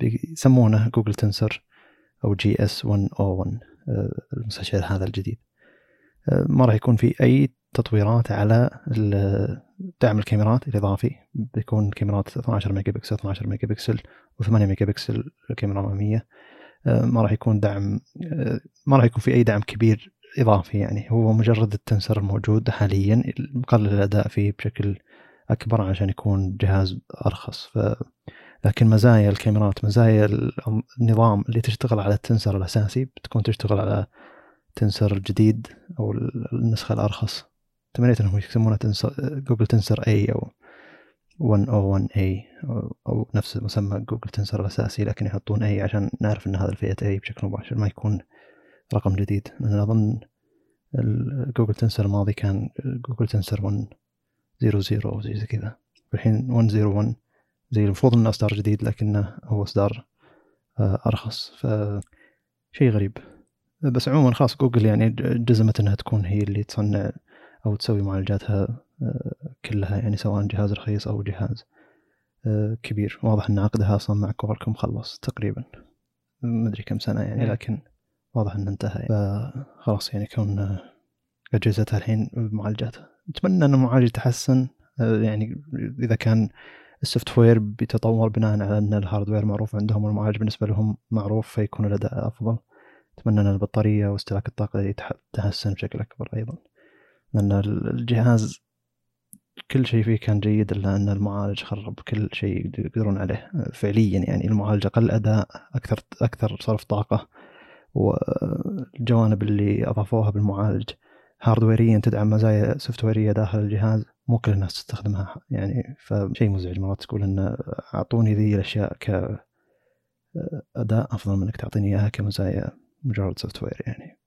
بيسمونه Google Tensor أو GS 101 المستشعر هذا الجديد. آه، ما راح يكون في أي تطويرات على دعم الكاميرات الإضافي. بيكون كاميرات 12 ميجا بكسل 12 ميجا بكسل و8 ميجا بكسل الكاميرا الاماميه ما راح يكون دعم آه، ما راح يكون في أي دعم كبير إضافي يعني. هو مجرد التنسر الموجود حاليا مقلل الأداء فيه بشكل أكبر عشان يكون جهاز أرخص. ف لكن مزايا الكاميرات مزايا النظام اللي تشتغل على التنسر الأساسي بتكون تشتغل على تنسر جديد أو النسخة الأرخص. تمنيت إنهم يسمونها تنسر جوجل تنسر اي أو 101A أو نفس مسمى Google Tensor الأساسي لكن يحطون A عشان نعرف أن هذا الفئة A بشكل مباشر ما يكون رقم جديد. أنا أظن Google Tensor الماضي كان Google Tensor 100 أو زي كذا. الحين 101 زي المفروض إنه إصدار جديد لكنه هو إصدار آه، أرخص. ف شيء غريب. بس عموما خلاص جوجل يعني جزمت إنها تكون هي اللي تصنع أو تسوي معالجاتها كلها يعني سواء جهاز رخيص أو جهاز آه، كبير. واضح إن عقدها أصلا مع Qualcomm خلص تقريبا ما أدري كم سنة يعني. لكن واضح انه انتهى. فخلاص يعني كون أجهزتها الحين بمعالجاتها أتمنى إن المعالج يتحسن آه، يعني إذا كان ال software بيتطور بناء على إن ال hardware معروف عندهم والمعالج بالنسبة لهم معروف فيكون الأداء أفضل. أتمنى إن البطارية واستهلاك الطاقة يتحسن بشكل أكبر أيضا. لأن الجهاز كل شيء فيه كان جيد إلا أن المعالج خرب كل شيء يقدرون عليه فعليا يعني المعالج أقل أداء أكثر أكثر صرف طاقة والجوانب اللي أضافوها بالمعالج هاردويريا تدعم مزايا سوفتويريه داخل الجهاز مو كل الناس تستخدمها يعني فشيء مزعج مرات تقول إن أعطوني ذي الأشياء كاداء أفضل من انك تعطيني إياها كمزايا مجرد software يعني.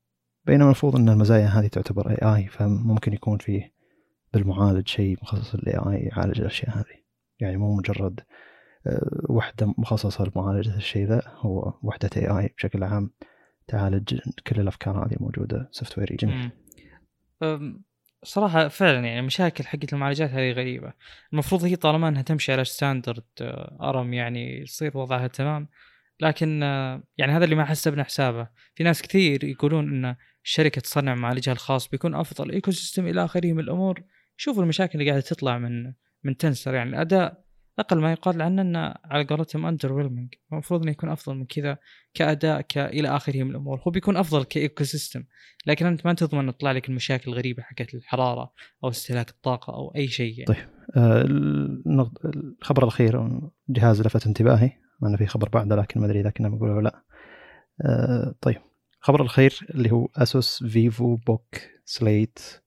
بينما المفروض إن المزايا هذه تعتبر AI فممكن يكون فيه بالمعالج شيء مخصص لل AI يعالج الأشياء هذه. يعني مو مجرد آه، وحدة مخصصة لمعالجة الشيء ذا هو وحدة AI بشكل عام تعالج كل الأفكار هذه موجودة software جميل صراحة فعلا يعني مشاكل حقت المعالجات هذه غريبة. المفروض هي طالما إنها تمشي على standard ARM يعني يصير وضعها تمام. لكن آه، يعني هذا اللي ما حسبنا حسابه. في ناس كثير يقولون إن الشركة تصنع معالجها الخاص بيكون أفضل ecosystem إلى آخره من الأمور. شوفوا المشاكل اللي قاعدة تطلع من من Tensor يعني. الاداء أقل ما يقال عنه إنه على قولتهم under المفروض إنه يكون أفضل من كذا كأداء إلى آخره من الأمور. هو بيكون أفضل ك ecosystem لكن أنت ما تضمن تطلع لك المشاكل الغريبة حقت الحرارة أو استهلاك الطاقة أو أي شيء يعني. طيب آه الخبر الأخير جهاز لفت انتباهي. أنا في خبر بعده لكن ما أدري إذا كنا بنقوله لا. آه طيب الخبر الأخير اللي هو ASUS Vivobook Slate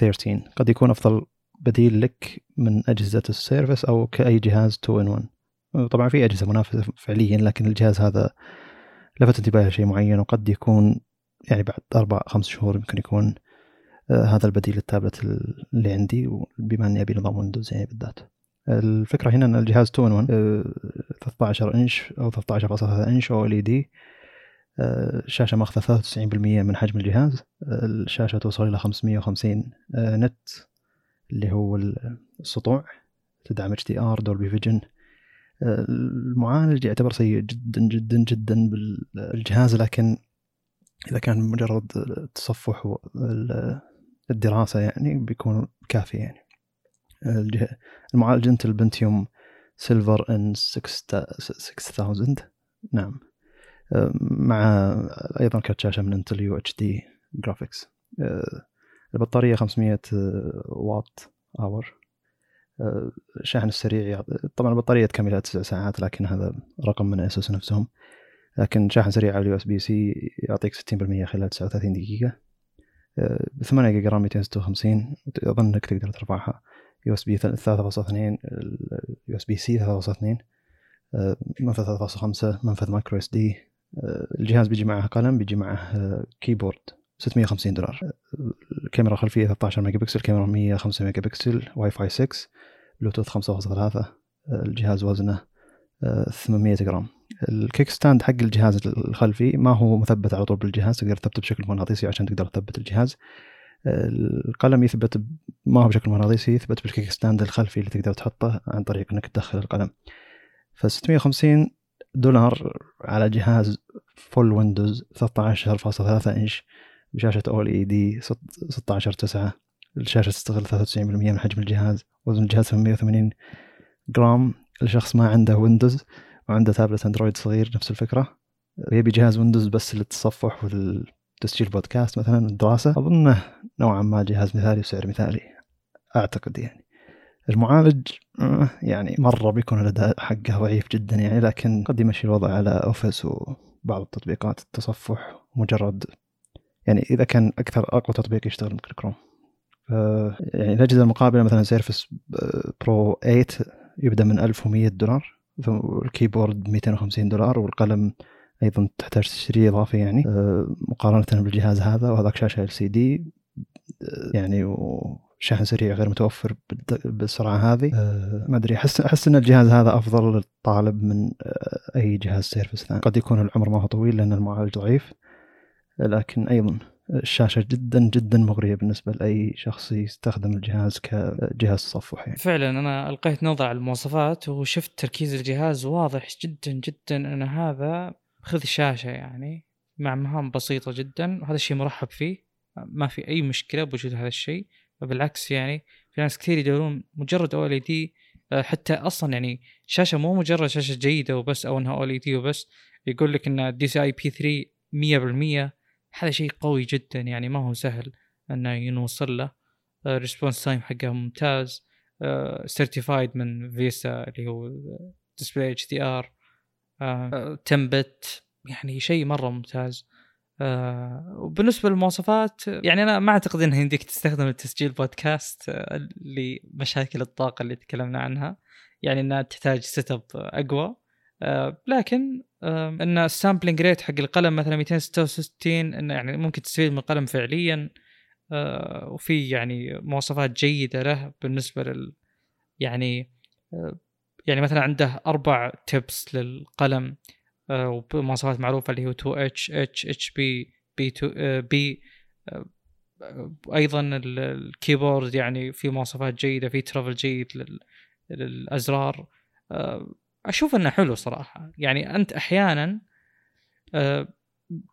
13 قد يكون أفضل بديل لك من أجهزة ال Surface أو كأي جهاز 2 in 1 طبعا في أجهزة منافسة فعليا لكن الجهاز هذا لفت انتباهي شيء معين وقد يكون يعني بعد أربع خمس شهور يمكن يكون آه هذا البديل للتابلت اللي عندي بما أني أبي نظام Windows يعني بالذات. الفكرة هنا إن الجهاز 2 in 1 13 إنش أو 13.3 إنش OLED الشاشه ماخذة 93% من حجم الجهاز. الشاشة توصل إلى 550 آه، nit اللي هو السطوع تدعم HDR Dolby Vision. المعالج يعتبر سيء جدا جدا جدا بالجهاز لكن إذا كان مجرد تصفح الدراسه يعني بيكون كافي يعني. المعالج Intel Pentium Silver N6000 نعم. مع أيضا كرت شاشه من Intel UHD Graphics البطارية 500 watt hour الشحن السريع طبعا البطارية تكمل تسع ساعات لكن هذا رقم من ASUS نفسهم. لكن شاحن سريع على ال USB-C يعطيك 60% خلال 39 دقيقة. ب 8 جيجا RAM 256 أظن إنك تقدر ترفعها. يو إس بي 3.2 يو إس بي سي 3.2 منفذ 3.5 منفذ micro SD. الجهاز بيجي معه قلم بيجي معه keyboard 650 دولار. الكاميرا الخلفية 13 ميجا بكسل كاميرا 105 ميجا بكسل واي فاي 6 بلوتوث 5.3 الجهاز وزنه 800 جرام. ال kickstand حق الجهاز الخلفي ما هو مثبت على طول بالجهاز تقدر تثبته بشكل مغناطيسي عشان تقدر تثبت الجهاز. القلم يثبت ما هو بشكل مغناطيسي يثبت بال kickstand الخلفي اللي تقدر تحطه عن طريق إنك تدخل القلم. ف 650 دولار على جهاز full Windows 13.3 إنش بشاشة OLED 16 9 الشاشة تستغل 93% من حجم الجهاز وزن الجهاز 880 جرام. الشخص ما عنده Windows وعنده tablet Android صغير نفس الفكرة. يبي جهاز Windows بس للتصفح والتسجيل بودكاست مثلا الدراسة. أظنه نوعا ما جهاز مثالي وسعر مثالي أعتقد يعني. المعالج آه، يعني مرة بيكون الأداء حقه ضعيف جدا يعني لكن قد يمشي الوضع على Office وبعض التطبيقات التصفح مجرد يعني إذا كان أكثر أقوى تطبيق يشتغل ممكن كروم. يعني الأجهزة المقابلة مثلا Surface Pro 8 يبدأ من 1100 دولار وال keyboard 250 دولار والقلم أيضا تحتاج تشتري إضافي يعني آه، مقارنة بالجهاز هذا وهذاك شاشة LCD يعني شحن سريع غير متوفر بالسرعة هذه. أه. ما أدري أحس أحس إن الجهاز هذا أفضل للطالب من آه، أي جهاز Surface ثاني. قد يكون العمر ما هو طويل لأن المعالج ضعيف لكن أيضا الشاشة جدا جدا مغرية بالنسبة لأي شخص يستخدم الجهاز كجهاز تصفح يعني. فعلا أنا ألقيت نظرة على المواصفات وشفت تركيز الجهاز واضح جدا جدا إن هذا خذ شاشة يعني مع مهام بسيطة جدا وهذا الشيء مرحب فيه ما في أي مشكلة بوجود هذا الشيء. بالعكس يعني في ناس كثير يدورون مجرد أو إل دي حتى أصلا يعني شاشة مو مجرد شاشة جيدة وبس أو إنها أو إل دي وبس يقول لك إن دي سي آي بي 3 100% هذا شيء قوي جدا يعني ما هو سهل إنه ينوصل له. response time حقه ممتاز. certified من VESA اللي هو Display HDR تمبت يعني شيء مرة ممتاز. آه وبالنسبة للمواصفات يعني أنا ما أعتقد إنها يمديك تستخدم التسجيل بودكاست آه لمشاكل الطاقة اللي تكلمنا عنها يعني إنها تحتاج setup أقوى. آه لكن إن ال sampling rate حق القلم مثلا 266 انه يعني ممكن تستفيد من القلم فعليا. وفي يعني مواصفات جيدة له بالنسبة لل يعني يعني مثلا عنده أربع tips للقلم. ومواصفات معروفة اللي هو 2 إتش إتش إتش بي بي 2 بي أيضا ال keyboard يعني في مواصفات جيدة في travel جيد للأزرار. أشوف إنه حلو صراحة. يعني أنت أحيانا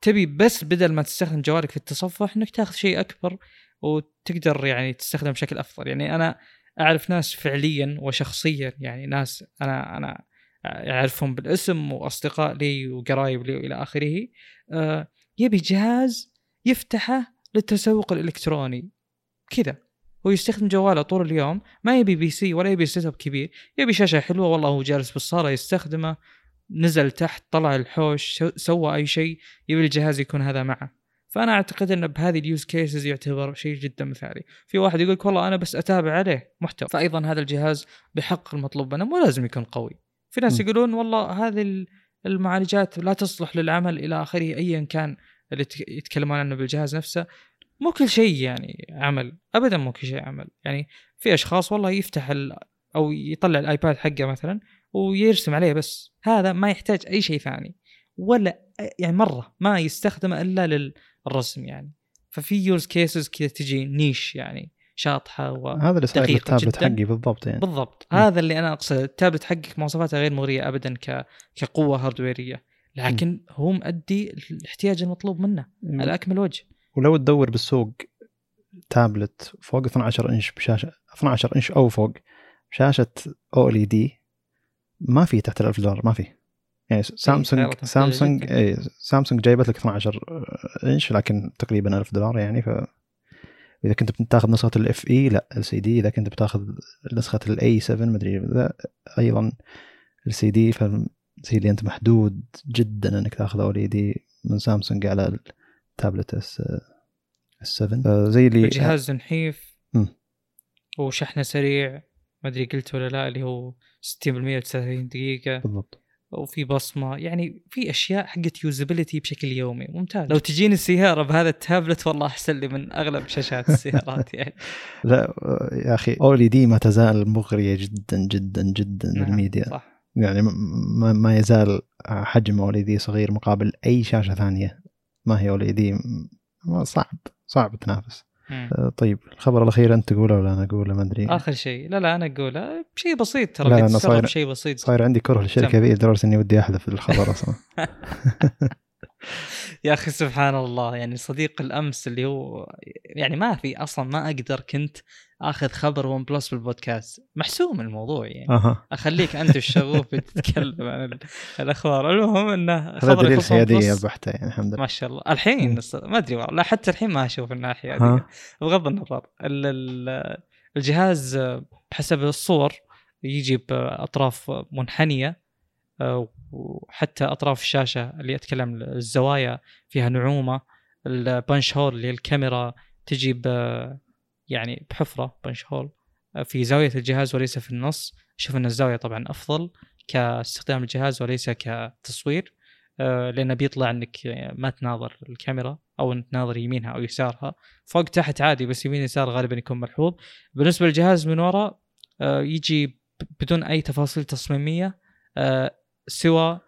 تبي بس بدل ما تستخدم جوالك في التصفح إنك تاخذ شيء أكبر وتقدر يعني تستخدم بشكل أفضل. يعني أنا أعرف ناس فعليا وشخصيا يعني ناس أنا أنا اعرفهم بالاسم وأصدقاء لي وقرايب لي وإلى آخره آه، يبي جهاز يفتحه للتسوق الإلكتروني. كذا. هو يستخدم جواله طول اليوم ما يبي PC ولا يبي setup كبير يبي شاشة حلوة والله هو جالس بالصالة يستخدمه. نزل تحت طلع الحوش سوى أي شيء يبي الجهاز يكون هذا معه. فأنا أعتقد إن بهذه ال use cases يعتبر شيء جدا مثالي. في واحد يقول والله أنا بس أتابع عليه محتوى. فايضا هذا الجهاز بحق المطلوب منه مو لازم يكون قوي. في ناس يقولون والله هذه المعالجات لا تصلح للعمل إلى آخره ايا كان اللي يتكلمون عنه بالجهاز نفسه. مو كل شيء يعني عمل ابدا مو كل شيء عمل. يعني في أشخاص والله يفتح. أو يطلع ال iPad حقه مثلا ويرسم عليه بس هذا ما يحتاج أي شيء ثاني ولا يعني مرة ما يستخدمه إلا للرسم يعني. ففي use cases كذا تجي niche يعني. شاطحة و هذا اللي صاير التابلت حقي بالضبط يعني. بالضبط. م. هذا اللي أنا اقصد التابلت حقك مواصفاته غير مغريه ابدا ك... كقوة هاردويرية. لكن م. هو مؤدي الاحتياج المطلوب منه. م. على أكمل وجه. ولو تدور بالسوق تابلت فوق 12 إنش بشاشة 12 إنش أو فوق شاشه OLED ما في تحت ال 1000 دولار ما في. يعني Samsung Samsung اي سامسونج جايبت لك 12 إنش لكن تقريبا 1000 دولار يعني ف إذا كنت بتاخذ نسخة ال FE لا LCD إذا كنت بتاخذ نسخة ال A7 مدري أيضا LCD اللي أنت محدود جدا إنك تاخذ OLED من سامسونج على ال tablet S S7 زي اللي جهاز نحيف. وشحنة سريع. ما أدري قلت ولا لا اللي هو 60% 30 دقيقة. بالضبط. وفي بصمة. يعني في أشياء حقت usability بشكل يومي. ممتاز. لو تجيني السيارة بهذا التابلت والله أحسن لي من أغلب شاشات السيارات يعني. لا يا أخي أولي دي ما تزال مغرية جدا جدا جدا نعم للميديا. صح. يعني ما, ما يزال حجم أولي دي صغير مقابل أي شاشة ثانية. ما هي أولي دي؟ صعب صعب تنافس. آه، طيب الخبر الأخير أنت تقوله ولا أنا أقوله؟ ما أدري. آخر شيء. لا لا أنا أقوله. شيء بسيط ترى لا أنا صاير شيء بسيط. صاير عندي كره للشركه ذي لدرجة إني ودي أحذف الخبر أصلا. يا أخي سبحان الله يعني صديق الأمس اللي هو يعني ما في أصلا ما أقدر كنت آخذ خبر ون بلس بالبودكاست محسوم الموضوع يعني. أه. أخليك أنت الشغوف تتكلم عن الأخبار. المهم إنه خبر دليل حيادية بحته يعني الحمد لله. ما شاء الله. الحين ما أدري والله حتى الحين ما أشوف إنها حيادية. بغض النظر الجهاز بحسب الصور يجي باطراف منحنية. وحتى أطراف الشاشة اللي أتكلم الزوايا فيها نعومة البنش هول اللي الكاميرا تجي ب يعني بحفرة بنش هول. آه، في زاوية الجهاز وليس في النص. أشوف أن الزاوية طبعا أفضل كاستخدام الجهاز وليس كتصوير آه، لأنه بيطلع أنك ما تناظر الكاميرا أو تناظر يمينها أو يسارها. فوق تحت عادي بس يمين يسار غالبا يكون ملحوظ. بالنسبة للجهاز من وراء يجي بدون أي تفاصيل تصميمية سوى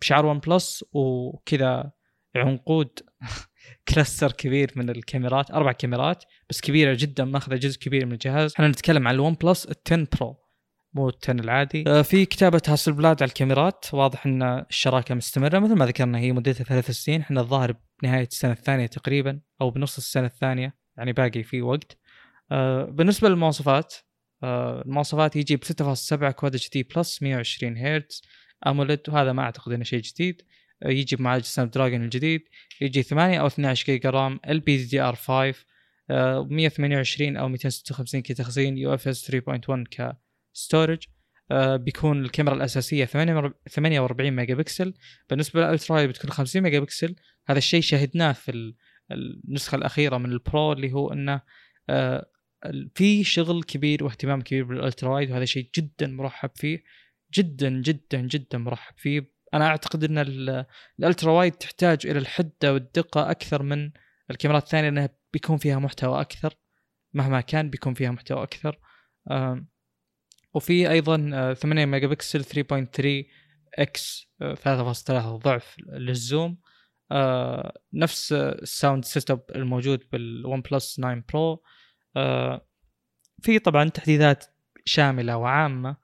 بشعار OnePlus وكذا عنقود cluster كبير من الكاميرات أربع كاميرات بس كبيرة جدا ماخذة جزء كبير من الجهاز. إحنا نتكلم عن ال OnePlus ال 10 Pro مو ال 10 العادي. آه، في كتابة Hasselblad على الكاميرات واضح إن الشراكة مستمرة مثل ما ذكرنا هي مدتها ثلاث سنين. إحنا الظاهر بنهاية السنة الثانية تقريبا أو بنص السنة الثانية يعني باقي في وقت. آه، بالنسبة للمواصفات آه، المواصفات يجي ب 6.7 كواد اتش دي بلس 120 هرتز. AMOLED وهذا ما أعتقد إنه شيء جديد. آه، يجي بمعالج Snapdragon الجديد يجي 8 أو 12 جيجا رام ال بي دي ار 5 128 أو 256 كتخزين UFS 3.1 ك storage. بيكون الكاميرا الأساسية 48 ميجا بكسل بالنسبة لل ultra بتكون 50 ميجا بكسل هذا الشيء شاهدناه في النسخة الأخيرة من ال Pro اللي هو إنه آه، في شغل كبير واهتمام كبير بال ultra wide وهذا شيء جدا مرحب فيه. جدا جدا جدا مرحب فيه. أنا أعتقد إن ال ultra wide تحتاج إلى الحدة والدقة أكثر من الكاميرات الثانية لأنها بيكون فيها محتوى أكثر. مهما كان بيكون فيها محتوى أكثر. وفي أيضا 8 ميجا بكسل 3.3 x 3.3 ضعف لل zoom. آه نفس ال setup الموجود بال OnePlus 9 Pro. آه في طبعا تحديثات شاملة وعامة.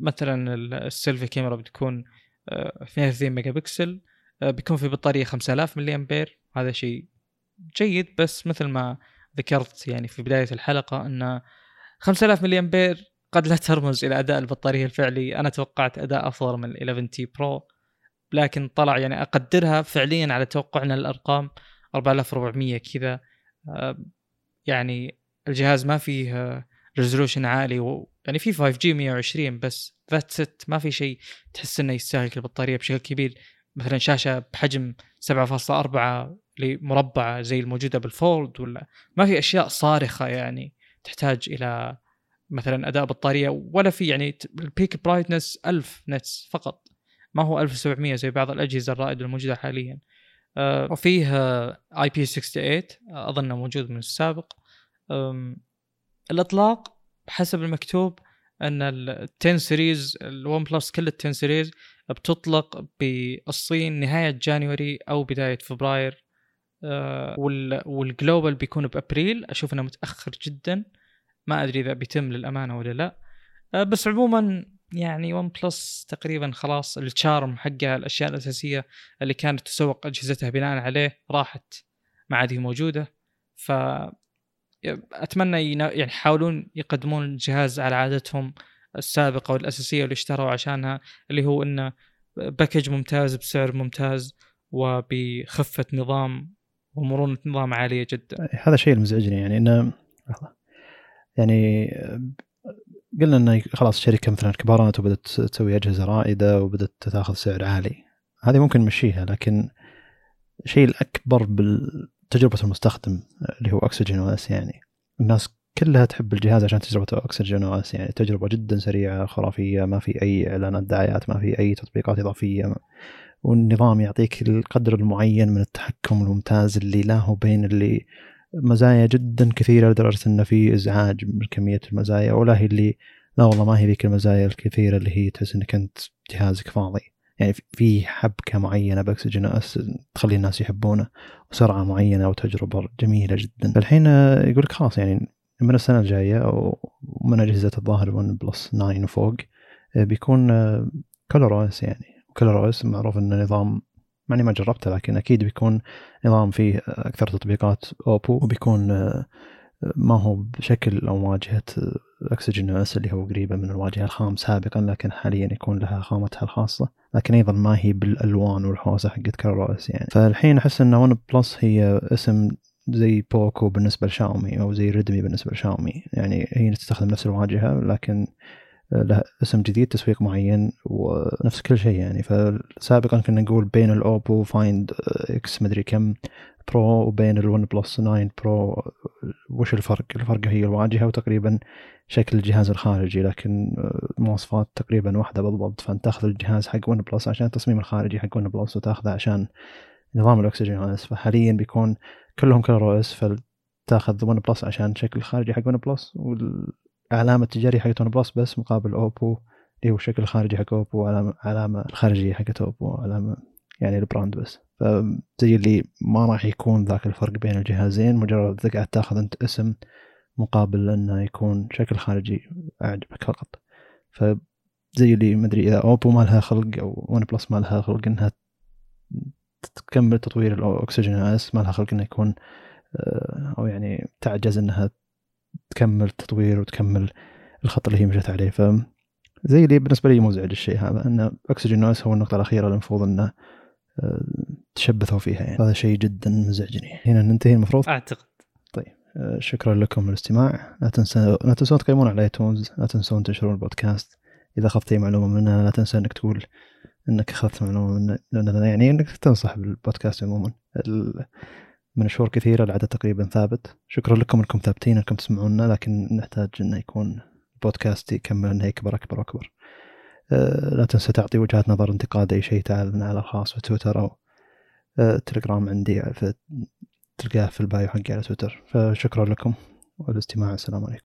مثلا ال selfie camera بتكون آه 32 ميجا بكسل بيكون في بطارية 5000 ملي امبير هذا شيء جيد بس مثل ما ذكرت يعني في بداية الحلقة إن 5000 ملي امبير قد لا ترمز إلى أداء البطارية الفعلي أنا توقعت أداء أفضل من ال 11T Pro لكن طلع يعني أقدرها فعليا على توقعنا للارقام 4400 كذا. آه، يعني الجهاز ما فيه resolution عالي يعني في 5G 120 بس. that's it ما في شيء تحس إنه يستهلك البطارية بشكل كبير. مثلا شاشة بحجم 7.4 مربعه زي الموجودة بال Fold ولا ما في أشياء صارخة يعني تحتاج إلى مثلا أداء بطارية ولا في يعني ال peak brightness 1000 nits فقط. ما هو 1700 زي بعض الأجهزة الرائدة الموجودة حاليا. آه وفيه IP68 اظنه موجود من السابق. الإطلاق حسب المكتوب أن ال 10 series ال OnePlus كل ال 10 series بتطلق بالصين نهاية January أو بداية فبراير. آه وال global بيكون بأبريل. أشوف إنه متأخر جدا. ما أدري إذا بيتم للأمانة ولا لا. آه بس عموما يعني OnePlus تقريبا خلاص ال charm حقها الأشياء الأساسية اللي كانت تسوق أجهزتها بناء عليه راحت ما عاد هي موجودة. ف أتمنى يعني يحاولون يقدمون الجهاز على عادتهم السابقة والأساسية اللي اشتروا عشانها اللي هو إنه package ممتاز بسعر ممتاز وبخفة نظام ومرونة نظام عالية جدا. هذا شيء المزعجني يعني إنه يعني قلنا انه خلاص شركة مثلا كبرت وبدات تسوي أجهزة رائدة وبدات تاخذ سعر عالي هذه ممكن نمشيها لكن الشيء الأكبر بتجربه المستخدم اللي هو أكسجين أو إس يعني. الناس كلها تحب الجهاز عشان تجربة أكسجين أو إس يعني. تجربة جدا سريعة خرافية ما في أي إعلانات دعايات ما في أي تطبيقات إضافية. والنظام يعطيك القدر المعين من التحكم الممتاز اللي لا هو بين اللي مزايا جدا كثيرة لدرجة إنه في إزعاج من كمية المزايا ولا هي اللي لا والله ما هي ذيك المزايا الكثيرة اللي هي تحس إنك أنت جهازك فاضي. يعني في حبكة معينة ب OxygenOS تخلي الناس يحبونه وسرعة معينة وتجربة جميلة جدا. الحين يقول لك خلاص يعني من السنة الجاية أو من أجهزة الظاهر OnePlus 9 وفوق بيكون ColorOS يعني. ColorOS معروف إنه نظام ماني ما جربته لكن أكيد بيكون نظام فيه أكثر تطبيقات Oppo وبيكون آه، ما هو بشكل أو واجهة OxygenOS اللي هو قريبة من الواجهة الخام سابقا لكن حاليا يكون لها خامتها الخاصة. لكن أيضا ما هي بالألوان والحوسة حقت ColorOS يعني. فالحين أحس إن OnePlus هي اسم زي Poco بالنسبة لشاومي أو زي Redmi بالنسبة لشاومي. يعني هي تستخدم نفس الواجهة لكن له اسم جديد تسويق معين ونفس كل شيء يعني. فسابقا كنا نقول بين ال Oppo Find X مدري كم. Pro وبين ال OnePlus 9 Pro وش الفرق؟ الفرق هي الواجهه وتقريبا شكل الجهاز الخارجي لكن مواصفات تقريبا واحدة بالضبط. فأنت تأخذ الجهاز حق OnePlus عشان التصميم الخارجي حق OnePlus وتأخذه عشان نظام ال OxygenOS فحاليا بيكون كلهم ColorOS فتأخذ OnePlus عشان شكل الخارجي حق OnePlus علامة تجارية حقت OnePlus بس مقابل Oppo اللي هو الشكل الخارجي حق Oppo وعلامة علامة الخارجية حقت Oppo علامة يعني ال brand بس. فزي اللي ما راح يكون ذاك الفرق بين الجهازين مجرد قاعد تاخذ انت اسم مقابل انه يكون شكل خارجي اعجبك فقط. فزي اللي مدري إذا Oppo ما لها خلق أو OnePlus ما لها خلق إنها تكمل تطوير ال OxygenOS ما لها خلق إنه يكون آه، أو يعني تعجز إنها تكمل تطوير وتكمل الخط اللي هي مشت عليه. ف زي اللي بالنسبة لي مزعج الشيء هذا إن اكسجين نويس هو النقطة الأخيرة المفروض إنه تشبثوا فيها يعني. هذا شيء جدا مزعجني. هنا ننتهي المفروض. أعتقد. طيب آه، شكرا لكم للاستماع لا تنسى لا تنسون تقيمون على ايتونز لا تنسون تنشرون البودكاست. إذا اخذت اي معلومة مننا لا تنسى أنك تقول أنك أخذت معلومة مننا يعني أنك تنصح بالبودكاست عموما. من شهور كثيرة العدد تقريبا ثابت. شكرا لكم أنكم ثابتين أنكم تسمعونا لكن نحتاج انه يكون بودكاست يكمل إنه يكبر أكبر وأكبر. لا تنسى تعطي وجهات نظر انتقاد أي شيء تعال من على الخاص في تويتر أو أه تليجرام عندي في تلقاه في البايو حقي على تويتر. فشكرا لكم والاستماع السلام عليكم.